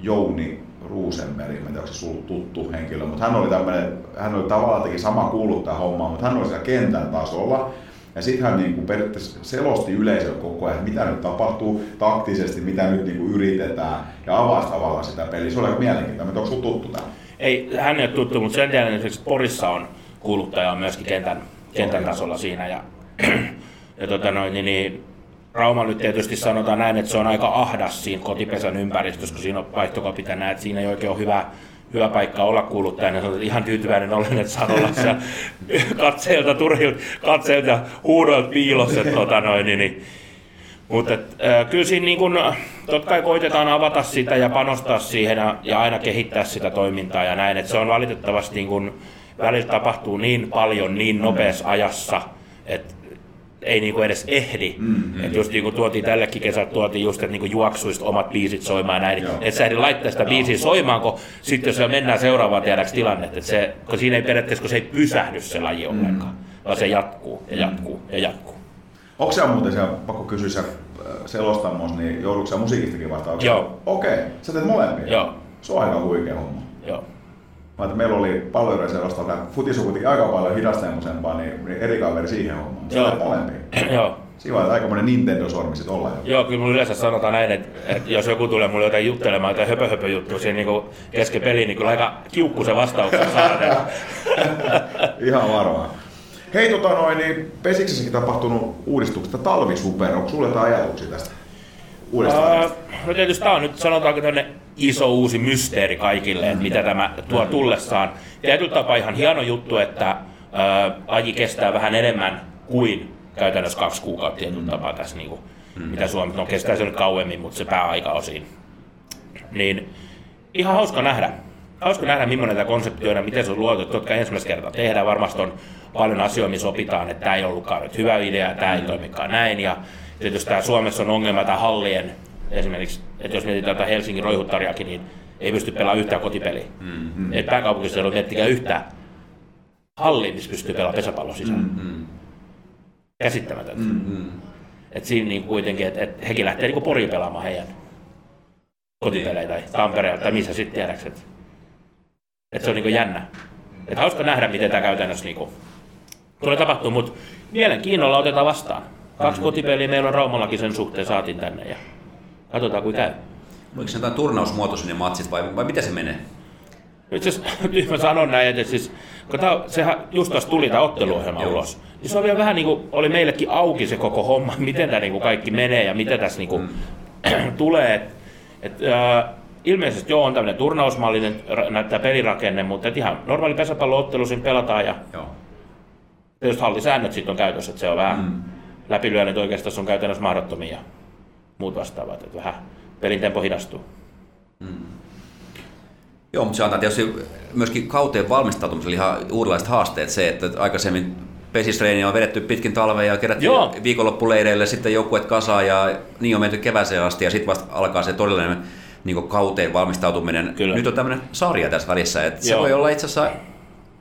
Jouni Ruusenmeri, mä en tiedä, onko se tuttu henkilö, mutta hän oli tämmöinen, hän oli tavallaan teki sama kuuluttaa hommaa, mutta hän oli siellä kentän tasolla. Ja sitten hän niin kuin periaatteessa selosti yleisölle koko ajan, mitä nyt tapahtuu taktisesti, mitä nyt niin kuin yritetään, ja avasi tavallaan sitä peliä. Se oli aika mielenkiintoista, mutta onko sinulla tuttu tämä? Ei, hän ei ole tuttu, mutta sen tiedän, että Porissa on kuuluttaja myöskin kentän, kentän tasolla siinä. Ja, ja tota noin, niin, niin, Rauma nyt tietysti sanotaan näin, että se on aika ahdas siinä kotipesän ympäristössä, kun siinä on vaihtokapita näet, että siinä ei oikein ole hyvä, hyvä paikka olla kuuluttajana. Ja sanotaan, että ihan tyytyväinen olen, että saan olla siellä katseilta, turhilta katseilta huudoilta piilossa. että Tota noin, niin, niin, mutta äh, kyllä siinä niin kun, totta kai koitetaan avata sitä ja panostaa siihen ja, ja aina kehittää sitä toimintaa ja näin. Et se on valitettavasti niin kun, välillä tapahtuu niin paljon niin nopeassa ajassa, että ei niinku edes ehdi. Mm-hmm. Et just niinku tuotiin tällekin kesältä, tuotiin just, että niinku juoksuista omat biisit soimaan näin. Että sä ehdi laittaa sitä biisiä soimaan, kun sitten jos se mennään seuraavaan tiedäks tilannetta. Et se, kun siinä ei periaatteessa, kun se ei pysähdy se laji ollenkaan, vaan se jatkuu ja jatkuu ja jatkuu. Onko se muuten siellä, pakko kysyä siellä äh, selostamossa, niin joudutko sä musiikistakin vastaan? Se- Joo. Okei, sä teet molempia? Joo. Se on aika huikea homma. Joo. Että meillä oli palveluiden futis on kuitenkin aika paljon hidasteemusempaa, niin, niin eri kaveri siihen hommaan. Joo. teet molempia. *clears throat* Joo. Siinä on aikamoinen Nintendo-sormi sit olla jo. Joo, kyllä mulla yleensä sanotaan näin, että, että jos joku tulee mulle jotain juttelemaan tai höpö, höpö juttu siinä niin kesken peliin, niin kyllä aika kiukku se vastauksen saada. *laughs* Ihan varmaan. Hei, tota noin, niin Pesiksessäkin tapahtunut uudistuksesta talvisuper. Onko sulle jotain ajatuksia tästä uudesta? Ää, No tietysti tämä on nyt sanotaanko tämmöinen iso uusi mysteeri kaikille, että mitä tämä tuo tullessaan. Tietyllä tapaa ihan hieno juttu, että ää, aji kestää vähän enemmän kuin käytännössä kaksi kuukautta tietyllä tapaa tässä, niin kuin, mitä Suomi, no kestää se nyt kauemmin, mutta se pääaika osin. Niin ihan hauska nähdä. Hauska nähdä, millainen tämä konsepti on ja miten se on luotu. Totta kai ensimmäistä kertaa tehdään. Varmasti on paljon asioita, missä opitaan, että tämä ei ollutkaan nyt hyvä idea, tämä ei toimikaan näin. Ja tietysti tämä Suomessa on ongelma tämä hallien, esimerkiksi, että jos mietitään tätä Helsingin roihuttariakin, niin ei pysty pelaamaan yhtään kotipeliä. Mm-hmm. Et pääkaupunkiseudulla miettikää yhtään hallia, missä pystyy pelaamaan pesäpallon sisään. Mm-hmm. Käsittämätöntä. Mm-hmm. Et siinä niin kuitenkin, että et hekin lähtee niin Poriin pelaamaan heidän kotipelejä tai Tampereella tai missä sitten tiedäks, että et se on niinku jännä. Et hauska nähdä, miten tämä käytännössä niinku tulee tapahtuu, mutta mielenkiinnolla otetaan vastaan. Kaksi kotipeliä meillä on Raumallakin sen suhteen saatiin tänne ja katsotaan kuin käy. Oliko se jotain turnausmuotoisia ne matsit vai, vai miten se menee? Itse asiassa *laughs* nyt mä sanon näin, että siis, kun tää, sehän just tuossa tuli tämä otteluohjelma ulos, niin se on vielä vähän niin kuin, oli meillekin auki se koko homma, *laughs* miten tämä niin kuin kaikki menee ja mitä tässä niin kuin, *clears throat* tulee. Et, et, äh, ilmeisesti joo, on tämmöinen turnausmallinen, näyttää pelirakenne, mutta et ihan normaali pesäpalloottelu siinä pelataan ja Joo. tietysti hallisäännöt sitten on käytössä, että se on vähän mm. läpilyönnit oikeastaan on käytännössä mahdottomia muut vastaavat, että vähän pelin tempo hidastuu. Joo, mutta se antaa tietysti myöskin kauteen valmistautumiselle ihan uudenlaiset haasteet. Se, että aikaisemmin pesistreeniä on vedetty pitkin talvea ja kerättiin Joo. viikonloppuleireille sitten joukkueet kasaan ja niin on menty kevääseen asti ja sitten vasta alkaa se todellinen niin kauteen valmistautuminen. Kyllä. Nyt on tämmöinen sarja tässä välissä, että se Joo. voi olla itse asiassa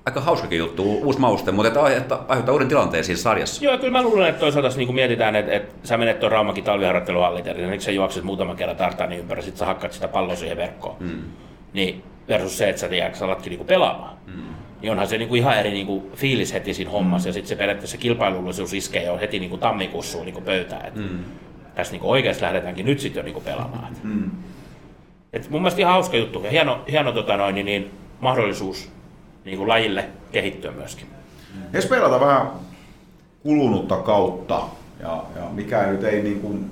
aika hauskakin juttu, uusi mauste, mutta että aiheuttaa, aiheuttaa uuden tilanteen siinä sarjassa. Joo, kyllä mä luulen, että toisaalta niin mietitään, että, että sä menet tuon Raumakin talviharjoitteluhalliterille, niin sä juokset muutaman kerran tartani ympäri, sit sä hakkaat sitä palloa siihen verkkoon. Mm. Niin versus se, että sä, tiedät, sä alatkin niinku pelaamaan. Mm. Niin onhan se niinku ihan eri niinku fiilis heti siinä hommassa, ja sitten se periaatteessa kilpailullisuus iskee jo heti niinku tammikuussa niinku pöytään. Et mm. Tässä niinku oikeasti lähdetäänkin nyt sitten jo niinku pelaamaan. Mm. Et mun mielestä ihan hauska juttu ja hieno, hieno tota noin, niin, niin, mahdollisuus niinku lajille kehittyä myöskin. Jos peilata vähän kulunutta kautta, ja, ja mikä nyt ei niin kuin,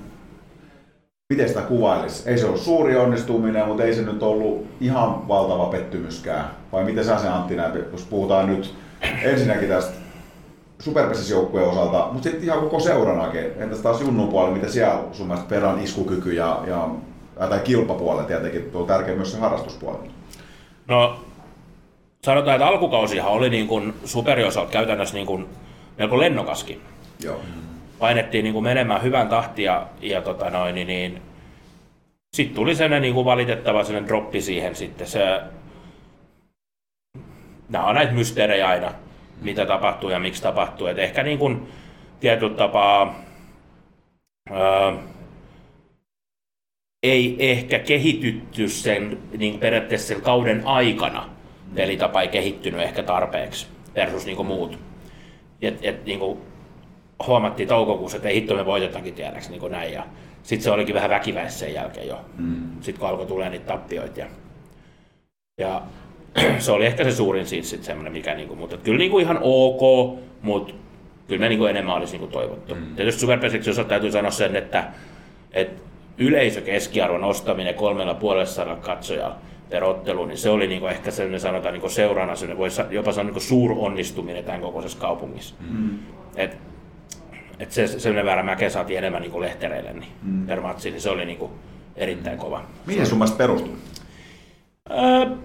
miten sitä kuvailisi? Ei se ole suuri onnistuminen, mutta ei se nyt ollut ihan valtava pettymyskään. Vai miten sä sen Antti näet, jos puhutaan nyt ensinnäkin tästä superpesisjoukkueen osalta, mutta sitten ihan koko seuranakin. Entäs taas Junnun puolella, mitä siellä sun mielestä perän iskukyky ja, ja tai kilpapuolella tietenkin, tuo on tärkeä myös se harrastuspuoli. No, sanotaan, että alkukausihan oli niin kuin superiosalta käytännössä niin kuin melko lennokaskin. Joo. Painettiin niin kuin menemään hyvän tahtia ja tota noin, niin, niin sitten tuli sellainen niin kuin valitettava sellainen droppi siihen sitten. Se, nämä on näitä mysteerejä aina, mitä tapahtuu ja miksi tapahtuu. Et ehkä niin kuin tietyllä tapaa ää, ei ehkä kehitytty sen niin periaatteessa sen kauden aikana. Pelitapa ei kehittynyt ehkä tarpeeksi versus niin kuin muut. Et, et, niin kuin huomattiin toukokuussa, että ei hitto me voitetaankin tiedäks niin kuin näin. Ja sitten se olikin vähän väkiväis sen jälkeen jo. Mm. Sitten kun alkoi tulee niitä tappioita. Ja, ja *clears throat* se oli ehkä se suurin siitä sit semmoinen, mikä niinku, mutta et kyllä niinku ihan ok, mutta kyllä me niinku enemmän olisi niinku toivottu. Mm. Tietysti Superpesiksi jos täytyy sanoa sen, että, että yleisökeskiarvon nostaminen kolmella puolella sadalla katsojalla per ottelu, niin se oli niinku ehkä sellainen sanotaan niinku seurana, sellainen, voisi jopa sanoa niinku suuronnistuminen tämän kokoisessa kaupungissa. Mm. Et, et se, sellainen väärä mäkeä saatiin enemmän niinku lehtereille niin mm. per matsi, niin se oli niinku erittäin kova. Mihin sun mielestä perustuu? Öö,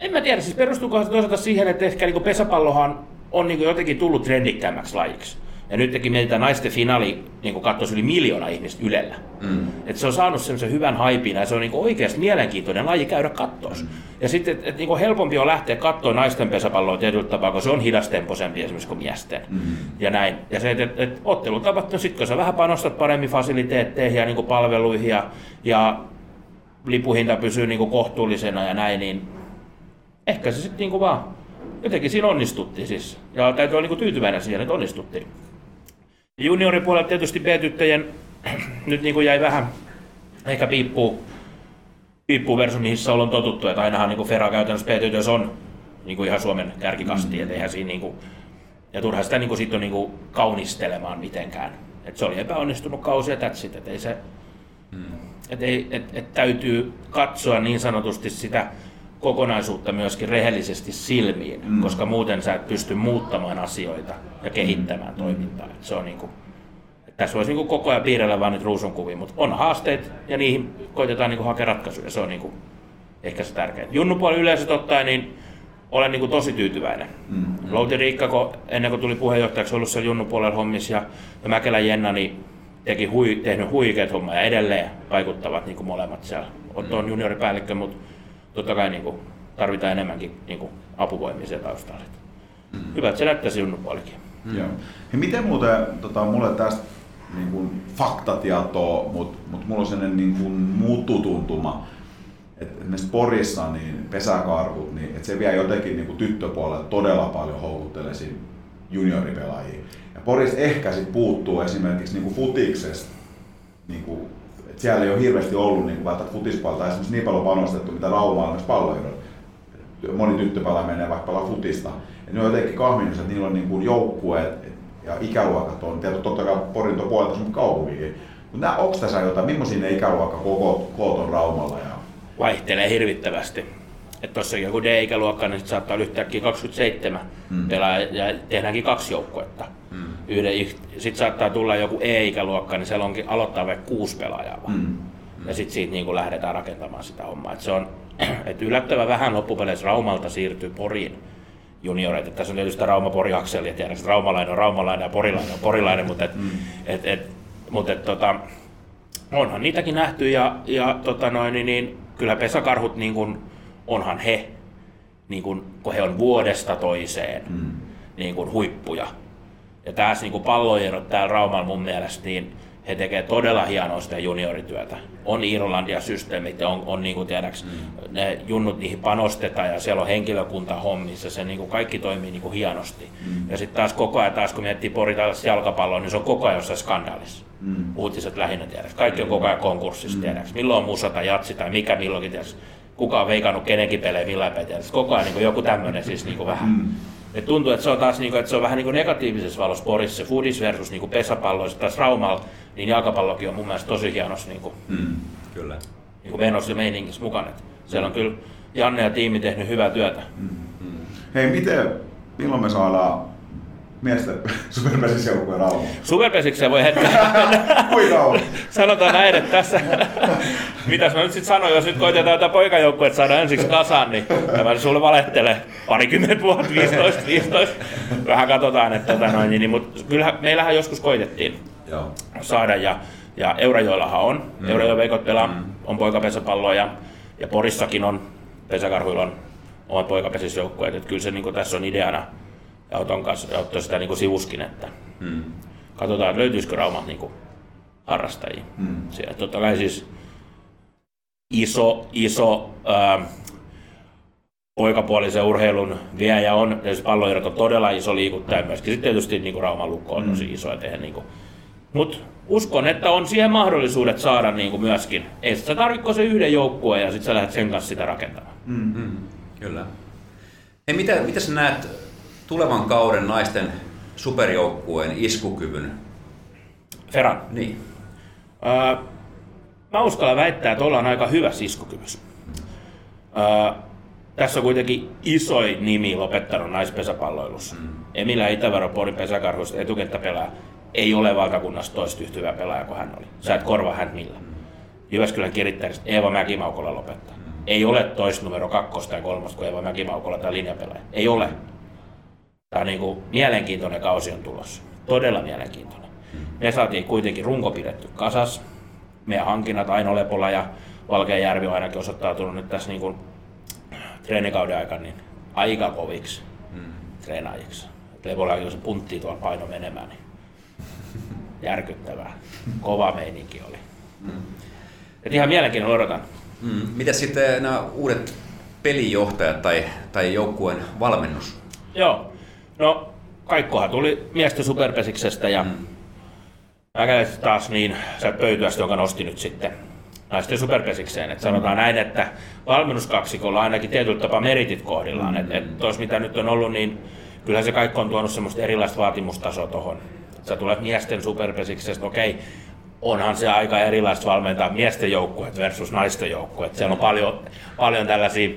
en mä tiedä, siis perustuuko se toisaalta siihen, että ehkä niin pesäpallohan on niin jotenkin tullut trendikkäämmäksi lajiksi. Ja nyt tekin mietitään naisten finaali, niin katsoisi yli miljoona ihmistä Ylellä. Mm. Et se on saanut semmoisen hyvän haipin ja se on niin oikeasti mielenkiintoinen laji käydä kattoa. Mm. Ja sitten, että et, niin helpompi on lähteä katsoa naisten pesäpalloa tietyllä tapaa, kun se on hidastempoisempi esimerkiksi kuin miesten. Mm. Ja näin. Ja se, että et, et, ottelutapat, no sit kun sä vähän panostat paremmin fasiliteetteihin ja niin palveluihin ja, ja lipuhinta pysyy niin kohtuullisena ja näin, niin ehkä se sitten niinku vaan, jotenkin siinä onnistuttiin siis. Ja täytyy olla niinku tyytyväinen siihen, että onnistuttiin. Junioripuolella tietysti B-tyttöjen *clears throat* nyt niinku jäi vähän ehkä piippuu, piippuu versus mihin se on totuttu, että ainahan niinku Fera käytännössä B-tytöissä on niinku ihan Suomen kärkikasti, mm. et eihän siinä niinku, ja turha sitä niinku sit on niinku kaunistelemaan mitenkään. Et se oli epäonnistunut kausi ja that's it, et ei se, et, ei, et, et täytyy katsoa niin sanotusti sitä kokonaisuutta myöskin rehellisesti silmiin, mm. koska muuten sä et pysty muuttamaan asioita ja kehittämään mm. toimintaa. Et se on niinku, et tässä voisi niinku koko ajan piirrellä vaan nyt ruusunkuvia, mutta on haasteet ja niihin koitetaan niinku hakea ratkaisuja. Se on niinku ehkä se tärkeää. Junnupuoli yleisesti ottaen, niin olen niinku tosi tyytyväinen. Mm. Louti Riikka, kun ennen kuin tuli puheenjohtajaksi, ollut siellä Junnupuolella hommissa ja, ja Mäkelä Jenna, niin teki hui, tehnyt huikeat hommaa ja edelleen vaikuttavat niin kuin molemmat siellä. Otto on junioripäällikkö, mutta totta kai niin kuin, tarvitaan enemmänkin niin kuin, apuvoimia siellä taustalla. Mm. Hyvä, että se näyttäisi junnupuolikin. Mm. Joo. Ja miten muuten, tota, mulle tästä niin kuin faktatietoa, mutta mut mulla on sellainen niin kuin muuttutuntuma, että esimerkiksi Porissa niin pesäkarhut, niin että se vie jotenkin niin kuin tyttöpuolelle todella paljon houkuttelee junioripelaajia. Ja Porissa ehkä sit puuttuu esimerkiksi niin kuin futiksesta, niin kuin, siellä ei ole hirveästi ollut niin välttämättä futispuolta esimerkiksi niin paljon panostettu, mitä Rauma on myös palloihin. Moni tyttöpelaaja menee vaikka pelaa futista. Ja ne on jotenkin kahminut, että niillä on niin kuin joukkueet, ja ikäluokat on, tietysti totta kai Porin tuo puolelta sun kaupunkiin. Mutta onko tässä jotain, millaisia ne ikäluokkakoot koot on Raumalla? Ja... Vaihtelee hirvittävästi. Että tuossa joku D-ikäluokka, niin saattaa olla yhtäkkiä 27 mm. pelaajaa ja tehdäänkin kaksi joukkuetta. Mm. Sitten saattaa tulla joku E-ikäluokka, niin siellä onkin aloittaa vaikka kuusi pelaajaa vaan. Mm. Ja sitten siitä niin lähdetään rakentamaan sitä hommaa. Et se on *clears throat* et yllättävän vähän loppupeleissä Raumalta siirtyy Poriin junioreita. Tässä on tietysti Rauma-Pori-akseli, että Raumalainen on Raumalainen ja Porilainen on Porilainen, mutta et, mm. et, et, mutta et, tota, onhan niitäkin nähty ja, ja tota noin, niin, niin, kyllä pesäkarhut niin kun, onhan he, niin kun, kun he on vuodesta toiseen mm. niin kun, huippuja. Ja tässä niin palloerot täällä Raumalla mun mielestä, niin he tekevät todella hienoa sitä juniorityötä. On Irlandia systeemit ja on, on niin kuin tiedäks, mm. ne junnut niihin panostetaan ja siellä on henkilökunta hommissa, se niin kuin kaikki toimii niin kuin hienosti. Mm. Ja sitten taas koko ajan, taas kun miettii Poritalassa jalkapalloa, niin se on koko ajan jossain skandaalissa. Mm. Uutiset lähinnä tiedäks. Kaikki on koko ajan konkurssissa, mm. tiedäks. Milloin on musa tai jatsi tai mikä milloinkin tiedäks. Kuka on veikannut kenenkin pelejä millä tiedäks. Koko ajan niin kuin joku tämmöinen siis niin kuin vähän. Mm. Et tuntuu, että se on taas niin kuin, että se on vähän niin kuin negatiivisessa valossa Porissa, se foodis versus niin kuin pesäpallo, ja taas Raumalla niin jalkapallokin on mun mielestä tosi hienossa niin kuin, mm, kyllä. Niin kuin menossa ja meininkissä mukana. Et siellä on kyllä Janne ja tiimi tehnyt hyvää työtä. Mm. Mm. Hei, miten, milloin me saadaan miesten *laughs* superpesisjoukkueen rauha? Superpesikseen voi *laughs* hetken. Sanotaan näin, että tässä, mitäs mä nyt sitten sanoin, jos nyt koitetaan tätä poikajoukkuetta saada ensiksi kasaan, niin mä sulle valehtele parikymmentä vuotta, 15, 15. Vähän katsotaan, että tota noin, niin, mutta kyllähän meillähän joskus koitettiin Joo. saada ja, ja Eurajoillahan on, mm. Eurajoen veikot pelaa, mm. on poikapesäpalloa ja, ja Porissakin on, pesäkarhuilla on omat poikapesisjoukkueet, että kyllä se niin tässä on ideana ja Oton kanssa ottaa sitä niin sivuskin, että mm. katsotaan, että löytyisikö Raumat niin harrastajia. Mm. Siellä totta kai siis iso, iso ää, poikapuolisen urheilun viejä on, tietysti palloirot on todella iso liikuttaja myöskin. Sitten tietysti niin kuin Rauman lukko on tosi mm. iso, että niin kuin, mutta uskon, että on siihen mahdollisuudet saada niin kuin myöskin. Ei sä tarvitse se yhden joukkueen ja sitten sä lähdet sen kanssa sitä rakentamaan. Mm, mm, kyllä. Hei, mitä, mitä sä näet tulevan kauden naisten superjoukkueen iskukyvyn? Ferran? Niin. Öö, mä uskallan väittää, että ollaan aika hyvä iskukyvyssä. Öö, tässä on kuitenkin isoin nimi lopettanut naispesäpalloilussa. Mm. Emilä Itävaro Porin pesäkarhuista etukenttäpelaaja ei ole valtakunnassa toista yhtä hyvä pelaaja kuin hän oli. Sä et korvaa hän millään. Jyväskylän kirittäjistä Eeva Mäkimaukola lopettaa. Ei ole toista numero kakkosta ja kolmosta kuin Eeva Mäkimaukola tai linjapelaaja. Ei ole. Tämä on niin kuin mielenkiintoinen kausi on tulossa. Todella mielenkiintoinen. Me saatiin kuitenkin runko pidetty kasas. Meidän hankinnat Aino Lepola ja Valkeajärvi on ainakin osoittautunut nyt tässä niin kuin treenikauden aikana niin aika koviksi mm. treenaajiksi. Lepola, jos se puntti tuolla paino menemään, niin järkyttävää. Kova meininki oli. Mm. Et ihan mielenkiinnolla odotan. Mm. Mitä sitten nämä uudet pelijohtajat tai, tai joukkueen valmennus? Joo, no kaikkohan tuli miesten superpesiksestä ja mm. taas niin sä pöytyästä, jonka nosti nyt sitten naisten superpesikseen. Et sanotaan näin, että valmennuskaksikolla ainakin tietyllä tapaa meritit kohdillaan. Että et tos mitä nyt on ollut, niin kyllähän se kaikki on tuonut semmoista erilaista vaatimustasoa tuohon sä tulet miesten superpesiksestä, okei, onhan se aika erilaista valmentaa miesten joukkueet versus naisten joukkueet. Siellä on paljon, paljon tällaisia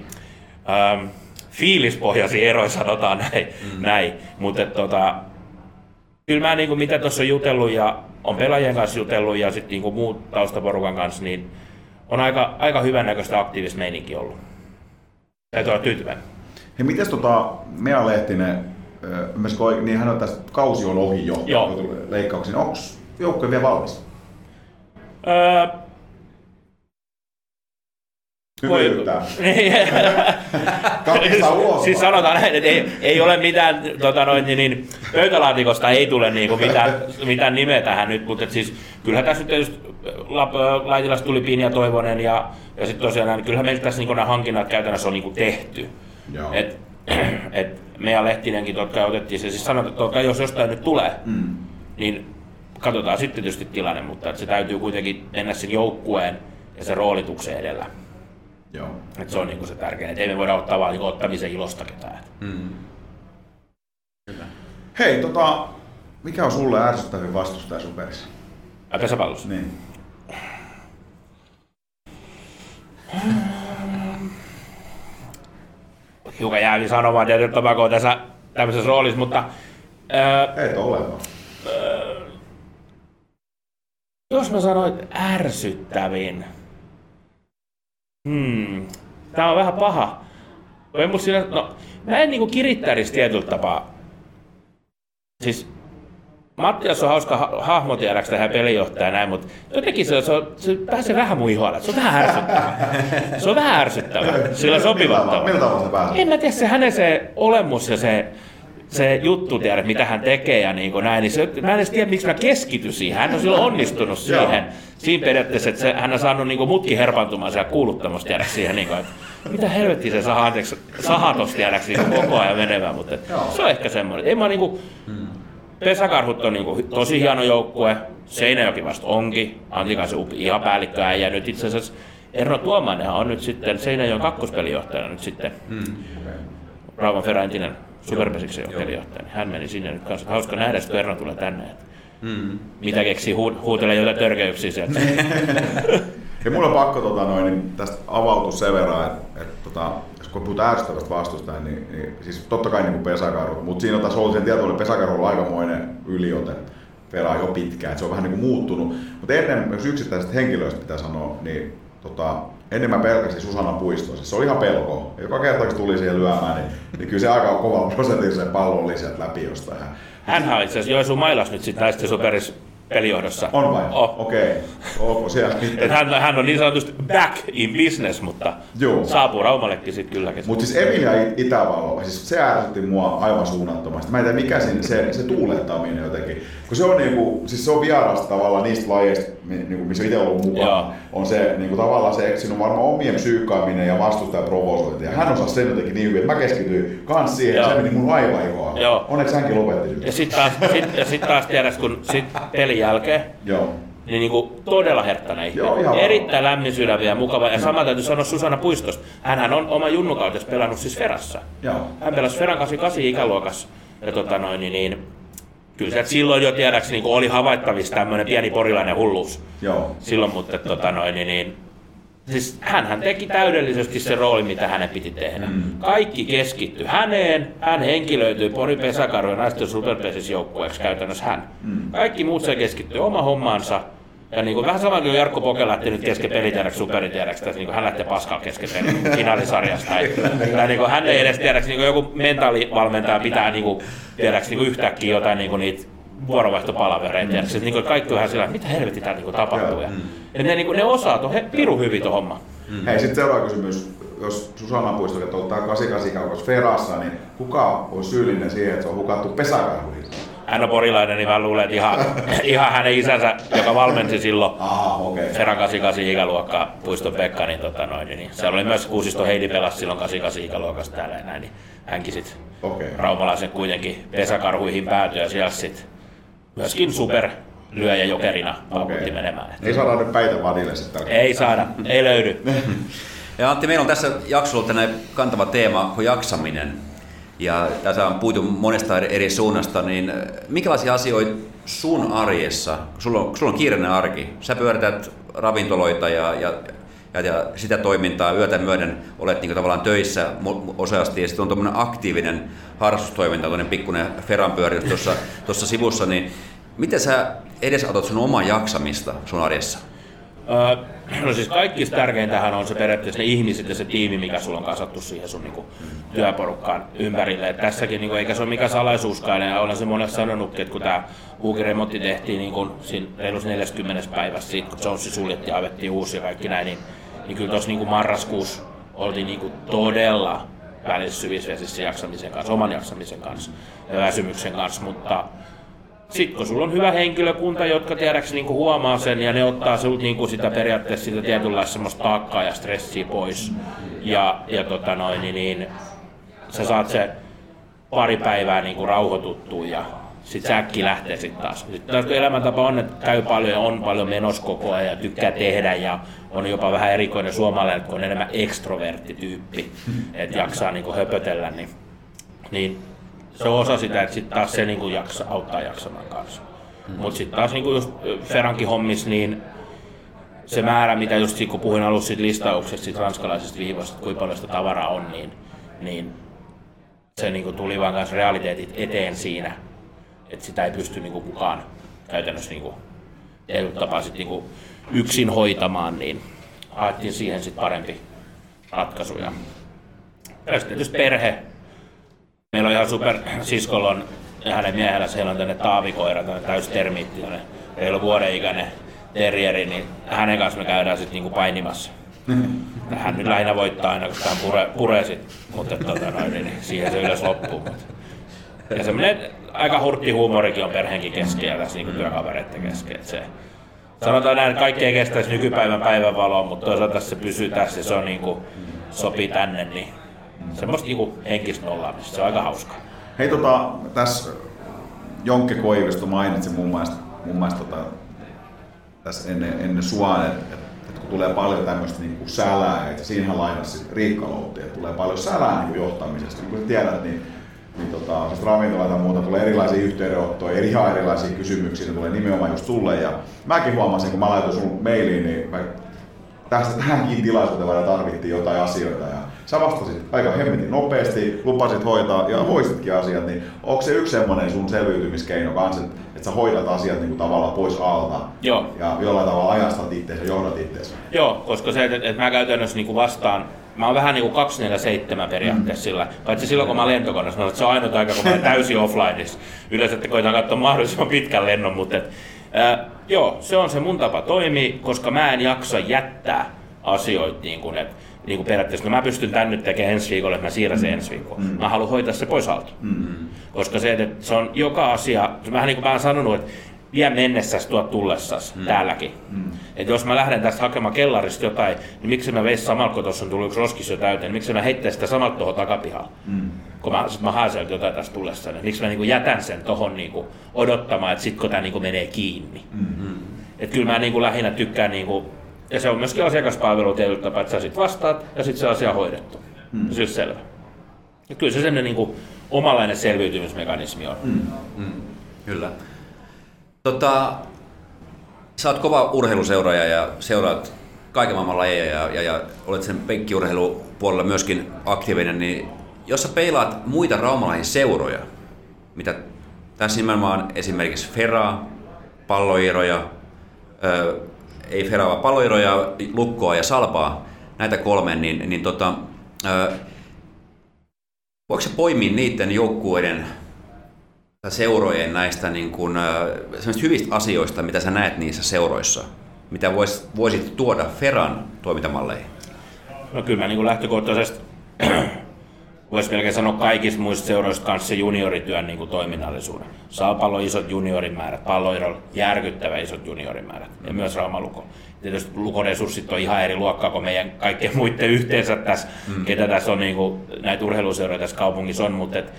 ähm, fiilispohjaisia eroja, sanotaan näin. Mm. näin. Mutta tota, kyllä mä niin mitä tuossa on jutellut ja on pelaajien kanssa jutellut ja sitten niin muut taustaporukan kanssa, niin on aika, aika hyvän näköistä aktiivista meininki ollut. Täytyy olla tyytyväinen. Hei, mites tota Mea Lehtinen, niin hän on tästä, kausi on ohi jo, Joo. leikkauksiin. Onko joukkue vielä valmis? Öö, voi... *laughs* siis sanotaan näin, että ei, ei ole mitään tota noin, niin, niin, pöytälaatikosta ei tule niin kuin mitään, mitään nimeä tähän nyt, mutta siis, kyllähän tässä nyt tietysti Laitilasta tuli Pinja Toivonen ja, ja sitten tosiaan niin kyllähän meillä tässä niin nämä hankinnat käytännössä on niin kuin tehty. Joo. Et, *clears throat* et meidän Lehtinenkin, jotka otettiin se, siis sanotaan, että jos jostain nyt tulee, mm. niin katsotaan sitten tietysti tilanne, mutta se täytyy kuitenkin mennä sen joukkueen ja sen roolituksen edellä. Joo. Et se on niin se tärkein, että ei me voida ottaa vaan niin ottamisen ilosta ketään. Mm. Hei, tota, Mikä on sulle ärsyttävin vastustaja superissa? Ja pesäpallossa. Niin. Hiukan jäävi sanomaan Tobago tässä tämmöisessä roolissa, mutta ää, Ei ole vaan. jos mä sanoin että ärsyttävin. Hmm. Tää on vähän paha. Mut siinä, no, mä en niinku kirittäisi tietyllä tapaa. Siis Mattias on hauska ha- hahmo tiedäks tähän pelijohtaja ja näin, mutta jotenkin se, se, on, se pääsee vähän mun iholle. Se on vähän ärsyttävää. Se on vähän ärsyttävää. Sillä sopivat Millä tavalla se pääsee? en mä tiedä, se hänen se olemus ja se, se juttu, tiedä, mitä hän tekee ja niin kuin näin, niin se, mä en edes tiedä, miksi mä keskity siihen. Hän on silloin onnistunut siihen. Siinä periaatteessa, että se, hän on saanut niin kuin mutki herpantumaan siellä kuuluttamossa, tiedä siihen, niin kuin, että mitä helvettiä se saha, anteeksi, sahatos, tiedäks, niin koko ajan menemään, mutta se on ehkä semmoinen. Ei mä niin kuin, Pesäkarhut on niin tosi hieno joukkue, Seinäjoki vasta onkin, Antikaisen upi ihan päällikköä ja nyt itse asiassa Erno Tuomainenhan on nyt sitten Seinäjoen kakkospelijohtajana nyt sitten. Rauman Ferra entinen superpesiksen pelijohtaja, niin hän meni sinne nyt kanssa. Hauska nähdä, kun Erno tulee tänne. Että Mitä keksii, huu, huutelee jotain törkeyksiä sieltä. *laughs* Ja mulla on pakko tota, noin, niin tästä avautua sen verran, että, että tota, kun puhutaan ärsyttävästä vastusta, niin, niin, siis totta kai niin pesäkarhut, mutta siinä taas ollut sen tietoinen, että pesäkarhu on aikamoinen yliote. Pelaa jo pitkään, että se on vähän niin kuin muuttunut. Mutta ennen, jos yksittäisistä henkilöistä pitää sanoa, niin tota, ennen mä pelkäsin Susanna Puistoa. Siis se oli ihan pelko. Joka kerta, kun tuli siihen lyömään, niin, niin kyllä se aika kova prosentin se pallo oli sieltä läpi jostain. Hänhän on itse asiassa Joensuun Mailas nyt sitten naisten superis pelijohdossa. On vai? Oh. Okei. Okay. Onko siellä hän, hän on niin sanotusti back in business, mutta Joo. saapuu Raumallekin sitten kylläkin. Mutta siis Emilia It- Itävalo, siis se ärsytti mua aivan suunnattomasti. Mä en tiedä mikä siinä, se, se tuulettaminen jotenkin. Kun se on niinku, siis se on vierasta tavallaan niistä lajeista, niinku, missä itse ollut mukana. Joo. On se niinku, tavallaan se, siinä on varmaan omien psyykkaaminen ja vastustajan provosointi. Ja hän osasi sen jotenkin niin hyvin, että mä keskityin kans siihen ja Joo. se meni mun aivan ihoa. Onneksi hänkin lopetti sen. Ja sitten taas, sit, ja sit taas tiedäks, kun sit pelin jälkeen, Joo. niin niinku todella herttäinen ihminen. Joo, ihan Erittäin lämmin sydämiä ja mukava. Ja sama täytyy sanoa Susanna Puistosta. Hänhän on oma junnukautessa pelannut siis Ferassa. Joo. Hän pelasi Feran 88 ikäluokassa. Ja tota noin, niin, niin kyllä sieltä silloin jo tiedäks niin oli havaittavissa tämmöinen pieni porilainen hulluus. Joo. Silloin, mutta tota noin, niin, niin Siis hänhän teki täydellisesti se rooli, mitä hänen piti tehdä. Mm. Kaikki keskittyi häneen, hän henkilöityi Pori Pesäkaru ja naisten superpesisjoukkueeksi käytännössä hän. Mm. Kaikki muut se keskittyi oma hommaansa. Ja niin kuin, vähän sama kuin Jarkko Poke lähti nyt kesken pelitiedäksi, superitiedäksi, että niin kuin hän lähtee paskaa kesken pelin finaalisarjasta. Tai, tai niin kuin, hän ei edes tiedäksi, niin kuin joku mentaalivalmentaja pitää niin kuin, tiedäksi niin kuin yhtäkkiä jotain niin kuin niitä vuorovaihtopalavereita. Mm. Niin kuin kaikki on ihan sillä, mitä helvetti täällä niin tapahtuu. Ja, ja ne, niin kuin, ne osaa tuon piru hyvin tuon homman. Mm. Hei, sitten seuraava kysymys. Jos Susanna Puisto että ottaa 88 kaukassa Ferassa, niin kuka on syyllinen siihen, että se on hukattu pesäkarhuihin? Hän on porilainen, niin mä luulen, että ihan, *laughs* ihan hänen isänsä, joka valmensi silloin okei. Okay. Feran 88 ikäluokkaa, Puiston Pekka, niin, tota noin, niin siellä oli myös Kuusisto Heidi pelasi silloin 88 ikäluokassa täällä ja näin, niin hänkin sitten Okei. raumalaisen kuitenkin pesäkarhuihin päätyi ja siellä sitten myöskin super lyöjä jokerina Okei. menemään. Ei saada nyt päitä vadille sitten. Ei saada, ei löydy. *laughs* Ja Antti, meillä on tässä jaksossa ollut tänne kantava teema kuin jaksaminen. Ja tässä on puitu monesta eri- suunnasta, niin minkälaisia asioita sun arjessa, kun sulla on, kun sulla on kiireinen arki, sä pyörität ravintoloita ja, ja, ja, ja sitä toimintaa yötä myöden olet niin tavallaan töissä useasti ja sitten on tuommoinen aktiivinen harrastustoiminta, tuommoinen pikkuinen feran pyöritys tuossa, *laughs* tuossa sivussa, niin miten sä edesautat sun omaa jaksamista sun arjessa? Öö, no siis kaikista tärkeintähän on se periaatteessa ne ihmiset ja se tiimi, mikä sulla on kasattu siihen sun niinku, työporukkaan ympärille. Et tässäkin niinku, eikä se ole mikään salaisuuskaan, ja olen se monesti sanonutkin, että kun tämä uukiremontti tehtiin niinku, siinä reilussa 40 päivässä siitä, kun Jonesi suljettiin ja avettiin uusi ja kaikki näin, niin, niin kyllä tuossa niinku marraskuussa oltiin niinku todella välissä syvissä vesissä jaksamisen kanssa, oman jaksamisen kanssa ja väsymyksen kanssa, mutta sitten kun sulla on hyvä henkilökunta, jotka tiedäks niinku huomaa sen ja ne ottaa sulta niinku sitä periaatteessa sitä tietynlaista semmoista taakkaa ja stressiä pois. Ja, ja tota noin, niin, niin sä saat se pari päivää niinku rauhoituttua ja sit sä äkki lähtee sit taas. Sitten taas kun elämäntapa on, että käy paljon ja on paljon menos koko ajan ja tykkää tehdä ja on jopa vähän erikoinen suomalainen, kun on enemmän ekstroverttityyppi, että jaksaa niinku höpötellä, niin, niin se on osa sitä, että sitten taas se niin kuin jaksa, auttaa jaksamaan kanssa. Mutta sitten taas niin kuin just Ferrankin hommis, niin se määrä, mitä just kun puhuin alussa siitä listauksesta, siitä ranskalaisesta viivasta, kuinka paljon sitä tavaraa on, niin, niin se niin kuin tuli vaan kanssa realiteetit eteen siinä, että sitä ei pysty niin kuin kukaan käytännössä niin kuin tapaa sit niin kuin yksin hoitamaan, niin haettiin siihen sitten parempi ratkaisu. Ja tietysti perhe. Meillä on ihan super, siskolla on ja hänen miehellä siellä on tänne taavikoira, tänne täys termiitti, ei ole vuoden ikäinen terrieri, niin hänen kanssa me käydään sitten niinku painimassa. Hän nyt lähinnä voittaa aina, kun hän pure, puree sit, mutta tota noin, niin siihen se yleensä loppuu. Ja semmoinen aika hurtti huumorikin on perheenkin kesken ja tässä niinku työkavereiden kesken. Että se, sanotaan näin, että kaikki ei kestäisi nykypäivän päivänvaloa, mutta toisaalta se pysyy tässä ja se on niinku, sopii tänne, niin semmoista niinku henkistä nollaamista. Se on aika hauskaa. Hei tota, tässä Jonkke Koivisto mainitsi muun muassa, muun muassa tota, tässä ennen, ennen sua, että, että kun tulee paljon tämmöistä niin kuin sälää, että siinähän lainasi Riikka Loutti, että tulee paljon sälää niin johtamisesta. Niin kuin tiedät, niin, niin tota, ravintola tai muuta tulee erilaisia yhteydenottoja, ihan erilaisia kysymyksiä, ne tulee nimenomaan just sulle. Ja mäkin huomasin, kun mä laitoin sun mailiin, niin mä tästä tähänkin tilaisuuteen tarvittiin jotain asioita. Ja sä vastasit aika hemmetin nopeasti, lupasit hoitaa ja voisitkin asiat, niin onko se yksi semmoinen sun selviytymiskeino kanssa, että, että sä hoidat asiat niin kuin tavallaan pois alta Joo. ja jollain tavalla ajastat ja johdat itseäsi? Joo, koska se, että, että mä käytännössä niin kuin vastaan Mä oon vähän niin kuin 247 periaatteessa mm. sillä. Paitsi silloin kun mä lentokoneessa, mä se on ainut aika kun mä *laughs* täysin offlineissa. Yleensä että koitan katsoa mahdollisimman pitkän lennon, mutta et, ää, joo, se on se mun tapa toimii, koska mä en jaksa jättää asioita niin kuin, että niin kuin periaatteessa, no mä pystyn tän nyt tekemään ensi viikolla, että mä siirrän sen ensi viikkoon. Mm. Mä haluan hoitaa se pois alta. Mm. Koska se, että se on joka asia, vähän niin kuin mä oon sanonut, että vie mennessäsi tuot tullessas mm. täälläkin. Mm. Et jos mä lähden tästä hakemaan kellarista jotain, niin miksi mä veis samalla, kun tuossa on tullut yksi roskis jo täyteen, niin miksi mä heittäisin sitä samalta tuohon takapihaan, mm. kun mä, sit mä haen jotain tästä tullessa. Niin miksi mä niinku jätän sen tuohon niinku odottamaan, että sit kun tämä niinku menee kiinni. Mm. Et kyllä mä niinku lähinnä tykkään niinku ja se on myöskin asiakaspalvelu tietyllä tapaa, että sä sit vastaat ja sitten se asia on hoidettu. Mm. Se on selvä. Ja kyllä se sellainen niin kuin, omanlainen selviytymismekanismi on. Mm. Mm. Kyllä. Tota, sä oot kova urheiluseuraaja ja seuraat kaiken maailman lajeja ja, ja, ja olet sen penkkiurheilupuolella myöskin aktiivinen, niin jos sä peilaat muita raumalaisen seuroja, mitä tässä nimenomaan esimerkiksi Feraa, palloiroja, ei Feraa palloiroja, Lukkoa ja Salpaa, näitä kolme, niin, niin tota, voiko se poimia niiden joukkueiden seurojen näistä niin kuin, hyvistä asioista, mitä sä näet niissä seuroissa, mitä vois, voisit tuoda Feran toimintamalleihin? No kyllä mä niin kuin lähtökohtaisesti *clears throat* voisi melkein sanoa kaikista muista seuroista kanssa se juniorityön niin kuin toiminnallisuuden. Saapallo isot juniorimäärät, palloirolla järkyttävä isot juniorimäärät ja myös Raumaluko. Tietysti Lukon resurssit on ihan eri luokkaa kuin meidän kaikkien muiden yhteensä tässä, mm. ketä tässä on niin kuin, näitä urheiluseuroja tässä kaupungissa on, mutta et,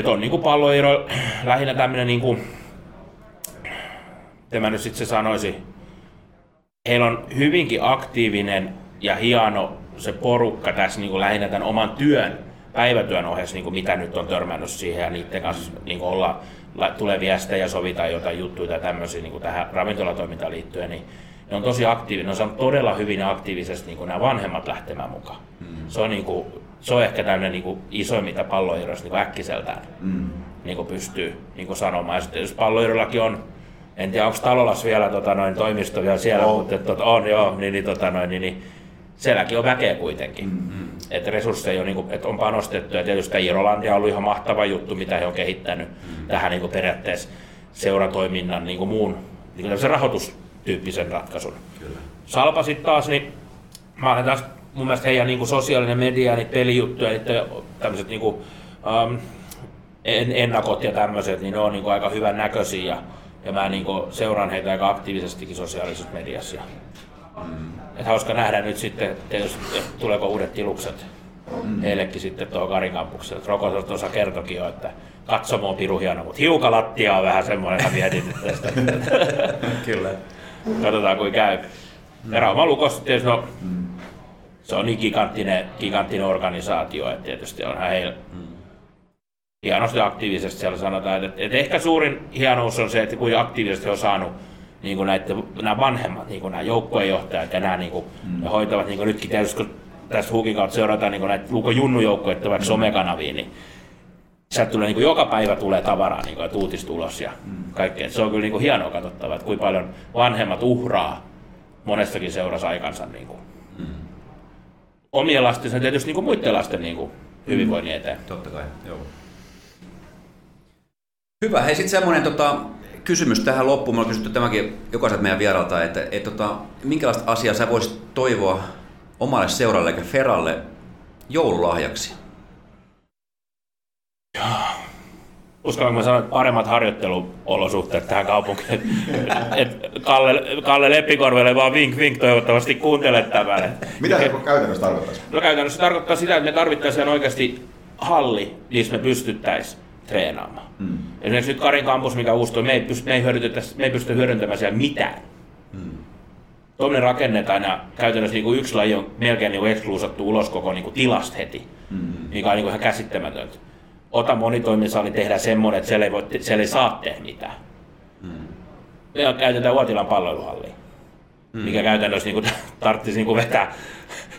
et on niin kuin palloiro *clears throat* lähinnä tämmöinen, niin kuin, mä nyt sitten se sanoisi, heillä on hyvinkin aktiivinen ja hieno se porukka tässä niin kuin lähinnä tämän oman työn, päivätyön ohessa, niin kuin mitä nyt on törmännyt siihen ja niiden kanssa niin kuin olla, tulee viestejä ja sovitaan jotain juttuja tai tämmöisiä niin kuin tähän ravintolatoimintaan liittyen, niin ne on tosi aktiivinen, ne on saanut todella hyvin aktiivisesti niin kuin nämä vanhemmat lähtemään mukaan. Mm. Se, on, niin kuin, se on ehkä tämmöinen niin iso, mitä palloirossa niin äkkiseltään mm. niin kuin pystyy niin kuin sanomaan. Ja sitten jos palloirollakin on en tiedä, onko Talolas vielä tota, noin, toimisto vielä siellä, oh. mutta tota, on joo, niin, niin, tota, noin, niin, niin sielläkin on väkeä kuitenkin. Mm-hmm. Että resursseja on, niin kuin, että on panostettu ja tietysti Irolandia on ollut ihan mahtava juttu, mitä he on kehittänyt mm-hmm. tähän niin kuin periaatteessa seuratoiminnan niin kuin muun niin kuin rahoitustyyppisen ratkaisun. Kyllä. Salpa sitten taas, niin mä olen taas mun mielestä heidän niin kuin sosiaalinen media, niin pelijuttuja, niin tämmöiset niin kuin, um, ennakot ja tämmöiset, niin ne on niin kuin aika hyvän näköisiä ja, ja mä niin kuin seuraan heitä aika aktiivisestikin sosiaalisessa mediassa. Mm. Et hauska nähdä nyt sitten, tietysti, tuleeko uudet tilukset mm. heillekin sitten tuohon Karikampukselle. Roko tuossa kertokin jo, että katsomo on piru hieno, mutta hiukalattia on vähän semmoinen, että mietin tästä. *laughs* Kyllä. Katsotaan kuin käy. Mm. Ja Rauma Lukos tietysti, no, mm. Se on niin giganttinen, giganttinen organisaatio, että tietysti onhan heillä mm. hienosti aktiivisesti siellä sanotaan, että, että ehkä suurin hienous on se, että kuinka aktiivisesti on saanut niin kuin näiden, nämä vanhemmat, niin kuin nämä joukkueenjohtajat ja nämä niin kuin, mm. hoitavat niin kuin nytkin tietysti, kun tässä hukin kautta seurataan niin kuin näitä Luko Junnu-joukkoja, vaikka mm. somekanaviin, niin sieltä tulee niin kuin joka päivä tulee tavaraa niin kuin, että uutistulos ja mm. kaikkea. Se on kyllä niin kuin hienoa katsottava, että kuinka paljon vanhemmat uhraa monessakin seurassa aikansa niin kuin, mm. Omien lastensa ja tietysti niin kuin muiden lasten niin kuin, hyvinvoinnin eteen. Totta kai, joo. Hyvä. Hei, sitten semmoinen tota, kysymys tähän loppuun. Mä kysytty tämäkin jokaiselta meidän vieralta, että et, tota, minkälaista asiaa sä voisit toivoa omalle seuralle eli Feralle joululahjaksi? Uskallanko mä sanoa, että paremmat harjoitteluolosuhteet tähän kaupunkiin. Et Kalle, Kalle Leppikorvelle vaan vink vink toivottavasti kuuntelet tämän. Mitä se käytännössä tarkoittaisi? No käytännössä se tarkoittaa sitä, että me tarvittaisiin oikeasti halli, missä me pystyttäisiin treenaamaan. Mm. Esimerkiksi nyt Karin kampus, mikä uusi me ei, pysty, me ei, me ei pysty hyödyntämään siellä mitään. Mm. Tuommoinen rakennetaan ja käytännössä niin kuin yksi laji on melkein niin ekskluusattu ulos koko niin kuin tilasta heti, mm. mikä on niin kuin ihan käsittämätöntä. Ota monitoimisali, tehdään semmoinen, että siellä ei, voi, siellä ei saa tehdä mitään. Mm. Ja käytetään Uotilan palveluhalliin, mm. mikä käytännössä niin kuin, *laughs* tarvitsisi niin kuin vetää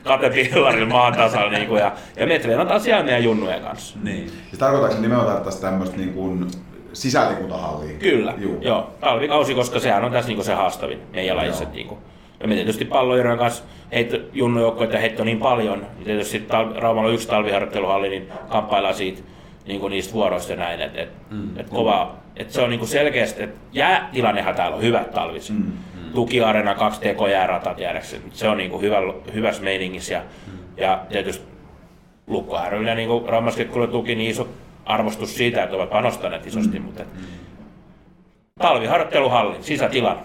katepillarin maan tasalla. Niin kuin, ja, ja me treenataan siellä meidän junnujen kanssa. Niin. Siis tarkoitatko nimenomaan tässä tämmöistä niin kuin sisäliikuntahallia? Kyllä, Juu. joo. Talvikausi, koska sehän on tässä niin kuin se haastavin meidän lajissa. Niin kuin. Ja me tietysti pallojen kanssa heitto, junnujoukkoita heitto niin paljon, niin tietysti tal- Raumalla on yksi talviharjoitteluhalli, niin kamppaillaan siitä niin kuin niistä vuoroista näin, että et, mm. et kova, et se on niin kuin selkeästi, että jäätilannehan täällä on hyvät talvis. Mm. Tukiarena, 2 tk jääratat jäädäkseen. Se on niin kuin hyvä, hyvässä meiningissä. Ja, mm. ja tietysti Lukko ja niin kuin tuki, niin iso arvostus siitä, että ovat panostaneet isosti, mm. mutta mm. talviharjoitteluhalli, sisätilan,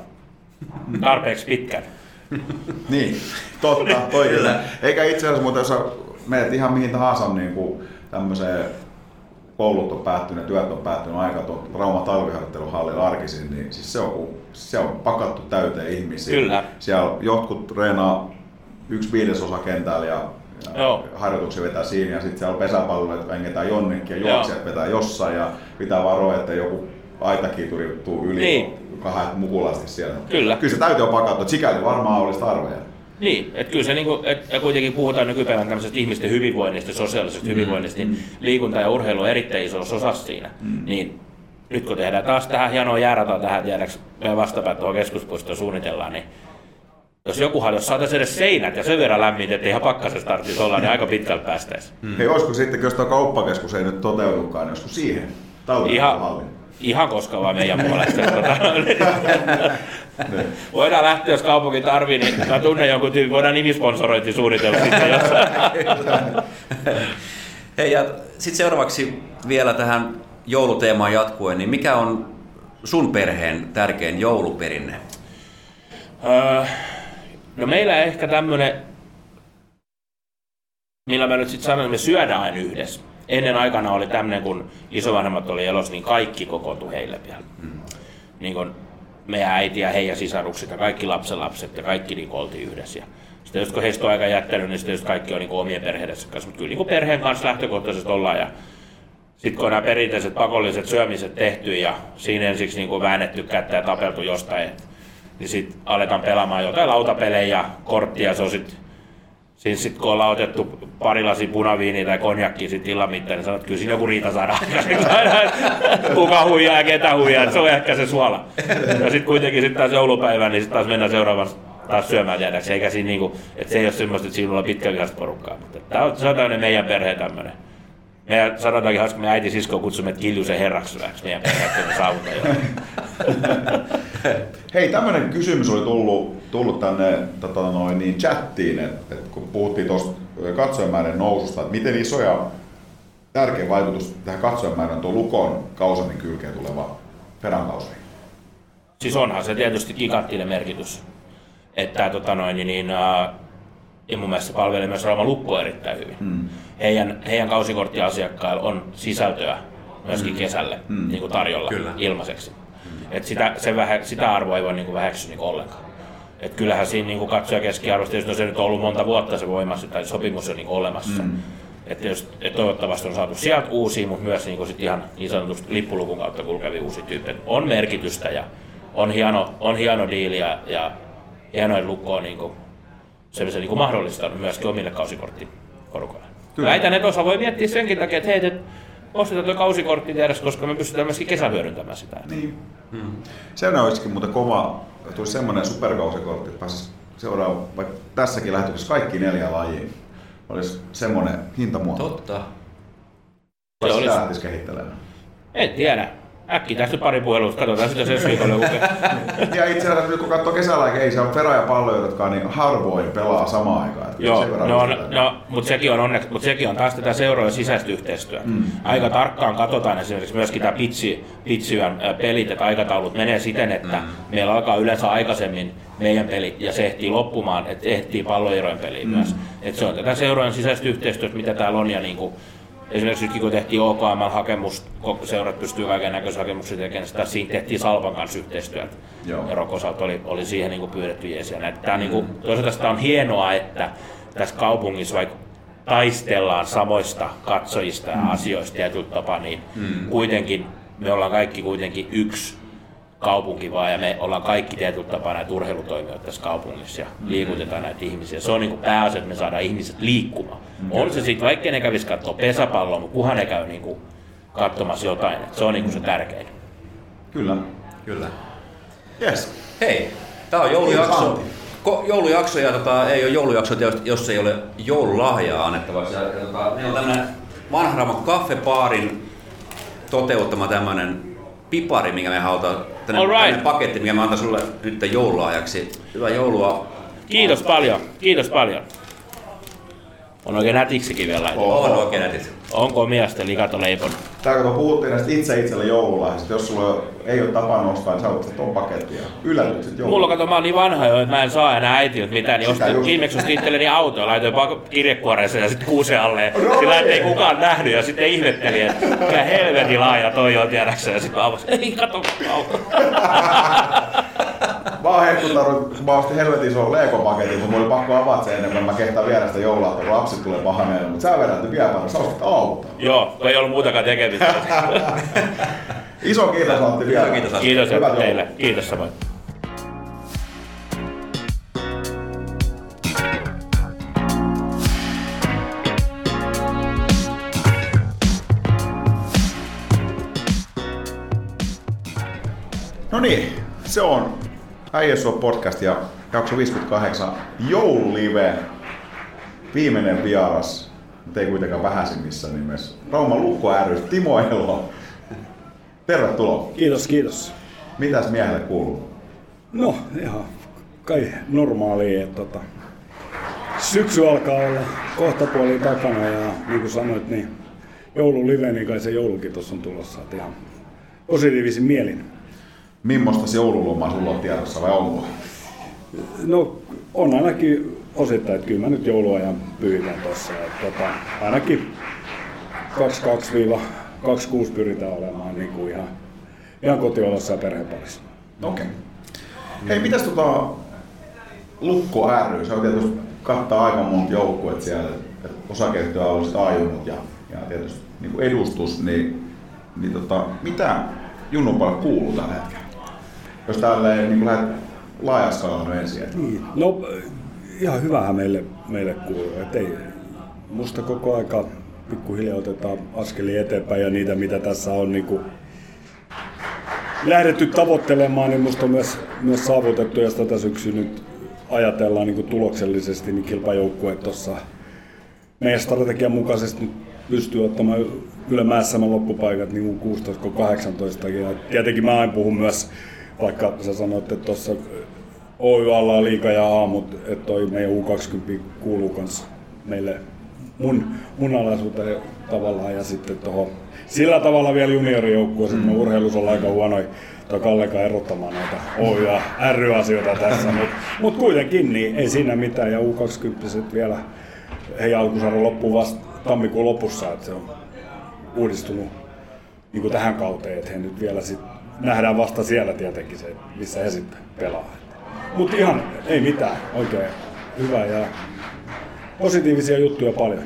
tarpeeksi pitkän. *laughs* niin, totta, toi kyllä. Eikä itse asiassa, mutta jos menet ihan mihin tahansa niin kuin tämmöiseen koulut on päättynyt, työt on päättynyt aika tuon Rauma talviharjoitteluhallilla arkisin, niin siis se on, se on pakattu täyteen ihmisiä. Kyllä. Siellä jotkut treenaa yksi viidesosa kentällä ja, ja harjoituksia vetää siinä ja sitten siellä on pesäpalloja, että vengetään jonnekin ja juoksijat vetää jossain ja pitää varoa, että joku aitakiituri tuu yli niin. kahdet mukulasti siellä. Kyllä. Kyllä se täytyy on pakattu, että sikäli varmaan olisi tarveja. Niin, että kyllä se niinku, et, ja kuitenkin puhutaan nykypäivän tämmöisestä ihmisten hyvinvoinnista, sosiaalisesta mm. hyvinvoinnista, niin liikunta ja urheilu on erittäin iso osa siinä. Mm. Niin nyt kun tehdään taas tähän hienoa jäärata tähän, jäädäks meidän vastapäin tuohon keskuspuistoon suunnitellaan, niin jos joku jos saataisiin edes seinät ja sen verran lämmin, että ihan pakkasessa tarvitsisi olla, niin aika pitkältä päästäisiin. Mm. Hei, olisiko sitten, jos tuo kauppakeskus ei nyt toteudukaan, niin joskus siihen? Ihan, ihan koska vaan meidän puolesta. Tota, Voidaan lähteä, jos kaupunki tarvii, niin mä tunnen jonkun tyypin, voidaan nimisponsorointi suunnitella sitten jossain. Hei, ja sitten seuraavaksi vielä tähän jouluteemaan jatkuen, niin mikä on sun perheen tärkein jouluperinne? Öö, no meillä ehkä tämmönen, millä mä nyt sitten sanon, että me syödään yhdessä. Ennen aikana oli tämmöinen, kun isovanhemmat oli elossa, niin kaikki kokoontui heille vielä. Mm. Niin kun meidän äiti ja heidän sisarukset ja kaikki lapsenlapset ja kaikki niin oltiin yhdessä. Ja sitten jos heistä on aika jättänyt, niin sitten kaikki on niin omien perheiden kanssa. Mutta kyllä niin perheen kanssa lähtökohtaisesti ollaan. Ja sitten kun nämä perinteiset pakolliset syömiset tehty ja siinä ensiksi niin väännetty kättä ja tapeltu jostain, niin sitten aletaan pelaamaan jotain lautapelejä ja korttia. Se on sitten Siis sit kun ollaan otettu pari lasi punaviiniä tai konjakki sit illan mittaan, niin sanot, että kyllä siinä joku riita saadaan *laughs* Kuka huijaa ja ketä huijaa, se on ehkä se suola. Ja sitten kuitenkin sit taas joulupäivän, niin sitten taas mennään seuraavan taas syömään jäädäksi, eikä siinä niinku, että se ei ole semmoista, että siinä on pitkävihaista porukkaa. Mutta tää on, se on tämmöinen meidän perhe tämmöinen. Meidän sanotaankin hauska, me äiti sisko kutsumme Kiljusen herraksi meidän perheet saavuta *laughs* Hei, tämmöinen kysymys oli tullut, tullut tänne tota noin, niin chattiin, että, että kun puhuttiin tuosta katsojamäärän noususta, että miten iso ja tärkeä vaikutus tähän katsojamäärän tuo Lukon kausamin kylkeen tuleva Feran kausi? Siis onhan se tietysti giganttinen merkitys. Että tota noin, niin, äh, ja mun mielestä se palvelee myös Rauma Lukko erittäin hyvin. Mm. Heidän, heidän kausikorttiasiakkailla on sisältöä myöskin mm. kesälle mm. Niin kuin tarjolla Kyllä. ilmaiseksi. Et sitä, se vähä, sitä arvoa ei voi niin väheksyä niin ollenkaan. Et kyllähän siinä niin katsoja keskiarvosta, jos no se nyt on ollut monta vuotta se voimassa tai sopimus on niin olemassa, mm. että, jos, että toivottavasti on saatu sieltä uusia, mutta myös niin kuin sit ihan niin sanotusti lippulukun kautta kulkevia uusia tyyppejä. On merkitystä ja on hieno, on hieno diili ja, ja hieno, että Lukko on niin kuin, se, se niin kuin mahdollistanut myöskin omille kausikorttikorukoille. Väitän, että osa voi miettiä senkin takia, että hei, että ostetaan tuo kausikortti tiedässä, koska me pystytään myöskin kesähyödyntämään sitä. Niin. Hmm. Se olisikin muuten kova, tulisi semmoinen superkausikortti, että pääsisi seuraava, vaikka tässäkin lähetyksessä kaikki neljä lajia. Olisi semmoinen hintamuoto. Totta. Se olisi- kehittelemään. En tiedä. Äkki tästä pari puhelua, katsotaan sitä sen viikolla lukee. Ja itse asiassa nyt kun katsoo kesällä, ei se on Fera ja pallo, jotka niin harvoin pelaa samaan aikaan. Joo, no, yritetään. no, mutta sekin on onneksi, mutta sekin on taas tätä seurojen sisäistä yhteistyötä. Mm. Aika tarkkaan katsotaan esimerkiksi myöskin tämä pitsi, pitsyön ä, pelit, että aikataulut menee siten, että mm. meillä alkaa yleensä aikaisemmin meidän peli ja se ehtii loppumaan, että ehtii palloerojen peliin mm. myös. Et se on tätä seurojen sisäistä yhteistyötä, mitä täällä on ja niinku, Esimerkiksi nyt kun tehtiin OKM-hakemus, seurat pystyy kaiken näköisiä hakemuksia tekemään, sitä siinä tehtiin Salpan kanssa yhteistyötä. Joo. Ja Rokosalta oli, oli siihen niin kuin pyydetty jeesiä. Näitä. Tää, niin kuin, toisaalta sitä on hienoa, että tässä kaupungissa vaikka taistellaan samoista katsojista ja asioista tietyllä tapaa, niin mm. kuitenkin me ollaan kaikki kuitenkin yksi kaupunki vaan ja me ollaan kaikki tietyllä tapaa näitä urheilutoimijoita tässä kaupungissa ja liikutetaan näitä ihmisiä. Se on niin pääasia, että me saadaan ihmiset liikkumaan. On se sitten, vaikka ne kävisi katsoa pesäpalloa, mutta kunhan ne käy niin kuin katsomassa jotain. Et se on niin kuin se tärkein. Kyllä. Kyllä. Yes. Hei, tää on joulujakso. Ko- joulujakso ja tota, ei ole joulujakso, jos, jos ei ole joululahjaa annettavaksi. Ja, ja tota, meillä on tämmönen Vanhramon kaffepaarin toteuttama tämmönen pipari, minkä me halutaan, tänne, right. tänne paketti, minkä mä antan sulle nyt joululahjaksi. Hyvää joulua. Kiitos paljon, kiitos paljon. On oikein nätiksikin vielä laitettu. On oikein nätit. Onko miestä likato leipon? Tää kun puhuttiin näistä itse itselle joululahjista, jos sulla ei ole tapa nostaa, niin sä otat ton paketin ja yllätykset joulun. Mulla kato, mä oon niin vanha jo, että mä en saa enää äitiltä mitään, niin Sitä ostin, just. viimeksi ostin itselleni auto ja laitoin vaan kirjekuoreeseen ja sitten kuusen alle. Sillä ettei kukaan nähnyt ja sitten ihmetteli, että mikä helvetin laaja toi on tiedäksä. Ja sitten mä avasin, ei kato auto. *laughs* Mä oon hehkuttanut, kun mä ostin helvetin ison Lego-paketin, mutta mulla oli pakko avata sen ennen kuin mä kehtaan viedä sitä joulua, kun lapset tulee pahaneella. Mutta sä vedät nyt vielä paljon, sä ostit auto. Joo, kun ei ollut muutakaan tekemistä. *laughs* Iso kiitos Antti vielä. Iso kiitos. Kiitos teille. joulut. Kiitos samoin. No niin, se on Äijäsuo podcast ja jakso 58 joululive. Viimeinen vieras, mutta ei kuitenkaan vähäisimmissä nimessä. Rauma Lukko ry, Timo Elo. Tervetuloa. Kiitos, kiitos. Mitäs miehelle kuuluu? No, ihan kai normaalia, että tota, syksy alkaa olla kohta puoli takana ja niin kuin sanoit, niin joululive, niin kai se joulukin tuossa on tulossa. Että ihan positiivisin mielin. Mimmosta se joululoma sulla on tiedossa vai onko? No, on ainakin osittain, että kyllä mä nyt jouluajan pyhitän tuossa. että Tota, ainakin 22-26 pyritään olemaan niin kuin ihan, ihan kotiolossa ja perheparissa. Okei. Okay. Hei, mitäs tota Lukko ry, se on tietysti kattaa aika monta joukkuetta siellä, että osakeyhtiö on ollut ajunut ja, ja tietysti niin kuin edustus, niin, niin tota, mitä Junnupalle kuuluu tällä hetkellä? Jos tälleen niin lähdet laajaskaalalla ensin. Niin. No ihan hyvähän meille, meille kuuluu. Et ei, musta koko aika pikkuhiljaa otetaan askelia eteenpäin ja niitä mitä tässä on niin kuin lähdetty tavoittelemaan, niin musta on myös, myös saavutettu ja tätä syksyä nyt ajatellaan niin kuin tuloksellisesti, niin kilpajoukkueet tuossa meidän strategian mukaisesti nyt pystyy ottamaan ylemäässämän loppupaikat niin kuin 16 kuin 18. Ja tietenkin mä aina puhun myös, vaikka sä sanoit, että tuossa Oy alla liika ja A, mutta että toi meidän U20 kuuluu kans meille mun, mun alaisuuteen tavallaan ja sitten tuohon sillä tavalla vielä juniorijoukkueeseen, mm. urheilus on aika huono toi Kallekaan erottamaan näitä Oy ja ry-asioita tässä, mutta mut kuitenkin niin ei siinä mitään ja U20 vielä heidän alkusarja loppuu vasta tammikuun lopussa, että se on uudistunut niin kuin tähän kauteen, että he nyt vielä sit nähdään vasta siellä tietenkin se, missä he sitten pelaa. Mutta ihan ei mitään, oikein hyvä ja positiivisia juttuja paljon.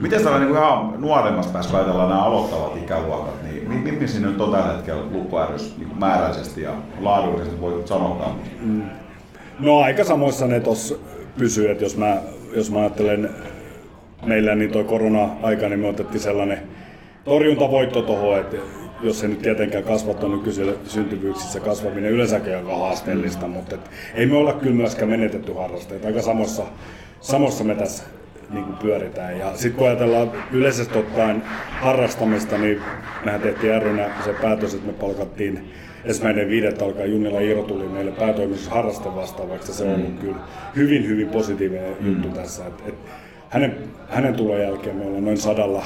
Miten tällä niin ihan nuoremmasta päästä, ajatellaan nämä aloittavat ikäluokat, niin mi- mi- missä nyt on tällä hetkellä Lukko rys niin määräisesti ja laadullisesti voi sanoa? No aika samoissa ne tuossa pysyy, että jos mä, jos mä ajattelen meillä niin toi korona-aika, niin me otettiin sellainen torjuntavoitto tuohon, että jos se nyt tietenkään kasvattaa nykyisillä syntyvyyksissä kasvaminen yleensäkin aika haasteellista, mutta et, ei me olla kyllä myöskään menetetty harrasteet. Aika samoissa, samossa me tässä niin kuin pyöritään. Ja sitten kun ajatellaan yleisesti ottaen harrastamista, niin mehän tehtiin rynä se päätös, että me palkattiin ensimmäinen viidettä alkaa Junilla Iiro tuli meille päätoimisessa harrastevastaavaksi. Se on ollut kyllä hyvin, hyvin positiivinen mm. juttu tässä. Et, et hänen, hänen tulon jälkeen me ollaan noin sadalla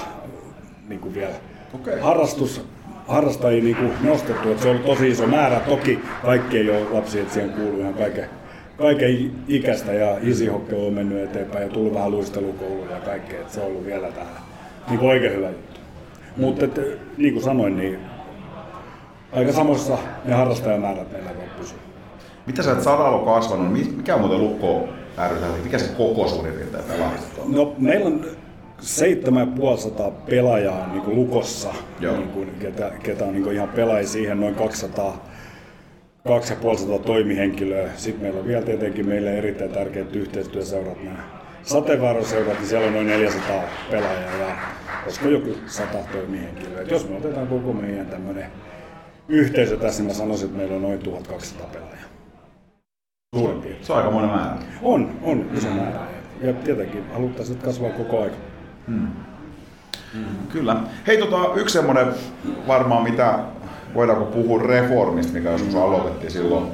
niin kuin vielä Okei. harrastus, harrastajia niin kuin nostettu. Et se on tosi iso määrä. Toki kaikki ei ole lapsia, että siihen kuuluu ihan kaiken, kaiken ikäistä ja isihokke on mennyt eteenpäin ja tullut vähän luistelukouluja ja kaikkea. Et se on ollut vielä täällä niin oikein hyvä juttu. Mutta niin kuin sanoin, niin aika samoissa ne harrastajamäärät meillä voi pysyä. Mitä sä et sadalla kasvanut? Mi- Mikä on muuten Lukko ry? Mikä se koko suurin piirtein on? No meillä on 7500 pelaajaa niin kuin Lukossa, Joo. niin kuin, ketä, ketä on niin kuin ihan pelaajia siihen noin 200 2500 toimihenkilöä. Sitten meillä on vielä tietenkin meille erittäin tärkeät yhteistyöseurat, nämä sateenvarroseurat, niin siellä on noin 400 pelaajaa ja olisiko joku 100 toimihenkilöä. Et jos me otetaan koko meidän tämmöinen yhteisö tässä, niin mä sanoisin, että meillä on noin 1200 pelaajaa. Suurin piirtein. Se on aika monen määrä. On, on iso määrä. Ja tietenkin haluttaisiin, että kasvaa koko aika. Kyllä. Hei, tota, yksi semmoinen varmaan, mitä voidaanko puhua reformista, mikä joskus aloitettiin silloin,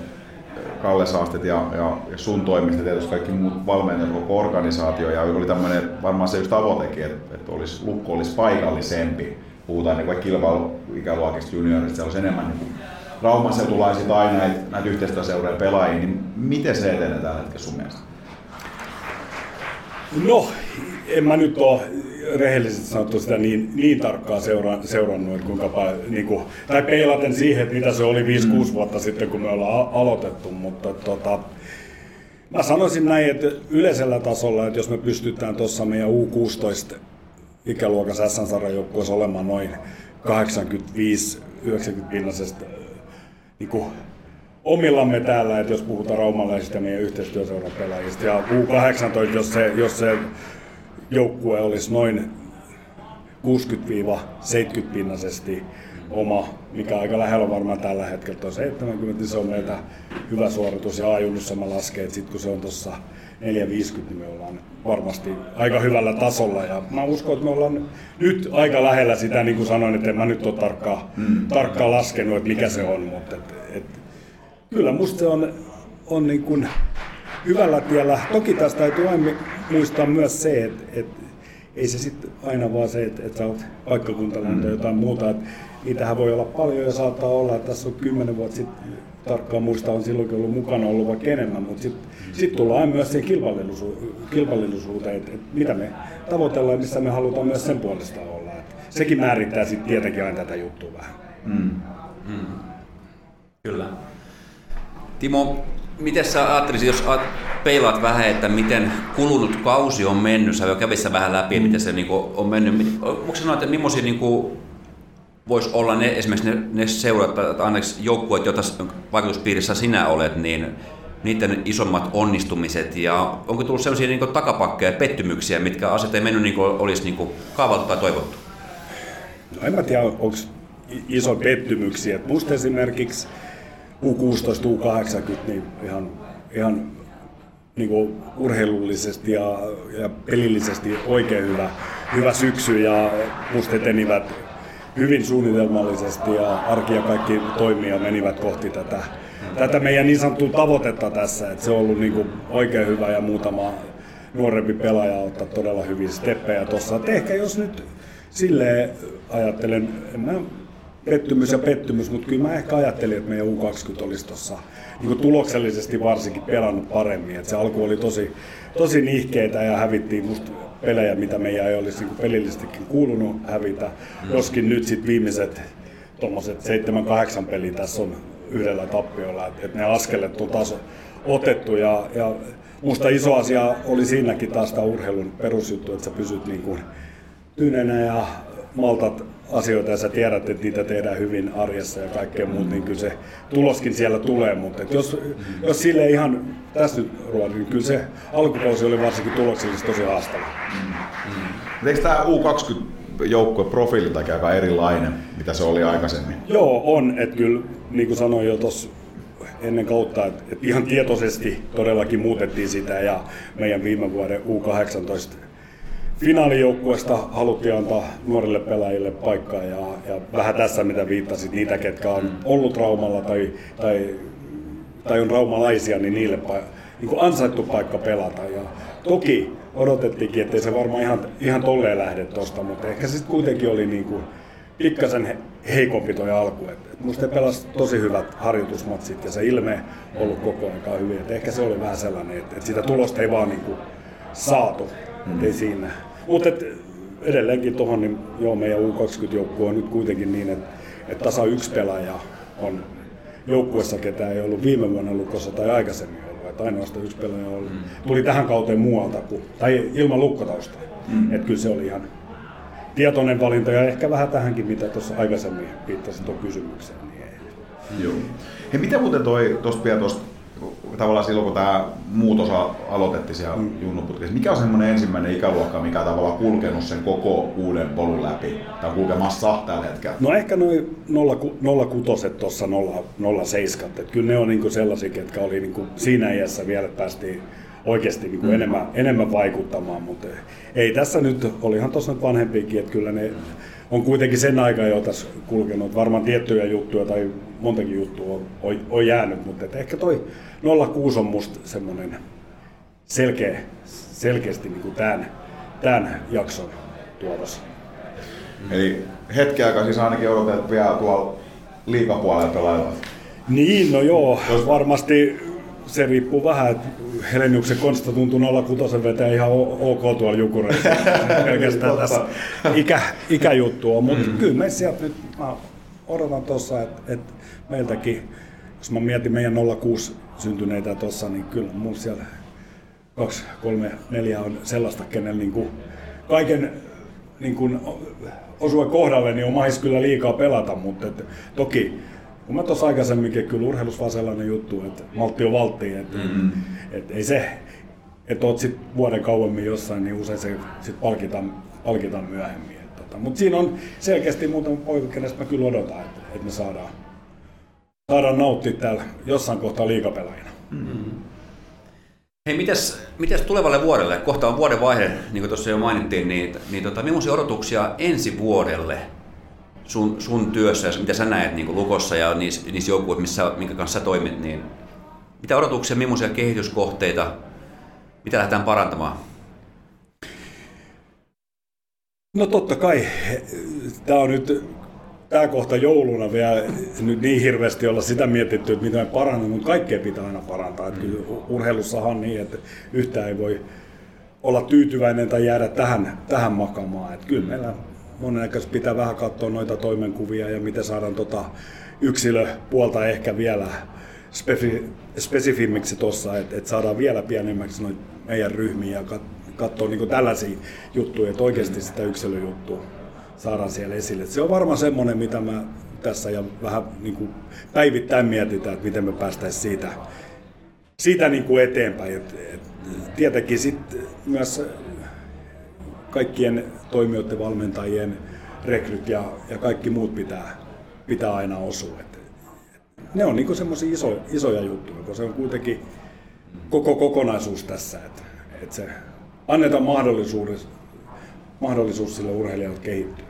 Kalle Saastet ja, ja, ja sun toimista, tietysti kaikki muut valmentajat, koko organisaatio, ja oli tämmöinen varmaan se yksi tavoitekin, että, että olisi, lukko olisi paikallisempi. Puhutaan niin kilpailuikäluokista juniorista, siellä olisi enemmän niin Rauman seutulaisia tai näitä, näitä yhteistyöseuroja pelaajia, niin miten se etenee tällä hetkellä sun mielestä? No, en mä nyt ole rehellisesti sanottu sitä niin, niin tarkkaan seura, seurannut, että kuinka paljon, niin kuin, tai peilaten siihen, että mitä se oli 5-6 vuotta sitten, kun me ollaan aloitettu, mutta tota, mä sanoisin näin, että yleisellä tasolla, että jos me pystytään tuossa meidän U16 ikäluokassa SN-sarjan joukkueessa olemaan noin 85-90 pinnasesta niin kuin omillamme täällä, että jos puhutaan raumalaisista ja meidän yhteistyöseuran pelaajista. Ja U18, jos se, jos se joukkue olisi noin 60-70 pinnasesti oma, mikä aika lähellä varmaan tällä hetkellä tuo 70, niin se on meiltä hyvä suoritus ja ajunnussa mä lasken, että sitten kun se on tuossa 450, niin me ollaan varmasti aika hyvällä tasolla. Ja mä uskon, että me ollaan nyt aika lähellä sitä, niin kuin sanoin, että en mä nyt ole tarkkaan, mm. tarkkaan laskenut, että mikä se on, mutta et, et, kyllä musta se on, on niin kuin hyvällä tiellä. Toki tästä täytyy aina muistaa myös se, että, että ei se sitten aina vaan se, että, että sä oot paikkakuntalainen tai jotain muuta. Että niitähän voi olla paljon ja saattaa olla, että tässä on kymmenen vuotta sitten tarkkaan muista on silloinkin ollut mukana ollut vaikka enemmän, mutta sitten sit tullaan myös siihen kilpailullisuuteen, kilpailullisuuteen että, että mitä me tavoitellaan ja missä me halutaan myös sen puolesta olla. Että sekin määrittää sitten tietenkin aina tätä juttua vähän. Kyllä. Timo, miten sä ajattelisit, jos aat- peilaat vähän, että miten kulunut kausi on mennyt, sä jo kävit sen vähän läpi, miten se niinku on mennyt. Onko sanoa, että millaisia niinku voisi olla ne, esimerkiksi ne, ne seurat, tai anteeksi, joukkueet, joita vaikutuspiirissä sinä olet, niin niiden isommat onnistumiset ja onko tullut sellaisia niin takapakkeja ja pettymyksiä, mitkä asiat ei mennyt niin kuin olisi niin kuin kaavaltu tai toivottu? No en mä tiedä, onko iso pettymyksiä. Et musta esimerkiksi U16, U80, niin ihan, ihan niin kuin urheilullisesti ja, ja pelillisesti oikein hyvä, hyvä syksy ja musta etenivät hyvin suunnitelmallisesti ja arki ja kaikki toimia menivät kohti tätä, tätä meidän niin sanottua tavoitetta tässä. Et se on ollut niin kuin oikein hyvä ja muutama nuorempi pelaaja ottaa todella hyviä steppejä tuossa. Ehkä jos nyt silleen ajattelen, en mä pettymys ja pettymys, mutta kyllä mä ehkä ajattelin, että meidän U20 olisi tuossa niin tuloksellisesti varsinkin pelannut paremmin. Et se alku oli tosi, tosi nihkeitä ja hävittiin musta pelejä, mitä meidän ei olisi niin pelillisestikin kuulunut hävitä. Joskin nyt sitten viimeiset tuommoiset 7-8 peliä tässä on yhdellä tappiolla, että et ne askelet on taas otettu ja, ja musta iso asia oli siinäkin taas tämä urheilun perusjuttu, että sä pysyt niin kuin tyynenä ja maltat asioita ja sä tiedät, että niitä tehdään hyvin arjessa ja kaikkea muuta, niin kyllä se tuloskin siellä tulee. Mutta et jos, jos sille ihan tässä nyt ruoan, niin kyllä se alkukausi oli varsinkin tuloksellisesti tosi haastava. Mutta Eikö tämä U20 joukkue profiililtakin aika erilainen, mitä se oli aikaisemmin? Joo, on. Että kyllä, niin kuin sanoin jo tuossa ennen kautta, että, että ihan tietoisesti todellakin muutettiin sitä ja meidän viime vuoden U18 finaalijoukkueesta haluttiin antaa nuorille pelaajille paikkaa ja, ja vähän tässä mitä viittasit, niitä ketkä on ollut Raumalla tai, tai, tai on raumalaisia, niin niille niin kuin ansaittu paikka pelata. Ja toki odotettiinkin, ettei se varmaan ihan, ihan tolleen lähde tosta, mutta ehkä se kuitenkin oli niin kuin pikkasen he- heikompi toi alku. Et, et musta pelasi tosi hyvät harjoitusmatsit ja se ilme ollut koko ajan hyvin. Et ehkä se oli vähän sellainen, että et sitä tulosta ei vaan niinku saatu. Mm. Ei siinä. Mutta edelleenkin tuohon, niin joo, meidän U20-joukkue on nyt kuitenkin niin, että et tasa yksi pelaaja on joukkuessa, ketä ei ollut viime vuonna lukossa tai aikaisemmin ollut. Et ainoastaan yksi pelaaja oli, tuli tähän kauteen muualta, kuin, tai ilman lukkotaustaa. Mm. Et kyllä se oli ihan tietoinen valinta ja ehkä vähän tähänkin, mitä tuossa aikaisemmin viittasin tuon kysymykseen. Niin. Joo. Hei, miten muuten toi, tuosta vielä tuosta, tavallaan silloin kun tämä muutos aloitettiin siellä mm. junnuputkessa, mikä on semmoinen ensimmäinen ikäluokka, mikä on tavallaan kulkenut sen koko uuden polun läpi, tai kulkemassa tällä hetkellä? No ehkä noin 06 tuossa 07, että kyllä ne on niinku sellaisia, ketkä oli niinku siinä iässä vielä päästiin oikeasti niinku mm. enemmän, enemmän vaikuttamaan, mutta ei tässä nyt, olihan tuossa nyt vanhempiakin, että kyllä ne on kuitenkin sen aikaa jo tässä kulkenut, varmaan tiettyjä juttuja tai montakin juttua on, on, on jäänyt, mutta ehkä toi 06 on musta semmoinen selkeä, selkeästi niinku tämän, tämän jakson tuotos. Eli hetki aikaa siis ainakin odotetaan vielä tuolla liikapuolella pelailla. Niin, no joo, varmasti se riippuu vähän, että Heleniuksen Konsta tuntuu 06 vetää ihan ok tuolla Jukureissa. *laughs* Pelkästään tässä ikä, ikäjuttu on, mutta mm. kyllä me sieltä nyt, mä odotan tuossa, että, että meiltäkin, jos mä mietin meidän 06 syntyneitä tuossa, niin kyllä mun siellä kaksi, kolme, neljä on sellaista, kenellä niin kuin kaiken niin kuin osue kohdalle, niin on mahis kyllä liikaa pelata, mutta et, toki kun mä tuossa aikaisemminkin, kyllä urheilussa vaan sellainen juttu, että maltti on valtti, että mm-hmm. et ei se, että oot sit vuoden kauemmin jossain, niin usein se sit palkitaan, palkitaan myöhemmin. Et Tota, mutta siinä on selkeästi muutama poika, kenestä mä kyllä odotan, että, että me saadaan, saadaan nauttia täällä jossain kohtaa liikapelaajina. Hei, mitäs, mitäs tulevalle vuodelle? Kohta on vuoden vaihde, niin kuin tuossa jo mainittiin, niin, niin tota, millaisia odotuksia ensi vuodelle sun, sun työssä, mitä sä näet niin kuin Lukossa ja niissä, niissä joukkueissa, missä, minkä kanssa sä toimit, niin mitä odotuksia, millaisia kehityskohteita, mitä lähdetään parantamaan? No totta kai, tämä on nyt tämä kohta jouluna vielä nyt niin hirveästi olla sitä mietitty, että mitä me parannamme, mutta kaikkea pitää aina parantaa. Että kyllä urheilussahan niin, että yhtään ei voi olla tyytyväinen tai jäädä tähän, tähän makamaan. Että kyllä meillä monennäköisesti pitää vähän katsoa noita toimenkuvia ja miten saadaan tota yksilöpuolta ehkä vielä spefi, spesifimmiksi tuossa, että, että saadaan vielä pienemmäksi noita meidän ryhmiä ja kat- katsoa niin tällaisia juttuja, että oikeasti sitä yksilöjuttua saadaan siellä esille. Se on varmaan semmoinen, mitä mä tässä ja vähän niin kuin päivittäin mietitään, että miten me päästäisiin siitä, siitä niin kuin eteenpäin. Et, et, tietenkin sitten myös kaikkien toimijoiden, valmentajien, rekryt ja, ja kaikki muut pitää, pitää aina osua. Et, et ne on niin semmoisia iso, isoja juttuja, kun se on kuitenkin koko kokonaisuus tässä, että et se annetaan mahdollisuus, mahdollisuus sille urheilijalle kehittyä.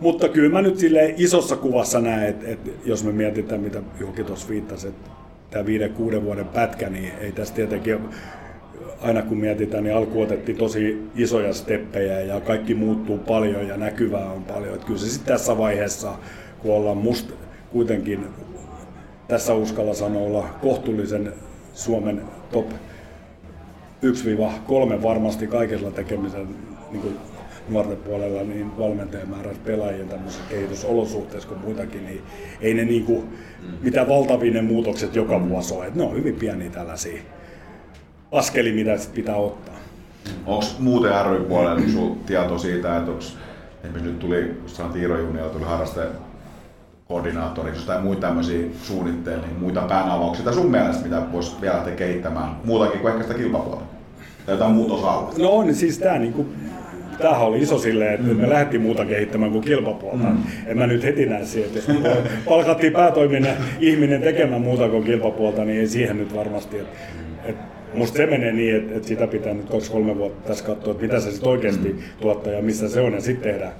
Mutta kyllä mä nyt sille isossa kuvassa näen, että, että jos me mietitään, mitä Juhki tuossa viittasi, että tämä viiden, kuuden vuoden pätkä, niin ei tässä tietenkin aina kun mietitään, niin alku otettiin tosi isoja steppejä ja kaikki muuttuu paljon ja näkyvää on paljon. Että kyllä se sitten tässä vaiheessa, kun ollaan musta kuitenkin, tässä uskalla sanoa kohtuullisen Suomen top 1-3 varmasti kaikilla tekemisen niin kuin nuorten puolella niin valmentajamäärät pelaajien tämmöisissä kehitysolosuhteissa kuin muitakin, niin ei ne niin kuin, mitään valtavia ne muutokset joka vuosi ole. Et ne on hyvin pieniä tällaisia askeli, mitä sit pitää ottaa. Onko muuten ry puolella niin sun tieto siitä, että onko esimerkiksi nyt tuli jossain Tiiro tuli harraste koordinaattoriksi tai muita tämmöisiä suunnitteilla, niin muita päänavauksia tai sun mielestä, mitä voisi vielä lähteä kehittämään, muutakin kuin ehkä sitä kilpapuolta? Tai jotain muuta osa No on, siis tää niinku tämähän oli iso silleen, että mm. me lähdettiin muuta kehittämään kuin kilpapuolta. Mm. En mä nyt heti näe siihen, että palkattiin päätoiminen ihminen tekemään muuta kuin kilpapuolta, niin ei siihen nyt varmasti. Että, että musta se menee niin, että, että sitä pitää nyt kaksi kolme vuotta tässä katsoa, että mitä se sitten oikeasti mm. tuottaa ja missä se on, ja sitten tehdä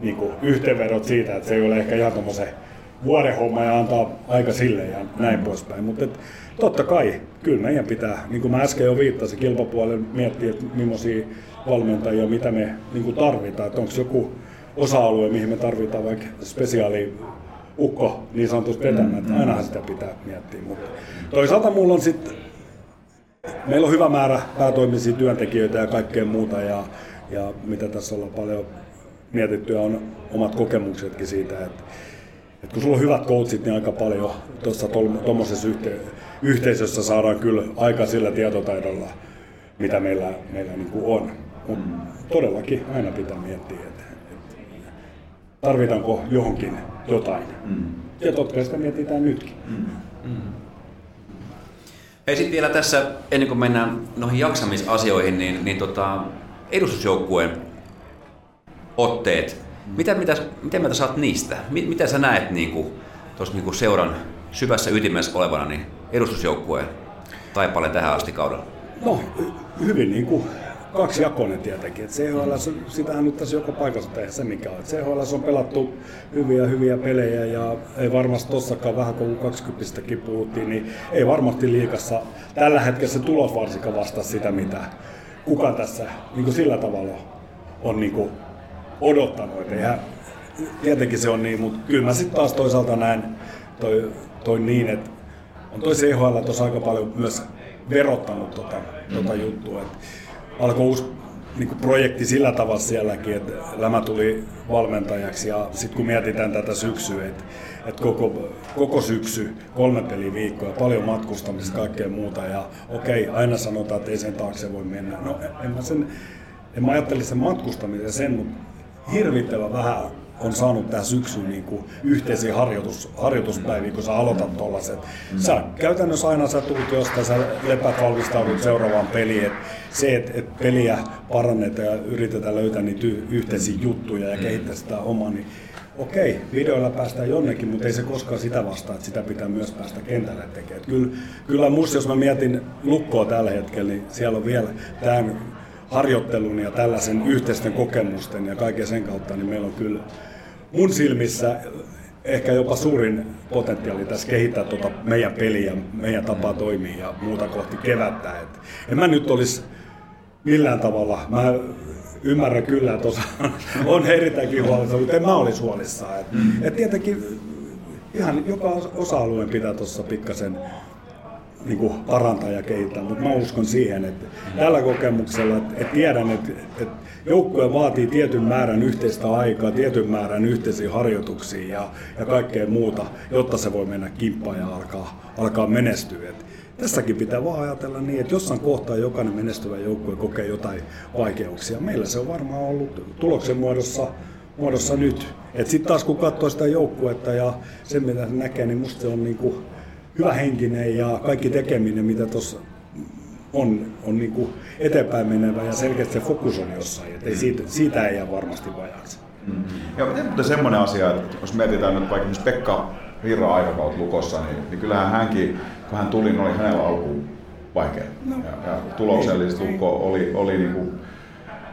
niin kuin yhteenvedot siitä, että se ei ole ehkä ihan tommosen vuoden homma ja antaa aika sille ja näin poispäin. Mutta totta kai, kyllä meidän pitää, niin kuin mä äsken jo viittasin, kilpapuolelle miettiä, että millaisia valmentajia, mitä me niin kuin tarvitaan. Että onko joku osa-alue, mihin me tarvitaan vaikka spesiaali ukko niin sanotusti vetämään, että ainahan sitä pitää miettiä. Mutta toisaalta mulla on sitten, meillä on hyvä määrä päätoimisia työntekijöitä ja kaikkea muuta ja, ja mitä tässä ollaan paljon mietittyä on omat kokemuksetkin siitä, että, että kun sulla on hyvät coachit, niin aika paljon tuossa tuommoisessa yhte, yhteisössä saadaan kyllä aika sillä tietotaidolla, mitä meillä, meillä niin kuin on. Mutta todellakin aina pitää miettiä, että, että tarvitaanko johonkin jotain. Mm. Ja totta kai sitä mietitään nytkin. Mm. Mm. Hei sitten vielä tässä, ennen kuin mennään noihin jaksamisasioihin, niin, niin tota, edustusjoukkueen otteet. Mm. Mitä, mitä, miten mieltä saat niistä? Mitä sä näet niin kuin, tuossa niin kuin seuran syvässä ytimessä olevana niin edustusjoukkueen taipaleen tähän asti kaudella? No, hyvin niin kuin kaksi jakoinen tietenkin. Et CHL, sitähän nyt tässä joka paikassa tehdä se mikä on. CHL on pelattu hyviä hyviä pelejä ja ei varmasti tossakaan vähän kun 20 puhuttiin, niin ei varmasti liikassa tällä hetkellä se tulos varsinkaan vastaa sitä, mitä kuka tässä niin kuin sillä tavalla on niin kuin odottanut. Eihän, tietenkin se on niin, mutta kyllä mä sitten taas toisaalta näen toi, toi niin, että on toi CHL tuossa aika paljon myös verottanut tota, tota juttua. Et alkoi uusi niin projekti sillä tavalla sielläkin, että Lämä tuli valmentajaksi ja sitten kun mietitään tätä syksyä, että, että koko, koko syksy, kolme peli viikkoa, paljon matkustamista, kaikkea muuta ja okei, aina sanotaan, että ei sen taakse voi mennä. No en mä, sen, en mä ajattele sen matkustamisen sen, mutta hirvittävän vähän on saanut tähän syksyyn niin kuin yhteisiä harjoitus, harjoituspäiviä, kun sä aloitat tollaset. Sä käytännössä aina sä tulet jostain, sä lepät valmistaudut seuraavaan peliin. Et se, että et peliä parannetaan ja yritetään löytää niitä yhteisiä juttuja ja kehittää sitä omaa, niin okei, videoilla päästään jonnekin, mutta ei se koskaan sitä vastaa, että sitä pitää myös päästä kentälle tekemään. Kyllä, kyllä musta, jos mä mietin lukkoa tällä hetkellä, niin siellä on vielä tämän harjoittelun ja tällaisen yhteisten kokemusten ja kaiken sen kautta, niin meillä on kyllä mun silmissä ehkä jopa suurin potentiaali tässä kehittää tuota meidän peliä, meidän tapaa toimia ja muuta kohti kevättä. Et en mä nyt olisi millään tavalla, mä ymmärrän kyllä, että osa *laughs* on erittäinkin huolissaan, mutta en mä olisi huolissaan. Et, et tietenkin ihan joka osa-alueen pitää tuossa pikkasen niin kuin parantaa ja kehittää, mutta mä uskon siihen, että tällä kokemuksella, että, tiedän, että, joukkue vaatii tietyn määrän yhteistä aikaa, tietyn määrän yhteisiä harjoituksia ja, ja kaikkea muuta, jotta se voi mennä kimppaan ja alkaa, alkaa menestyä. Tässäkin pitää vaan ajatella niin, että jossain kohtaa jokainen menestyvä joukkue kokee jotain vaikeuksia. Meillä se on varmaan ollut tuloksen muodossa muodossa nyt. Sitten taas kun katsoo sitä joukkuetta ja sen mitä se näkee, niin musta se on niinku henkinen ja kaikki tekeminen, mitä tuossa on, on niin kuin eteenpäin menevä ja selkeästi se fokus on jossain, että ei siitä, siitä ei jää varmasti vajaksi. Mm-hmm. Ja miten semmoinen asia, että jos mietitään nyt vaikka Pekka Virra aikakaut lukossa, niin, niin kyllähän hänkin, kun hän tuli, niin oli hänellä alkuun vaikea. No, ja, ja tuloksellisesti Lukko oli, oli niin kuin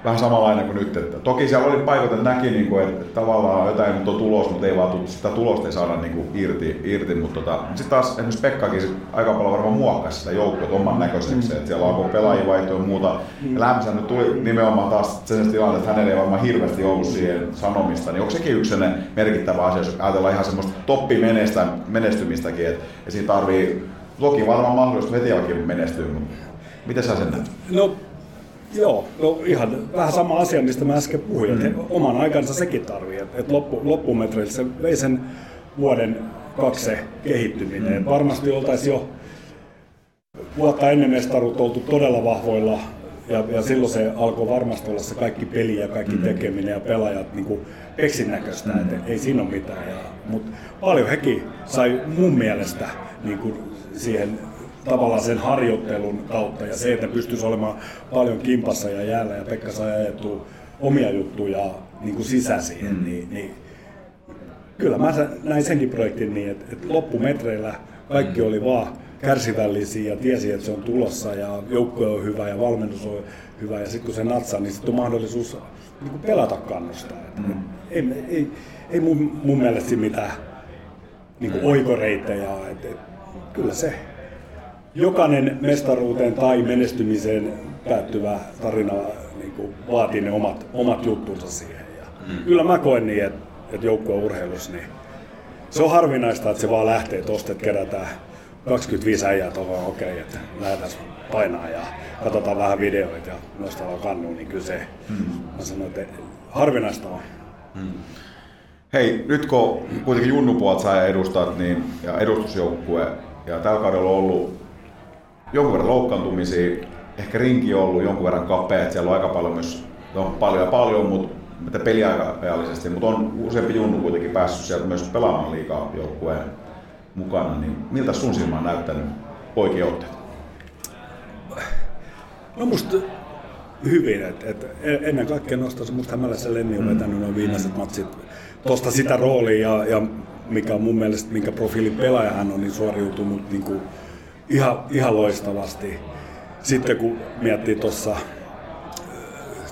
vähän samanlainen kuin nyt. Että toki siellä oli paikoita, että näki, niin kuin, että tavallaan jotain mutta on tulos, mutta ei vaan sitä tulosta ei saada niin kuin irti, irti. Mutta tota, sitten taas esimerkiksi Pekkakin sit aika paljon varmaan muokkasi sitä joukkoa oman näköiseksi, että siellä alkoi pelaajia vaihtoja ja muuta. Ja Lämpsä nyt tuli nimenomaan taas sen tilanne, että hänellä ei varmaan hirveästi ollut siihen sanomista. Niin onko sekin yksi merkittävä asia, jos ajatellaan ihan semmoista toppimenestä, menestymistäkin, että ja siinä tarvii toki varmaan mahdollista vetiäkin menestyä, mutta miten sä sen näet? No Joo, no ihan vähän sama asia, mistä mä äsken puhuin, mm. että oman aikansa sekin tarvii, että et loppu, loppumetreillä se vei sen vuoden kaksi se kehittyminen. Mm. Varmasti oltaisiin jo vuotta ennen mestaruutta oltu todella vahvoilla ja, ja silloin se alkoi varmasti olla se kaikki peli ja kaikki tekeminen ja pelaajat niin kuin peksin näköistä, että ei siinä ole mitään. Ja, mutta paljon hekin sai mun mielestä niin kuin siihen tavallaan sen harjoittelun kautta ja se, että pystyisi olemaan paljon kimpassa ja jäällä ja Pekka sai ajettua omia juttuja niin kuin sisään siihen, mm. niin, niin kyllä mä näin senkin projektin niin, että, että loppumetreillä kaikki oli vaan kärsivällisiä ja tiesi, että se on tulossa ja joukkue on hyvä ja valmennus on hyvä ja sitten kun se natsaa, niin sitten on mahdollisuus niin kuin pelata kannustaa. Mm. Ei, ei, ei mun, mun mielestä mitään niin kuin oikoreittejä. Et, et, kyllä se jokainen mestaruuteen tai menestymiseen päättyvä tarina niin kuin vaatii ne omat, omat juttunsa siihen. Ja mm. Kyllä mä koen niin, että, että joukkueen urheilussa niin se on harvinaista, että se vaan lähtee tuosta, että kerätään 25 äijää tuohon, okei, okay, että lähdetään painaa ja katsotaan vähän videoita ja nostellaan kannuun, niin kyllä se, hmm. mä sanoin, että harvinaista on. Hmm. Hei, nyt kun kuitenkin junnupuolet sä edustat niin, ja edustusjoukkue, ja tällä kaudella on ollut jonkun verran loukkaantumisia, ehkä rinki on ollut jonkun verran kapea, että siellä on aika paljon myös, no paljon ja paljon, mutta peliajallisesti, mutta on useampi junnu kuitenkin päässyt sieltä myös pelaamaan liikaa joukkueen mukana, niin miltä sun silmä on näyttänyt poikien otteet? No musta hyvin, että et ennen kaikkea nostaisin, musta Hämälässä Lenni on mm. vetänyt noin viimeiset matsit tuosta sitä roolia ja, ja mikä on mun mielestä, minkä profiilin pelaaja hän on, niin suoriutunut niin kuin ihan, ihan loistavasti. Sitten kun miettii tuossa äh,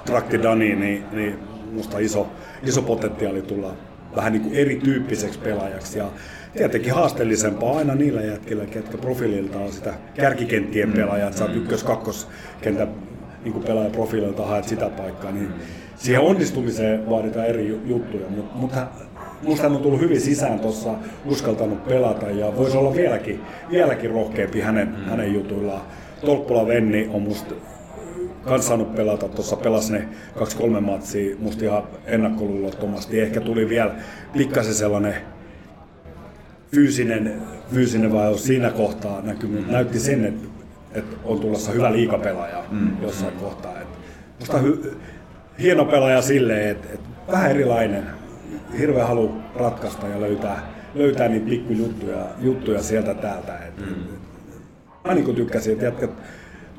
Trakti Dani, niin, niin musta iso, iso potentiaali tulla vähän niin kuin erityyppiseksi pelaajaksi. Ja tietenkin haasteellisempaa aina niillä jätkillä, ketkä profiililta on sitä kärkikenttien pelaajat, sä oot ykkös, kakkoskentän niin pelaaja profiililta haet sitä paikkaa, niin siihen onnistumiseen vaaditaan eri juttuja, mutta musta hän on tullut hyvin sisään tuossa, uskaltanut pelata ja voisi olla vieläkin, vieläkin rohkeampi hänen, mm. hänen jutuillaan. Tolppula Venni on musta kans saanut pelata, tuossa pelasi ne kaksi-kolme matsia musta ihan ennakkoluulottomasti. Ehkä tuli vielä pikkasen sellainen fyysinen, fyysinen vajaus siinä kohtaa näkyy, mm. näytti sen, että, että on tulossa hyvä liikapelaaja mm. jossain mm. kohtaa. Että musta hy, hieno pelaaja silleen, että, että vähän erilainen, hirveä halu ratkaista ja löytää, löytää niitä pikkujuttuja juttuja sieltä täältä. Et, mm. Mä niin tykkäsin, että jätkät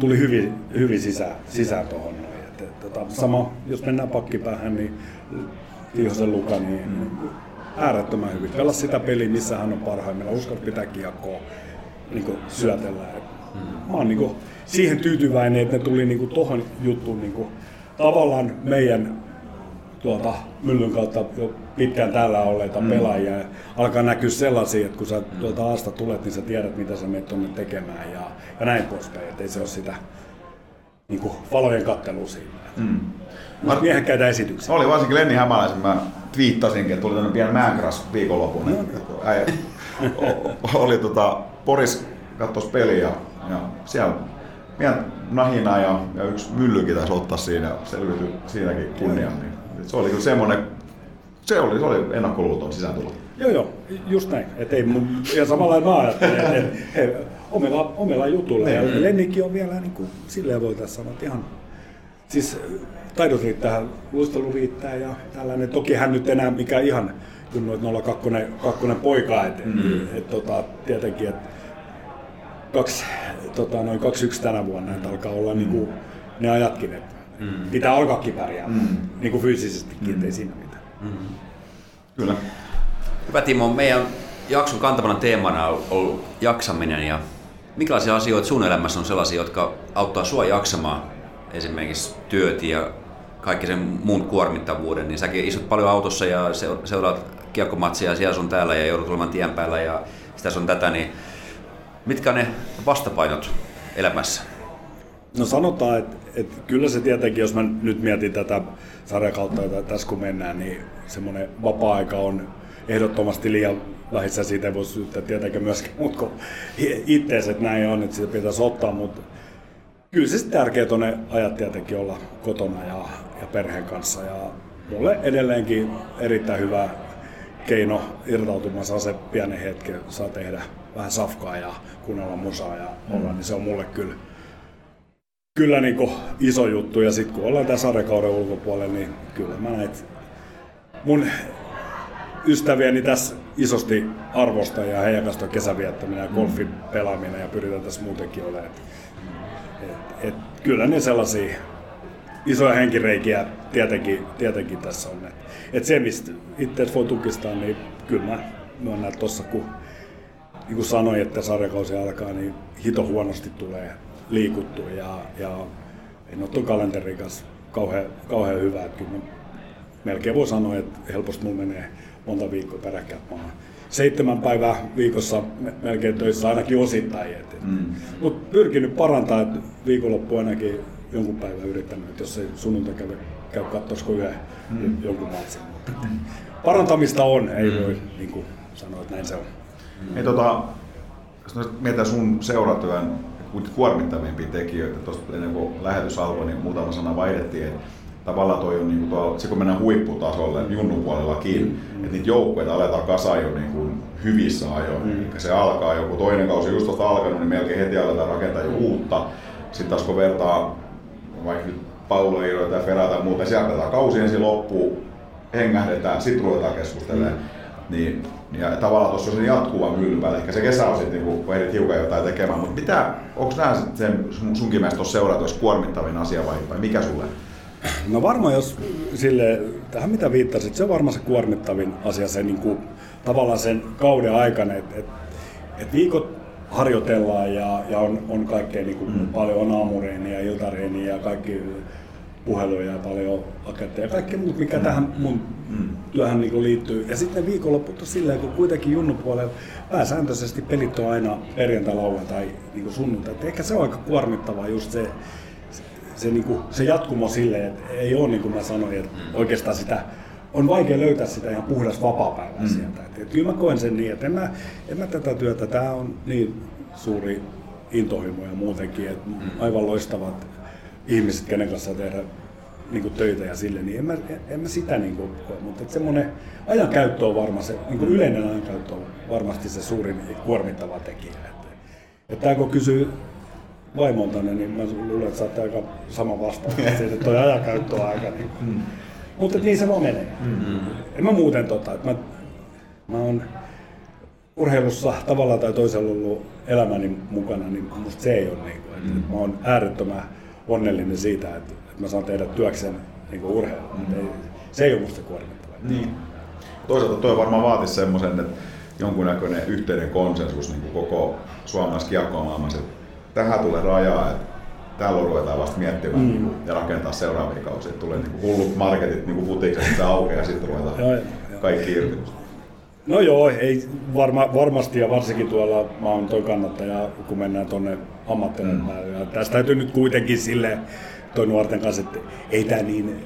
tuli hyvin, hyvin sisään, sisään tuohon. Et, et, tota, sama, jos mennään pakkipäähän, niin Tihosen Luka, niin mm äärettömän hyvin. Pelasi sitä peliä, missä hän on parhaimmillaan. Uskalla pitää kiekkoa niin syötellä. Mm. Mä oon niin siihen tyytyväinen, että ne tuli niin tuohon juttuun niin kuin, tavallaan meidän tuota, myllyn kautta jo pitkään täällä olleita mm. pelaajia. Alkaa näkyä sellaisia, että kun sä tuolta aasta tulet, niin sä tiedät, mitä sä menet tuonne tekemään ja, ja näin poispäin. Että ei se ole sitä niin kuin, valojen kattelua siinä. Mm. Mutta miehekkäitä esityksiä. Oli varsinkin Lenni Hämäläisen, mä twiittasinkin, että tuli tämmöinen pieni määnkras viikonlopun. No. Äijä, oli tota, Poris kattos peliä ja, ja siellä pian nahina ja, ja yksi myllykin taisi ottaa siinä, selviytyi siinäkin kunnian. Niin, se oli kyllä semmoinen, se oli, se oli ennakkoluuton sisääntulo. Joo, joo, just näin. Et ei mun, ja samalla mä ajattelin, että et, et, omilla, omilla jutuilla. Ja niin. Lennikki on vielä niin kuin, silleen voitaisiin sanoa, että ihan siis taidot riittää, luistelu riittää ja tällainen. Toki hän nyt enää mikä ihan kun noit 02 kakkonen poika, että mm. et, tota, tietenkin, että kaksi, tota, noin 21 tänä vuonna, että alkaa olla mm. niinku, ne ajatkin, että mm. pitää alkaakin pärjää mm. niinku fyysisestikin, mm. ettei siinä mitään. Mm. Kyllä. Hyvä Timo, meidän jakson kantavana teemana on ollut jaksaminen ja minkälaisia asioita sun elämässä on sellaisia, jotka auttaa sua jaksamaan esimerkiksi työt ja kaikki sen muun kuormittavuuden, niin säkin istut paljon autossa ja seuraat kiekkomatsia siellä sun täällä ja joudut olemaan tien päällä ja sitä sun tätä, niin mitkä on ne vastapainot elämässä? No sanotaan, että, että kyllä se tietenkin, jos mä nyt mietin tätä sarjakautta, jota tässä kun mennään, niin semmoinen vapaa-aika on ehdottomasti liian vähissä. Siitä ei voi syyttää tietenkin myöskään muut kuin että näin on, että sitä pitäisi ottaa, mutta kyllä se tärkeää on ne ajat tietenkin olla kotona ja, ja perheen kanssa. Ja mulle edelleenkin erittäin hyvä keino irtautumaan saa se pienen hetken, saa tehdä vähän safkaa ja kuunnella musaa ja olla, mm. niin se on mulle kyllä kyllä niin kuin iso juttu. Ja sitten kun ollaan tässä sarjakauden ulkopuolella, niin kyllä mä näitä mun ystäviäni tässä isosti arvosta ja heidän kanssa kesäviettäminen ja golfin pelaaminen ja pyritään tässä muutenkin olemaan. Et, et, et, kyllä ne sellaisia isoja henkireikiä tietenkin, tietenkin tässä on. Et, et se, mistä itse voi tukistaa, niin kyllä mä myönnän tuossa, kun niin kuin sanoin, että sarjakausi alkaa, niin hito huonosti tulee liikuttua ja, ja en ole tuon kalenterin kanssa kauhean, kauhean hyvä. Että kyllä melkein voi sanoa, että helposti mulla menee monta viikkoa peräkkäin maahan. Seitsemän päivää viikossa melkein töissä ainakin osittain. Mm. Mutta pyrkinyt parantaa, että viikonloppu ainakin jonkun päivän yrittänyt, että jos ei sunnuntai käy, käy katsoisiko yhden mm. jonkun matsin. Mutta parantamista on, ei mm. voi niin kuin sanoa, että näin se on. Mm. Ei, tota, jos mietitään sun seuratyön kuormittavimpia tekijöitä, tuosta ennen kuin lähetys alkoi, niin muutama sana vaihdettiin, että tavallaan toi on, niin kuin tuolla, se kun mennään huipputasolle junnupuolellakin, mm. että niitä joukkueita aletaan kasaan jo niin kuin hyvissä ajoin. Mm. Eli se alkaa joku toinen kausi just tuosta alkanut, niin melkein heti aletaan rakentaa jo uutta. Sitten taas kun vertaa vaikka nyt palloilijoita ja Ferrata ja muuta, sieltä kausi ensin loppuu, hengähdetään, sitten ruvetaan keskustelemaan. Mm. Niin, ja tavallaan tuossa on jatkuva päällä. Ehkä se kesä on sitten, niin ehdit hiukan jotain tekemään. Mutta mitä, onko nämä sen sunkin mielestä tuossa seuratuessa kuormittavin asia vai, vai mikä sulle? No varmaan jos sille, tähän mitä viittasit, se on varmaan se kuormittavin asia se niin kuin, tavallaan sen kauden aikana, että et, et viikot harjoitellaan ja, ja on, on kaikkea niin kuin, mm. paljon on aamureeniä ja iltareeniä ja kaikki puheluja ja paljon aketteja ja kaikkea muuta, mikä mm. tähän mun mm. työhön niin liittyy. Ja sitten viikonloput on silleen, kun kuitenkin junnupuolella pääsääntöisesti pelit on aina perjantai, lauantai, niin sunnuntai. Et ehkä se on aika kuormittavaa just se, se, niin kuin, se jatkumo silleen, että ei ole niin kuin mä sanoin, että oikeastaan sitä on vaikea löytää sitä ihan puhdas vapaa-päivää mm. sieltä. Et, et kyllä mä koen sen niin, että en mä, en mä tätä työtä, tämä on niin suuri intohimo ja muutenkin, että mm. aivan loistavat ihmiset, kenen kanssa tehdä niin kuin töitä ja sille, niin en mä, en mä sitä niin kuin koe, mutta että semmoinen ajankäyttö on varmaan se, niin kuin yleinen ajankäyttö on varmasti se suurin kuormittava tekijä. Että, että kun kysyy vaimolta, niin mä luulen, että saatte aika sama vastaus. että toi ajankäyttö on aika niin mm. Mutta niin se vaan menee. Mm-hmm. En mä muuten tota, että mä, mä oon urheilussa tavallaan tai toisella ollut elämäni mukana, niin musta se ei ole niin kuin, että, mm. mä oon äärettömän onnellinen siitä, että, että mä saan tehdä työkseen niin urheilua. Mm. Ei, se ei ole musta kuormittavaa. Niin. Toisaalta toi varmaan vaatisi semmoisen, että jonkunnäköinen yhteinen konsensus niin kuin koko suomalaisessa kiekkoamaailmassa, että tähän tulee rajaa, että täällä ruvetaan vasta miettimään mm. niin ja rakentaa seuraavia kausia. Tulee niin hullut marketit niin futikset aukeaa ja sitten ruvetaan kaikki irti. No joo, ei varma, varmasti ja varsinkin tuolla mä oon toi kannattaja, kun mennään tuonne ammattilaisille. Mm. Tästä täytyy nyt kuitenkin sille toi nuorten kanssa, että ei tämä niin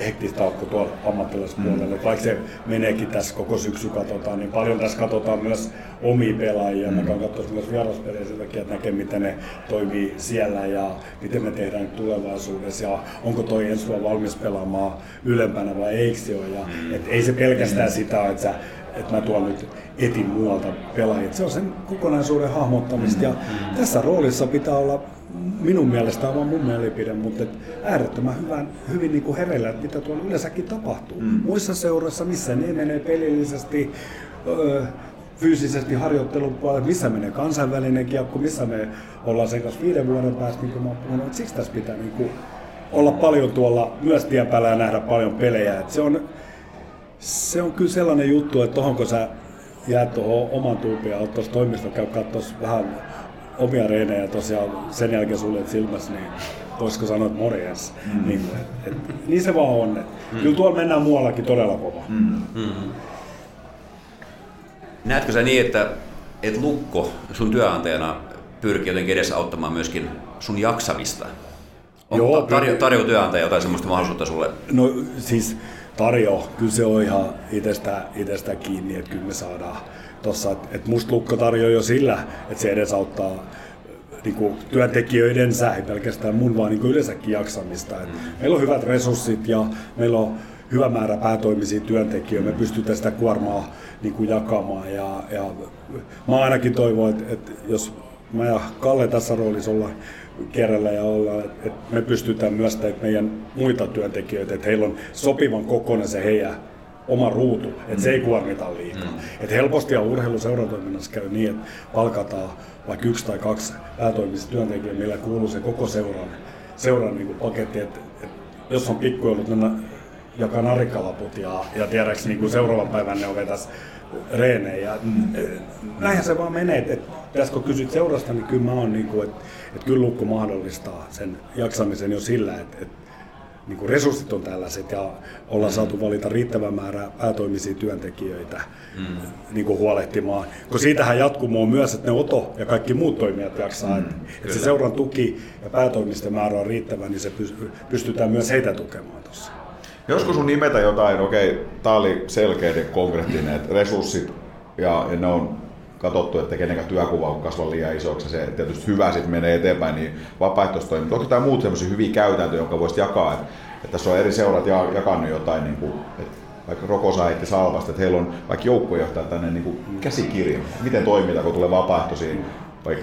hektistä aukko tuolla ammattilaispuolella. Mm. Vaikka se meneekin tässä koko syksy katsotaan, niin paljon tässä katsotaan myös omia pelaajia. Mm. Mä katsoisin myös vieraspelejä sen takia, että näkee miten ne toimii siellä ja miten me tehdään tulevaisuudessa ja onko toi ensi valmis pelaamaan ylempänä vai eikö se ole. Ja, mm. et ei se pelkästään mm. sitä, että sä että mä tuon nyt etin muualta pelaajia. Se on sen kokonaisuuden hahmottamista ja tässä roolissa pitää olla minun mielestä on mun mielipide, mutta äärettömän hyvän, hyvin niin kuin hereillä, että mitä tuolla yleensäkin tapahtuu. Mm. Muissa seuroissa, missä ne menee pelillisesti, öö, fyysisesti harjoittelun puolella, missä menee kansainvälinen kiekko, missä me ollaan sen kanssa viiden vuoden päästä, niin kuin mä puhunut, että siksi tässä pitää niin kuin olla paljon tuolla myös tien päällä ja nähdä paljon pelejä. Et se, on, se on kyllä sellainen juttu, että tohon kun sä jäät tuohon oman tuupiin ja oot tuossa toimistossa, käy katsoa vähän omia reenejä tosiaan sen jälkeen suljet silmässä, niin voisiko sanoa, että morjens. Mm. Niin, et, et, niin se vaan on. Et, mm. Kyllä tuolla mennään muuallakin todella kova. Mm. Mm. Näetkö sä niin, että, että Lukko sun työnantajana pyrkii jotenkin edes auttamaan myöskin sun jaksamista? Onko Joo, tarjo, tarjo työnantaja jotain sellaista mahdollisuutta sulle? No siis tarjo, kyllä se on ihan itsestä, itsestä kiinni, että kyllä me saadaan tuossa, että et musta Lukko tarjoaa jo sillä, että se edesauttaa niin työntekijöidensä, ei pelkästään mun, vaan niin yleensäkin jaksamista. Et meillä on hyvät resurssit ja meillä on hyvä määrä päätoimisia työntekijöitä, me pystytään sitä kuormaa niin kuin jakamaan. Ja, ja mä ainakin toivon, että, että jos mä ja Kalle tässä roolissa olla kerralla ja olla, että me pystytään myös että meidän muita työntekijöitä, että heillä on sopivan kokoinen se heidän oma ruutu, että se ei kuormita liikaa. Mm. Et helposti ja urheiluseuratoiminnassa käy niin, että palkataan vaikka yksi tai kaksi päätoimista työntekijää, millä kuuluu se koko seuran, seuran niin paketti, että, että jos on pikkujoulut, niin jakaa narikkalaput ja, ja tiedäks niin kuin seuraavan päivän ne on vetäisi reenejä. Mm. Näinhän se vaan menee, että, että tässä kun kysyt seurasta, niin kyllä mä oon niin kuin, että, että kyllä Lukko mahdollistaa sen jaksamisen jo sillä, että, että niin kuin resurssit on tällaiset ja ollaan mm. saatu valita riittävä määrä päätoimisia työntekijöitä mm. niin kuin huolehtimaan. Kun siitähän jatkumo on myös, että ne Oto ja kaikki muut toimijat jaksaa. Mm. Että, että se seuran tuki ja päätoimisten määrä on riittävä, niin se pystytään myös heitä tukemaan tuossa. Joskus sun nimetä jotain, okei, okay, tää oli selkeä ja konkreettinen, että resurssit ja, ja ne on katsottu, että kenenkään työkuva on kasva liian isoksi, se tietysti hyvä sitten menee eteenpäin, niin vapaaehtoistoiminta. Onko tämä muut sellaisia hyviä käytäntöjä, jonka voisit jakaa, että, että tässä on eri seurat jakanut jotain, niin kuin, että vaikka Rokosa heitti Salvasta, että heillä on vaikka joukkojohtaja tänne niin kuin käsikirja, miten toimitaan, kun tulee vapaaehtoisia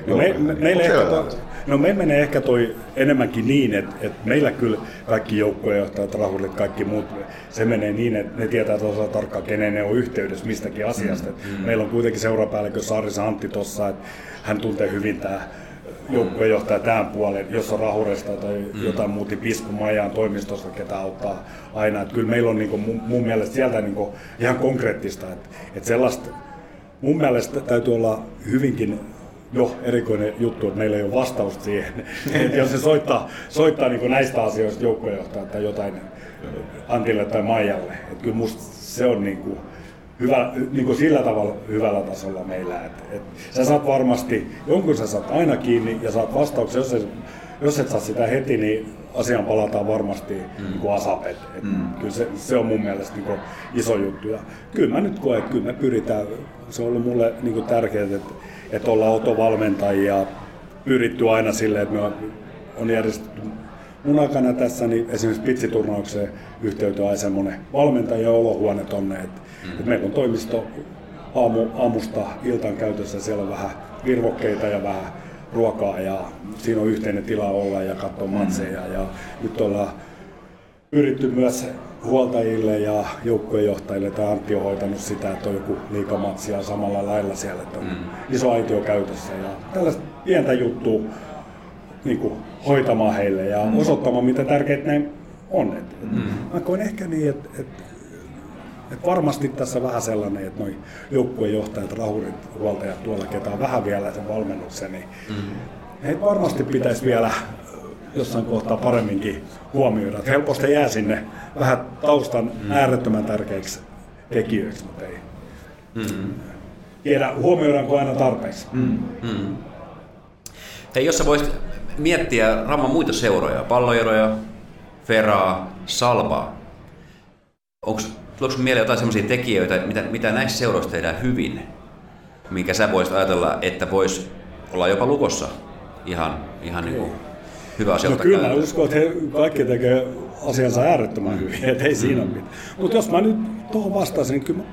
No, me, me, meille ehkä toi, no me menee ehkä toi enemmänkin niin, että, että meillä kyllä kaikki joukkuejohtajat, rahurit, kaikki muut, se menee niin, että ne tietää tosiaan tarkkaan, kenen ne on yhteydessä mistäkin asiasta. Mm, mm. Meillä on kuitenkin seurapäällikö Saarissa Antti tuossa, että hän tuntee hyvin tämä joukkuejohtaja tämän puolen, jos on rahuresta tai mm. jotain muuta, niin Pisku Majaan toimistosta, ketä auttaa aina. Että kyllä meillä on niin kuin, mun, mielestä sieltä niin kuin ihan konkreettista, että, että sellaista mun mielestä täytyy olla hyvinkin jo erikoinen juttu, että meillä ei ole vastausta siihen. *laughs* että jos se soittaa, soittaa niin näistä asioista joukkuejohtaja tai jotain Antille tai Maijalle, että kyllä musta se on niin kuin hyvä, niin kuin sillä tavalla hyvällä tasolla meillä. Että, että sä saat varmasti, jonkun sä saat aina kiinni ja saat vastauksen, jos, et, jos et saa sitä heti, niin asiaan palataan varmasti mm. niin kuin asap. Et, et mm. Kyllä se, se, on mun mielestä niin kuin iso juttu. Ja kyllä mä nyt koen, että kyllä me pyritään, se on ollut mulle niin kuin tärkeää, että että ollaan autovalmentajia pyritty aina silleen, että me on, on järjestetty mun aikana tässä niin esimerkiksi pitsiturnaukseen yhteyteen aina semmoinen valmentaja olohuone tonne, että, mm. että meillä on toimisto aamu, aamusta iltaan käytössä, siellä on vähän virvokkeita ja vähän ruokaa ja siinä on yhteinen tila olla ja katsoa matseja ja nyt ollaan pyritty myös huoltajille ja joukkuejohtajille, että Antti on hoitanut sitä, että on joku liikamatsia samalla lailla siellä, että on mm. iso aitio käytössä ja tällaista pientä juttua niin kuin, hoitamaan heille ja mm. osoittamaan, miten tärkeitä ne on. Et, mm. Mä koen ehkä niin, että et, et varmasti tässä vähän sellainen, että noin joukkuejohtajat, rahurit, huoltajat tuolla, ketä on vähän vielä sen valmennuksen, niin mm. heitä varmasti pitäisi vielä jossain kohtaa paremminkin huomioida. Että helposti jää sinne vähän taustan mm. äärettömän tärkeiksi tekijöiksi, mutta ei mm. tiedä huomioidaanko aina tarpeeksi. Mm. Mm. Hei, jos sä voisit miettiä Ramman muita seuroja, palloeroja, Feraa, Salvaa, onko Tuleeko mieleen jotain sellaisia tekijöitä, mitä, mitä näissä seuroissa tehdään hyvin, minkä sä voisit ajatella, että voisi olla jopa lukossa ihan, ihan niin kuin hyvä asia No kyllä, mä uskon, että he kaikki tekee asiansa äärettömän hyvin, *laughs* että ei siinä mm. mitään. Mutta jos mä nyt tuohon vastaisin, niin kyllä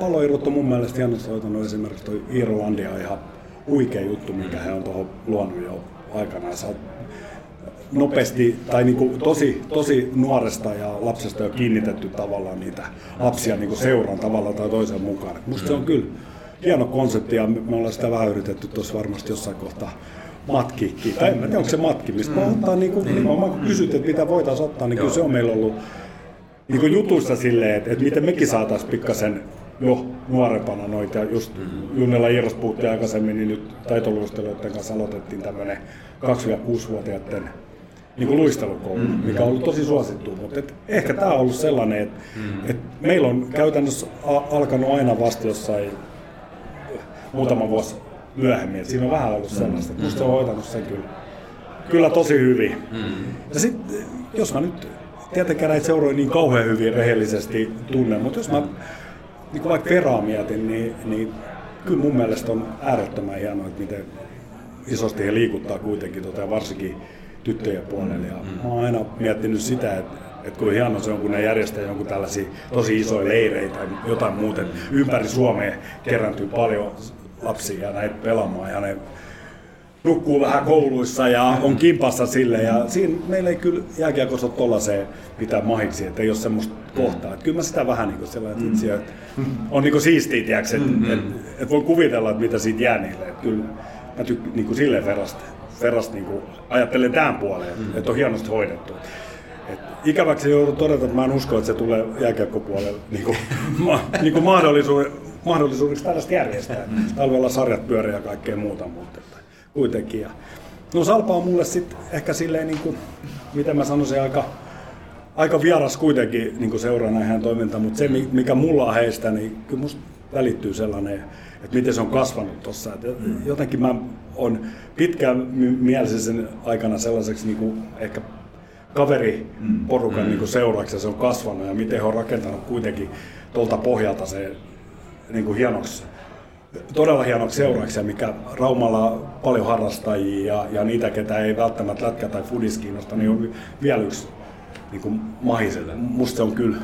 paloirut on mun mielestä hienosti hoitanut esimerkiksi toi Irlandia ihan huikea juttu, mikä he on tuohon luonut jo aikanaan. Sä nopeasti tai niin kuin tosi, tosi nuoresta ja lapsesta jo kiinnitetty tavallaan niitä lapsia niin kuin seuran tavalla tai toisen mukaan. Musta se on kyllä hieno konsepti ja me ollaan sitä vähän yritetty tuossa varmasti jossain kohtaa matkikin. Tai en mä tiedä, onko se matkimista. Mm. Ottaa, niin kuin, nimenomaan kun kysyt, että mitä voitaisiin ottaa, niin kyllä se on meillä ollut niin kuin jutuissa silleen, että, että miten mekin saataisiin pikkasen jo nuorempana noita. Just mm. Junnella Iiros puhuttiin aikaisemmin, niin nyt taitoluisteluiden kanssa aloitettiin tämmöinen 2-6-vuotiaiden niin kuin luistelukoulu, mm. mikä on ollut tosi suosittu. Mutta et ehkä tämä on ollut sellainen, että mm. et meillä on käytännössä alkanut aina vasta jossain muutama vuosi myöhemmin. Et siinä on vähän ollut sellaista. Mm. Musta se on hoitanut sen kyllä, kyllä tosi hyvin. Mm. Ja sitten, jos mä nyt tietenkään näitä seuroja niin kauhean hyvin rehellisesti tunnen, mutta jos mä niin kuin vaikka Feraa mietin, niin, niin kyllä mun mielestä on äärettömän hienoa, että miten isosti he liikuttaa kuitenkin, tota, varsinkin tyttöjen puolelle. Ja mä oon aina miettinyt sitä, että, että kuin hienoa se on, kun ne järjestää jonkun tällaisia tosi isoja leireitä tai jotain muuta. Ympäri Suomea kerääntyy paljon lapsia ja näitä pelaamaan ja ne nukkuu vähän kouluissa ja on kimpassa sille. Ja siinä meillä ei kyllä jääkiekossa ole tollaiseen pitää mahiksi, että ei ole semmoista kohtaa. Että kyllä mä sitä vähän niin kuin sellainen, että, itse, että on niin kuin siistiä, tiiäks, että, että, että voi kuvitella, että mitä siitä jää niille. Että kyllä mä tykkään niin kuin silleen verrasta, verrasta niin kuin ajattelen tämän puoleen, että, että on hienosti hoidettu. Et ikäväksi joudun todeta, että mä en usko, että se tulee jääkiekkopuolelle niin kuin, *laughs* ma, niin kuin mahdollisuuden, mahdollisuudeksi tällaista järjestää. Talvella sarjat pyörii ja kaikkea muuta, mutta että kuitenkin. Ja, no Salpa on mulle sitten ehkä silleen, niin kuin, miten mä sanoisin, aika, aika vieras kuitenkin niin kuin seurana ihan toiminta, mutta se mikä mulla on heistä, niin kyllä musta välittyy sellainen, että miten se on kasvanut tuossa. Jotenkin mä on pitkään mielessä sen aikana sellaiseksi niin kuin ehkä kaveriporukan mm. niin seuraksi ja se on kasvanut ja miten he on rakentanut kuitenkin tuolta pohjalta se niin kuin hienoksi, todella hienoksi seuraksi, mikä Raumalla on paljon harrastajia ja, ja niitä, ketä ei välttämättä lätkä tai fudis kiinnosta, niin on vielä yksi niin kuin mahiselle. Musta se on kyllä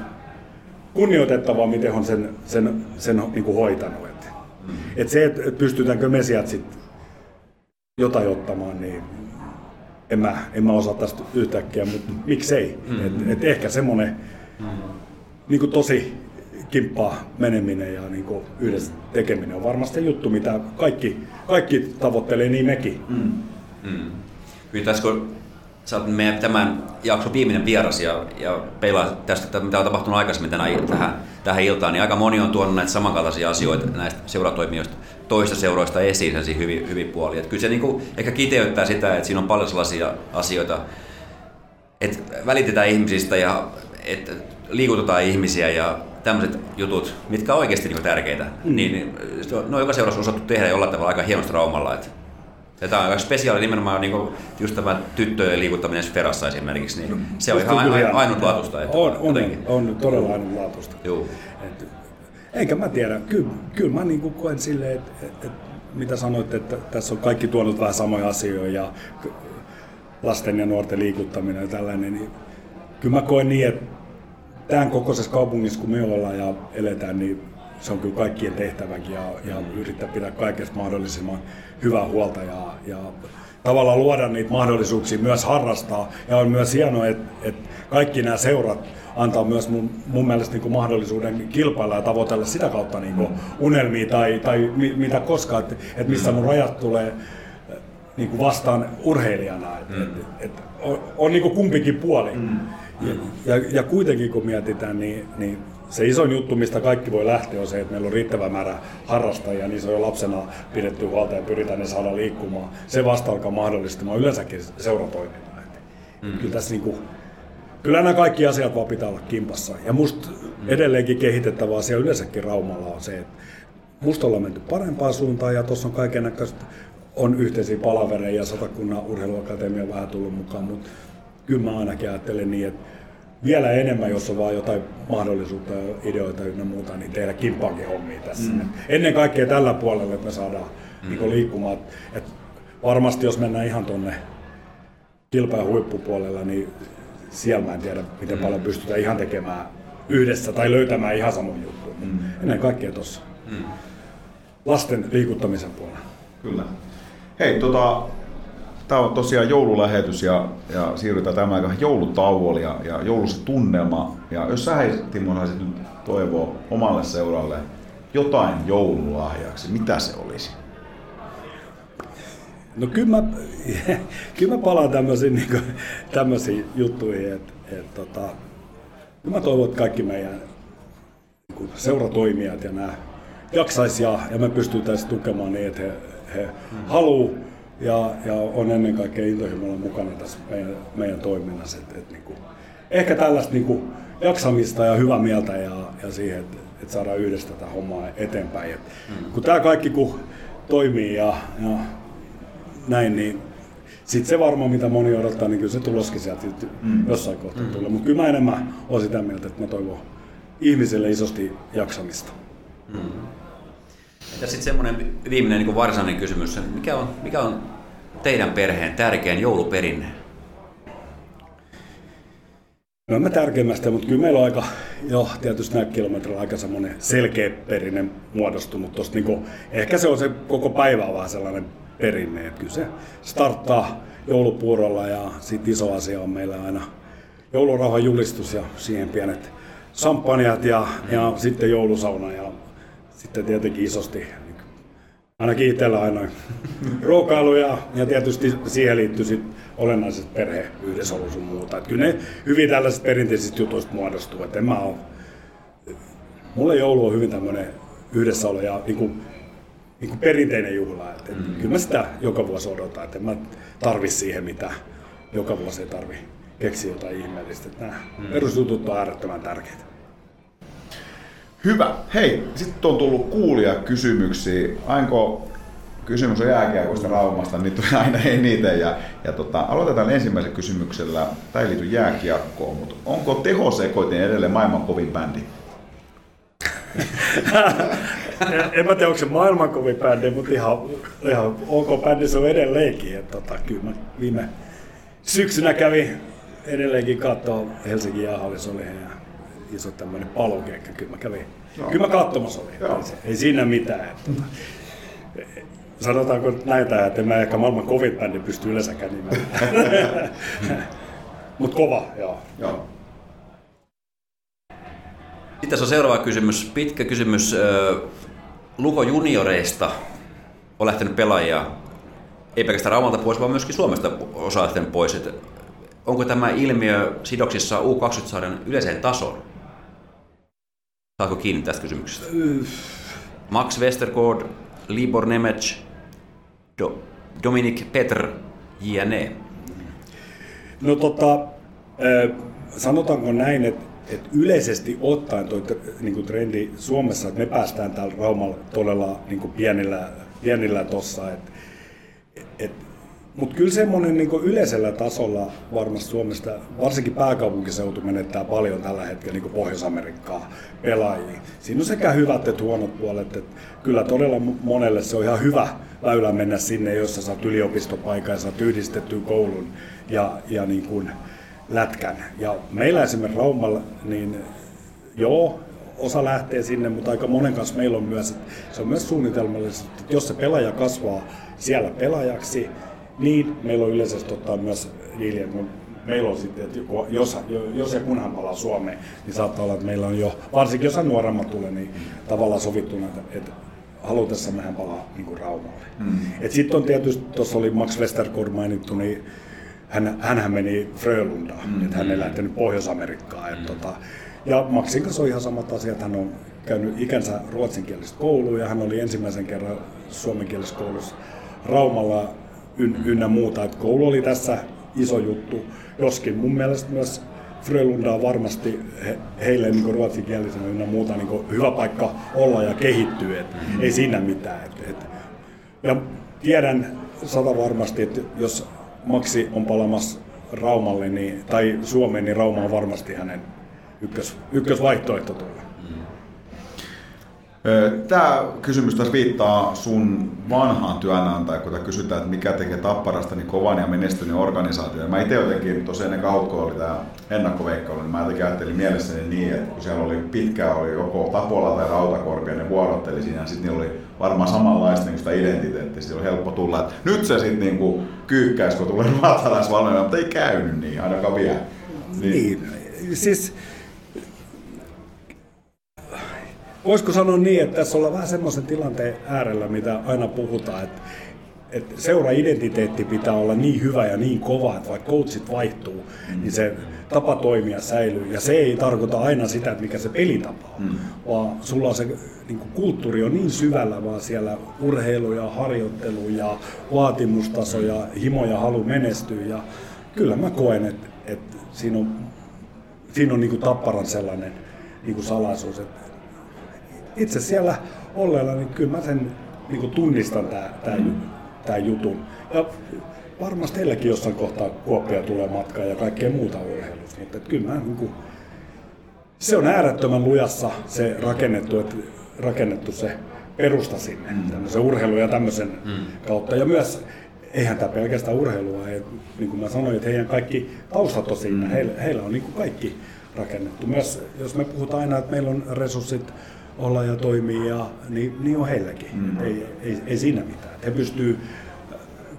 kunnioitettavaa, miten on sen, sen, sen niin kuin hoitanut. Et, mm. et se, että pystytäänkö me sieltä sitten jotain ottamaan, niin en mä, en mä osaa tästä yhtäkkiä, mutta miksei. Mm. Et, et ehkä semmoinen mm. niin tosi kimppaa meneminen ja niin kuin yhdessä tekeminen on varmasti juttu, mitä kaikki, kaikki tavoittelee, niin mekin. Mm. Mm. Kun sä oot meidän tämän jakson viimeinen vieras ja, ja peilaa tästä, mitä on tapahtunut aikaisemmin tänään, tähän, tähän iltaan, niin aika moni on tuonut näitä samankaltaisia asioita näistä seuratoimijoista toista seuroista esiin sellaisia hyvin, hyvin puolia. Että kyllä se niin kuin ehkä kiteyttää sitä, että siinä on paljon sellaisia asioita, että välitetään ihmisistä ja että liikutetaan ihmisiä ja tämmöiset jutut, mitkä on oikeasti niin tärkeitä, mm. niin, niin ne on joka seurassa osattu tehdä jollain tavalla aika hienosti raumalla. Että ja tämä on aika spesiaali nimenomaan niin kuin just tämä tyttöjen liikuttaminen Sferassa esimerkiksi, niin no, se on ihan ainutlaatuista. Että on, on, on, todella ainutlaatuista. Joo. Et, eikä mä tiedä, kyllä, kyllä mä niin kuin koen silleen, että, että, että mitä sanoitte, että tässä on kaikki tuonut vähän samoja asioita ja lasten ja nuorten liikuttaminen ja tällainen, niin kyllä mä koen niin, että tämän kokoisessa kaupungissa, kun me ollaan ja eletään, niin se on kyllä kaikkien tehtäväkin ja, ja yrittää pitää kaikesta mahdollisimman hyvää huolta ja, ja tavallaan luoda niitä mahdollisuuksia myös harrastaa. Ja on myös hienoa, että, että kaikki nämä seurat antaa myös mun, mun mielestä niin kuin mahdollisuuden kilpailla ja tavoitella sitä kautta niin kuin unelmia tai, tai mi, mitä koskaan, että, että missä mun rajat tulee niin kuin vastaan urheilijana. Että, että, että on, on niin kuin kumpikin puoli. Mm. Ja, ja, ja kuitenkin kun mietitään, niin, niin se iso juttu, mistä kaikki voi lähteä, on se, että meillä on riittävä määrä harrastajia, niin se on jo lapsena pidetty huolta ja pyritään ne saada liikkumaan. Se vasta alkaa mahdollistamaan yleensäkin seuratoimintaa. Mm. Kyllä tässä niin kuin, kyllä nämä kaikki asiat vaan pitää olla kimpassa. Ja musta mm. edelleenkin kehitettävä asia yleensäkin Raumalla on se, että musta ollaan menty parempaan suuntaan ja tuossa on kaiken näköistä on yhteisiä palavereja ja Satakunnan urheiluakatemia on vähän tullut mukaan, mutta kyllä mä ainakin ajattelen niin, että vielä enemmän, jos on vaan jotain mahdollisuutta, ideoita ynnä muuta, niin tehdä kimppaakin hommia tässä. Mm. Ennen kaikkea tällä puolella, että me saadaan mm. niin liikkumaan. Et varmasti jos mennään ihan tuonne kilpailu huippupuolella, niin siellä mä en tiedä, miten mm. paljon pystytään ihan tekemään yhdessä tai löytämään ihan samoin juttuja. Mm. Ennen kaikkea tuossa mm. lasten liikuttamisen puolella. Kyllä. Hei, tota, tämä on tosiaan joululähetys ja, ja siirrytään tämän aikaan joulutauolle ja, ja joulussa tunnelma. Ja jos sä hei, Timo, saisit nyt toivoa omalle seuralle jotain joululahjaksi, mitä se olisi? No kyllä mä, *laughs* kyllä mä palaan tämmöisiin, niin kuin, tämmöisiin juttuihin, että et, tota, kyllä mä toivon, että kaikki meidän niin seuratoimijat ja nämä jaksaisi ja, ja me pystyttäisiin tukemaan niin, että he, he mm. haluaa ja, ja on ennen kaikkea intohimolla mukana tässä meidän, meidän toiminnassa. Et, et, niin kuin, ehkä tällaista niin kuin, jaksamista ja hyvää mieltä ja, ja siihen, että et saadaan yhdessä tätä hommaa eteenpäin. Et, mm. Kun tämä kaikki kun toimii ja, ja näin, niin sitten se varmaan, mitä moni odottaa, niin kyllä se tuloskin sieltä mm. jossain kohtaa mm. tulee. Mutta kyllä mä enemmän olen sitä mieltä, että mä toivon ihmisille isosti jaksamista. Mm. Ja sitten semmoinen viimeinen niin varsinainen kysymys, mikä on, mikä on teidän perheen tärkein jouluperinne? No mä tärkeimmästä, mutta kyllä meillä on aika, jo tietysti näillä kilometrillä aika semmoinen selkeä perinne muodostunut tosta, niin kuin, ehkä se on se koko päivä vaan sellainen perinne. Et kyllä se starttaa joulupuurolla ja sitten iso asia on meillä aina joulurauhan julistus ja siihen pienet sampanjat ja, ja sitten joulusauna ja sitten tietenkin isosti ainakin itsellä aina ruokailu ja, ja tietysti siihen liittyy sit olennaiset perhe yhdessä sun muuta. Et kyllä ne hyvin tällaiset perinteisistä jutuista muodostuu. Et en mä oo, mulle joulu on hyvin tämmöinen yhdessäolo ja niin kuin, niin kuin perinteinen juhla. Et, et, mm. Kyllä mä sitä joka vuosi odotan, että en mä tarvi siihen mitä joka vuosi ei tarvi keksiä jotain ihmeellistä. Nämä mm. perusjutut on äärettömän tärkeitä. Hyvä. Hei, sitten on tullut kuulia kysymyksiä. Ainko kysymys on jääkiekosta Raumasta, niin tulee aina eniten. Ja, ja tota, aloitetaan ensimmäisellä kysymyksellä. Tämä ei liity jääkiekkoon, mutta onko tehosekoitin edelleen maailman kovin bändi? *laughs* en mä tiedä, onko se maailman kovin bändi, mutta ihan, ihan ok bändi se on edelleenkin. Et, tota, kyllä mä viime syksynä kävi edelleenkin katsoa Helsingin jäähallissa oli ja iso tämmöinen palokeikka. Kyllä mä kävin, no. kyllä mä katsomassa olin. Ei, ei, siinä mitään. Että, sanotaanko näitä, että en mä ehkä maailman kovin bändi pysty yleensäkään nimeämään. *laughs* Mutta kova, joo. joo. Sitten tässä on seuraava kysymys, pitkä kysymys. Luko junioreista on lähtenyt pelaajia, ei pelkästään Raumalta pois, vaan myöskin Suomesta osa lähtenyt pois. Että onko tämä ilmiö sidoksissa U20-sarjan yleiseen tasoon? Saatko kiinni tästä kysymyksestä? Max Westergaard, Libor Nemec, Do, Dominik Petr, JNE. No tota, sanotaanko näin, että että yleisesti ottaen tuo niin trendi Suomessa, että me päästään täällä Raumalla todella niin kuin pienillä, pienillä tossa. Et, et, mutta kyllä semmoinen niin yleisellä tasolla varmasti Suomesta, varsinkin pääkaupunkiseutu menettää paljon tällä hetkellä niin Pohjois-Amerikkaa pelaajia. Siinä on sekä hyvät että huonot puolet. Että kyllä todella monelle se on ihan hyvä väylä mennä sinne, jossa saat yliopistopaikan ja saat yhdistettyä koulun ja, ja niin kuin lätkän. Ja meillä esimerkiksi Raumalla, niin joo, osa lähtee sinne, mutta aika monen kanssa meillä on myös, että se on myös suunnitelmallisesti, että jos se pelaaja kasvaa siellä pelaajaksi, niin meillä on yleisesti ottaa myös diili, että meillä on sitten, että jos, jos ja kunhan palaa Suomeen, niin saattaa olla, että meillä on jo, varsinkin jos nuoremmat tulee, niin tavallaan sovittuna, että, että halutessa mehän palaa niin kuin Raumalle. Mm. Sitten on tietysti, tuossa oli Max Westergaard mainittu, niin hän, hänhän meni Frölundaan, mm. että hän ei lähtenyt Pohjois-Amerikkaan. Mm. tota, ja Maxin kanssa on ihan samat asiat, hän on käynyt ikänsä ruotsinkielistä koulua ja hän oli ensimmäisen kerran suomenkielisessä koulussa Raumalla ynnä muuta. Et koulu oli tässä iso juttu, joskin mun mielestä myös Frölunda on varmasti he, heille niin ruotsinkielisenä ynnä muuta niin hyvä paikka olla ja kehittyä, et mm-hmm. ei siinä mitään. Et, et, ja tiedän sata varmasti, että jos Maksi on palamassa Raumalle niin, tai Suomeen, niin Rauma on varmasti hänen ykkös, ykkösvaihtoehto tulla. Tämä kysymys taas viittaa sun vanhaan työnantajaan, kun kysytään, että mikä tekee Tapparasta niin kovan ja menestyneen organisaation. Mä itse jotenkin, tosiaan ennen kautta, oli tämä ennakkoveikkailu, niin mä jotenkin ajattelin mielessäni niin, että kun siellä oli pitkään oli joko Tapola tai Rautakorpi ja ne vuorotteli siinä, ja sitten niillä oli varmaan samanlaista niin sitä identiteettiä, sitten oli helppo tulla, että nyt se sitten niin kyykkäisi, kun tulee *laughs* ruotsalaisvalmentaja, mutta ei käynyt niin, ainakaan vielä. Niin, niin siis voisiko sanoa niin, että tässä ollaan vähän semmoisen tilanteen äärellä, mitä aina puhutaan, että, että seura-identiteetti pitää olla niin hyvä ja niin kova, että vaikka coachit vaihtuu, mm. niin se tapa toimia säilyy. Ja se ei tarkoita aina sitä, että mikä se pelitapa on, mm. vaan sulla on se niin kuin kulttuuri on niin syvällä, vaan siellä urheilu ja harjoittelu ja vaatimustaso ja himo ja halu menestyä. Ja kyllä mä koen, että, että siinä on, siinä on niin kuin tapparan sellainen niin kuin salaisuus, että itse siellä olleella, niin kyllä mä sen niin kuin tunnistan tämän, tämän jutun. Ja varmasti teilläkin jossain kohtaa Kuoppia tulee matkaan ja kaikkea muuta urheilusta, mutta että kyllä mä, niin kuin, se on äärettömän lujassa se rakennettu, että rakennettu se perusta sinne, mm. tämmöisen urheilu ja tämmöisen mm. kautta. Ja myös, eihän tämä pelkästään urheilua, ei, niin kuin mä sanoin, että heidän kaikki taustat on siinä, mm. heillä, heillä on niin kuin kaikki rakennettu. Myös jos me puhutaan aina, että meillä on resurssit olla ja toimii, ja, niin, niin on heilläkin. Mm. Ei, ei, ei siinä mitään. He pystyy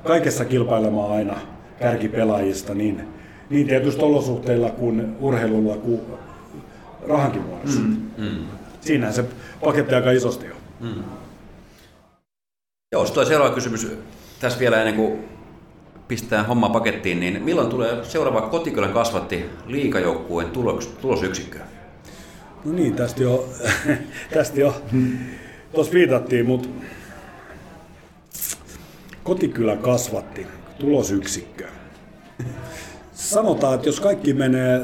kaikessa kilpailemaan aina kärkipelaajista, niin, niin tietysti olosuhteilla kuin urheilulla kuin rahankin muodossa. Mm, mm. Siinähän se paketti aika isosti on. Mm. Joo, sitten seuraava kysymys tässä vielä ennen kuin pistää homma pakettiin, niin milloin tulee seuraava kotikylän kasvatti liikajoukkueen tulos, tulosyksikkö? No niin, tästä jo, *laughs* tästä jo tuossa viitattiin, mutta kotikylä kasvatti tulosyksikkö. Sanotaan, että jos kaikki menee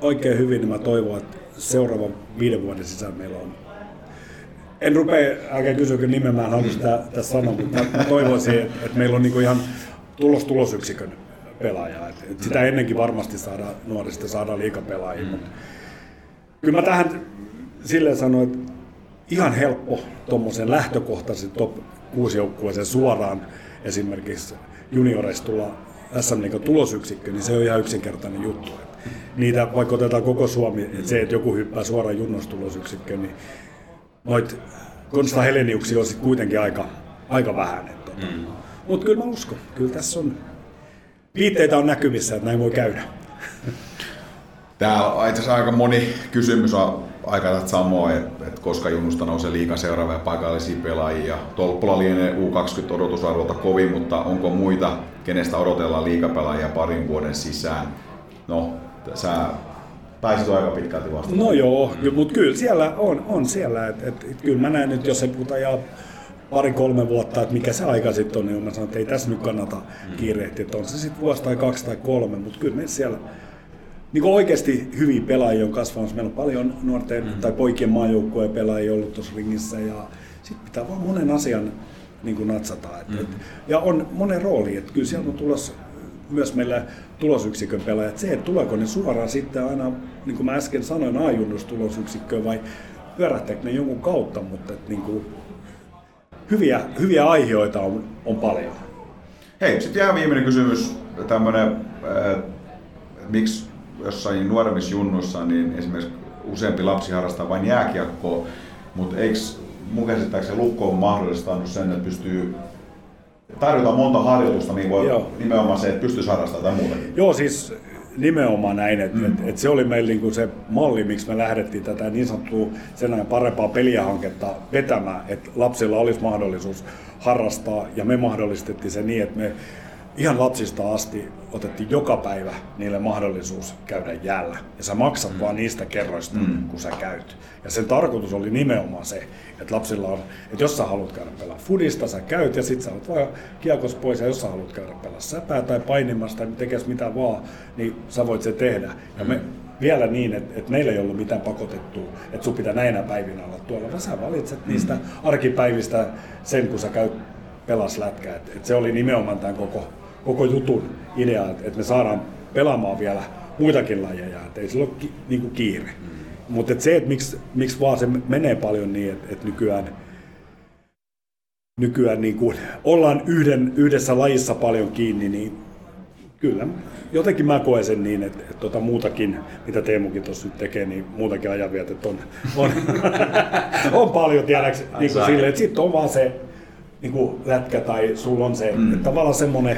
oikein hyvin, niin mä toivon, että seuraavan viiden vuoden sisään meillä on en rupea, älkää kysykö nimen, mä en halua sitä tässä sanoa, mutta mä toivoisin, että, että meillä on niinku ihan tulos tulosyksikön pelaaja. Et, sitä ennenkin varmasti saadaan nuorista saadaan liikapelaajia, mm. mutta kyllä mä tähän silleen sanoin, että ihan helppo tuommoisen lähtökohtaisen top 6 joukkueeseen suoraan esimerkiksi junioreista tulla SM niin tulosyksikkö, niin se on ihan yksinkertainen juttu. Niitä, vaikka otetaan koko Suomi, että se, että joku hyppää suoraan junnostulosyksikkö, niin noit Konsta Heleniuksia on sitten kuitenkin aika, aika vähän. Tota. Mm. Mutta kyllä mä uskon, kyllä tässä on, viitteitä on näkyvissä, että näin voi käydä. Tämä on itse asiassa aika moni kysymys on aika samoin, että, että koska Junnusta nousee liikan seuraavia paikallisia pelaajia. Tolppola lienee U20 odotusarvolta kovin, mutta onko muita, kenestä odotellaan liikapelaajia parin vuoden sisään? No, sä taisit aika pitkälti vastata. No joo, mutta kyllä siellä on, on siellä. Et, et, et, kyllä mä näen nyt, jos se puhutaan ja pari-kolme vuotta, että mikä se aika sitten on, niin mä sanon, että ei tässä nyt kannata kiirehtiä, että on se sitten vuosi tai kaksi tai kolme, mutta kyllä me siellä niin oikeasti hyviä pelaajia on kasvanut. Meillä on paljon nuorten mm-hmm. tai poikien maajoukkueen pelaajia ollut tuossa ringissä ja sitten pitää vaan monen asian niin kuin natsata. Et, mm-hmm. et, ja on monen rooli, että kyllä siellä on tulossa myös meillä tulosyksikön pelaajat. Se, että tuleeko ne suoraan sitten aina, niin kuin mä äsken sanoin, ajunnus tulosyksikköön vai pyörähtääkö ne jonkun kautta, mutta että niin kuin, hyviä, hyviä aiheita on, on paljon. Hei, sitten ihan viimeinen kysymys, tämmöinen, äh, miksi jossain nuoremmissa junnuissa niin esimerkiksi useampi lapsi harrastaa vain jääkiekkoa, mutta eikö mun käsittääkseni Lukko on mahdollistanut sen, että pystyy tarjotaan monta harjoitusta, niin voi Joo. nimenomaan se, että pystyisi harrastamaan tai muutakin. Joo, siis nimenomaan näin, että mm. et, et se oli meillä niinku se malli, miksi me lähdettiin tätä niin sanottua sen parempaa peliähanketta vetämään, että lapsilla olisi mahdollisuus harrastaa ja me mahdollistettiin se niin, että me ihan lapsista asti otettiin joka päivä niille mahdollisuus käydä jäällä. Ja sä maksat mm. vaan niistä kerroista, mm. kun sä käyt. Ja sen tarkoitus oli nimenomaan se, että lapsilla on, että jos sä haluat käydä pelaa fudista, sä käyt ja sit sä olet vaan kiekos pois. Ja jos sä haluat käydä pelaa säpää tai painimasta tai tekes mitä vaan, niin sä voit se tehdä. Ja me, vielä niin, että, että meillä ei ollut mitään pakotettua, että sun pitää näinä päivinä olla tuolla, vaan sä valitset mm. niistä arkipäivistä sen, kun sä käyt pelas lätkää. Et, et se oli nimenomaan tämän koko koko jutun idea, että me saadaan pelaamaan vielä muitakin lajeja, että ei sillä ole ki, niin kuin kiire. Mm. Mutta et se, että miksi, miksi vaan se menee paljon niin, että, että nykyään, nykyään niin kuin ollaan yhden, yhdessä lajissa paljon kiinni, niin kyllä jotenkin mä koen sen niin, että, että tota muutakin, mitä Teemukin tuossa nyt tekee, niin muutakin ajanvietet on, on, *laughs* on paljon, tiedäks, niin kuin sille, että sitten on vaan se niin kuin lätkä tai sulla on se, mm. että tavallaan semmoinen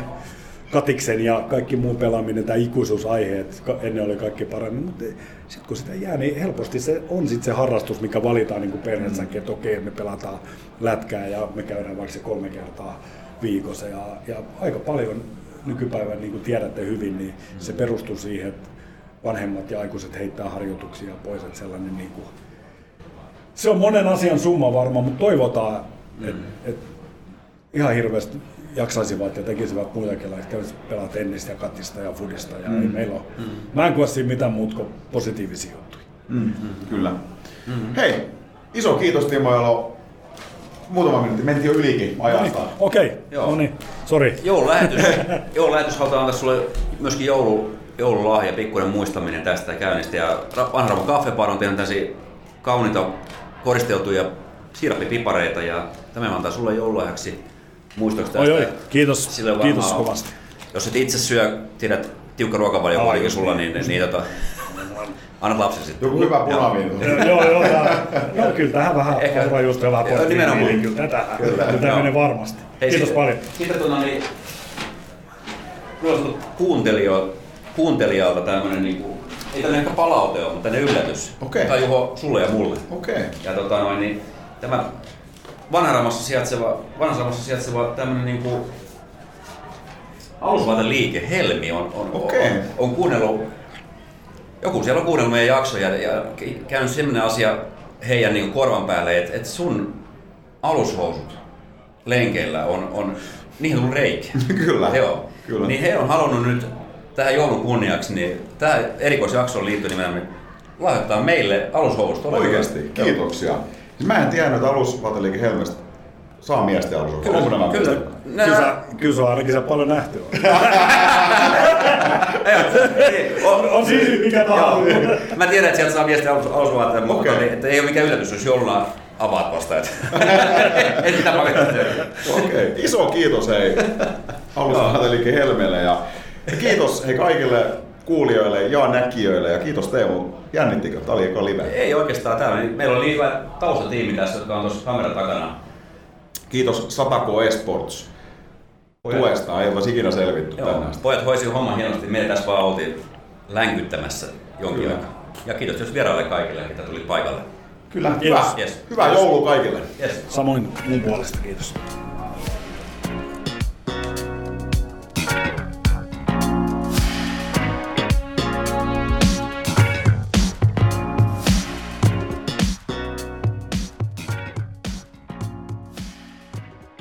katiksen ja kaikki muu pelaaminen, tämä ikuisuusaihe, että ennen oli kaikki paremmin, mutta sitten kun sitä jää, niin helposti se on sitten se harrastus, mikä valitaan niin perheessäkin, että okei, me pelataan lätkää ja me käydään vaikka se kolme kertaa viikossa ja, ja aika paljon nykypäivän, niin kuin tiedätte hyvin, niin se perustuu siihen, että vanhemmat ja aikuiset heittää harjoituksia pois, että sellainen niin kuin, se on monen asian summa varmaan, mutta toivotaan, että et ihan hirveästi jaksaisivat ja tekisivät muitakin, että kävisivät pelaa tennistä ja katista ja fudista. Ja mm. ei meillä ole. Mm. Mä en koe siinä mitään muuta kuin positiivisia juttuja. Mm. Kyllä. Mm. Hei, iso kiitos Timo Jalo. Muutama minuutti, mentiin jo ylikin ajasta. Okei, okay. no niin, sori. Joululähetys, *laughs* joululähetys halutaan antaa sulle myöskin joulu, joululahja, pikkuinen muistaminen tästä käynnistä. Ja Vanha Rauman Kaffebar on tehnyt tällaisia kauniita koristeltuja siirappipipareita ja tämä antaa sulle joululahjaksi muistoksi tästä? Oi, oi. Kiitos, kiitos kovasti. Jos et itse syö, tiedät, tiukka ruokavalio kuitenkin sulla, niin, niin, niin tota, Anna lapsi sitten. Joku hyvä punaviinu. joo, joo, joo, kyllä tähän vähän Ehkä, just vähän Nimenomaan. Kyllä tätä, kyllä, tätä menee varmasti. Hei, Kiitos sitten, paljon. Sitten tuota, niin, Tuosta kuuntelijo, kuuntelijalta tämmönen niinku, ei tämmönen ehkä palaute ole, mutta tämmönen yllätys. Okei. Tai Juho, sulle ja mulle. Okei. Ja tota noin, niin tämä Vanharamassa sijaitseva, Vanharamassa sijaitseva tämmönen niinku alusvaateliike Helmi on, on, Okei. on, on, kuunnellut, joku siellä on kuunnellut meidän jaksoja ja käynyt sellainen asia heidän niin korvan päälle, että, että sun alushousut lenkeillä on, on niihin on reikiä. *laughs* Kyllä. Joo. Kyllä. Niin he on halunnut nyt tähän joulun kunniaksi, niin tähän erikoisjaksoon liittyen nimenomaan lahjoittaa meille alushousut. Oikeasti, Joo. Siis mä en tiennyt, että alusvaateliike Helmestä saa miesten alushousut. Onko nämä Kyllä, miesten? Kyllä, Nämä- sä- kyllä se on ainakin se paljon nähty *laughs* on. Ei, on, On siis mikä tahansa. Mä tiedän, että sieltä saa miesten alus, alusvaatteet, mutta Okei. niin, että ei ole mikään yllätys, jos jouluna avaat vasta. että- *laughs* Ei sitä pakettia. Okei, iso kiitos hei alusvaateliike Helmeelle ja ja kiitos hei kaikille kuulijoille ja näkijöille ja kiitos Teemu. Jännittikö? Tämä oli eka live. Ei oikeastaan täällä. niin Meillä oli hyvä taustatiimi tässä, jotka on tuossa kameran takana. Kiitos Satako Esports tuesta. Ei oltaisi ikinä selvitty Joo, tänään. pojat hoisi homman hienosti. Me tässä vaan oltiin länkyttämässä jonkin Kyllä. aikaa. Ja kiitos myös vieraille kaikille, mitä tuli paikalle. Kyllä, hyvä. Yes. Hyvää joulua kaikille. Yes. Samoin mun puolesta, kiitos.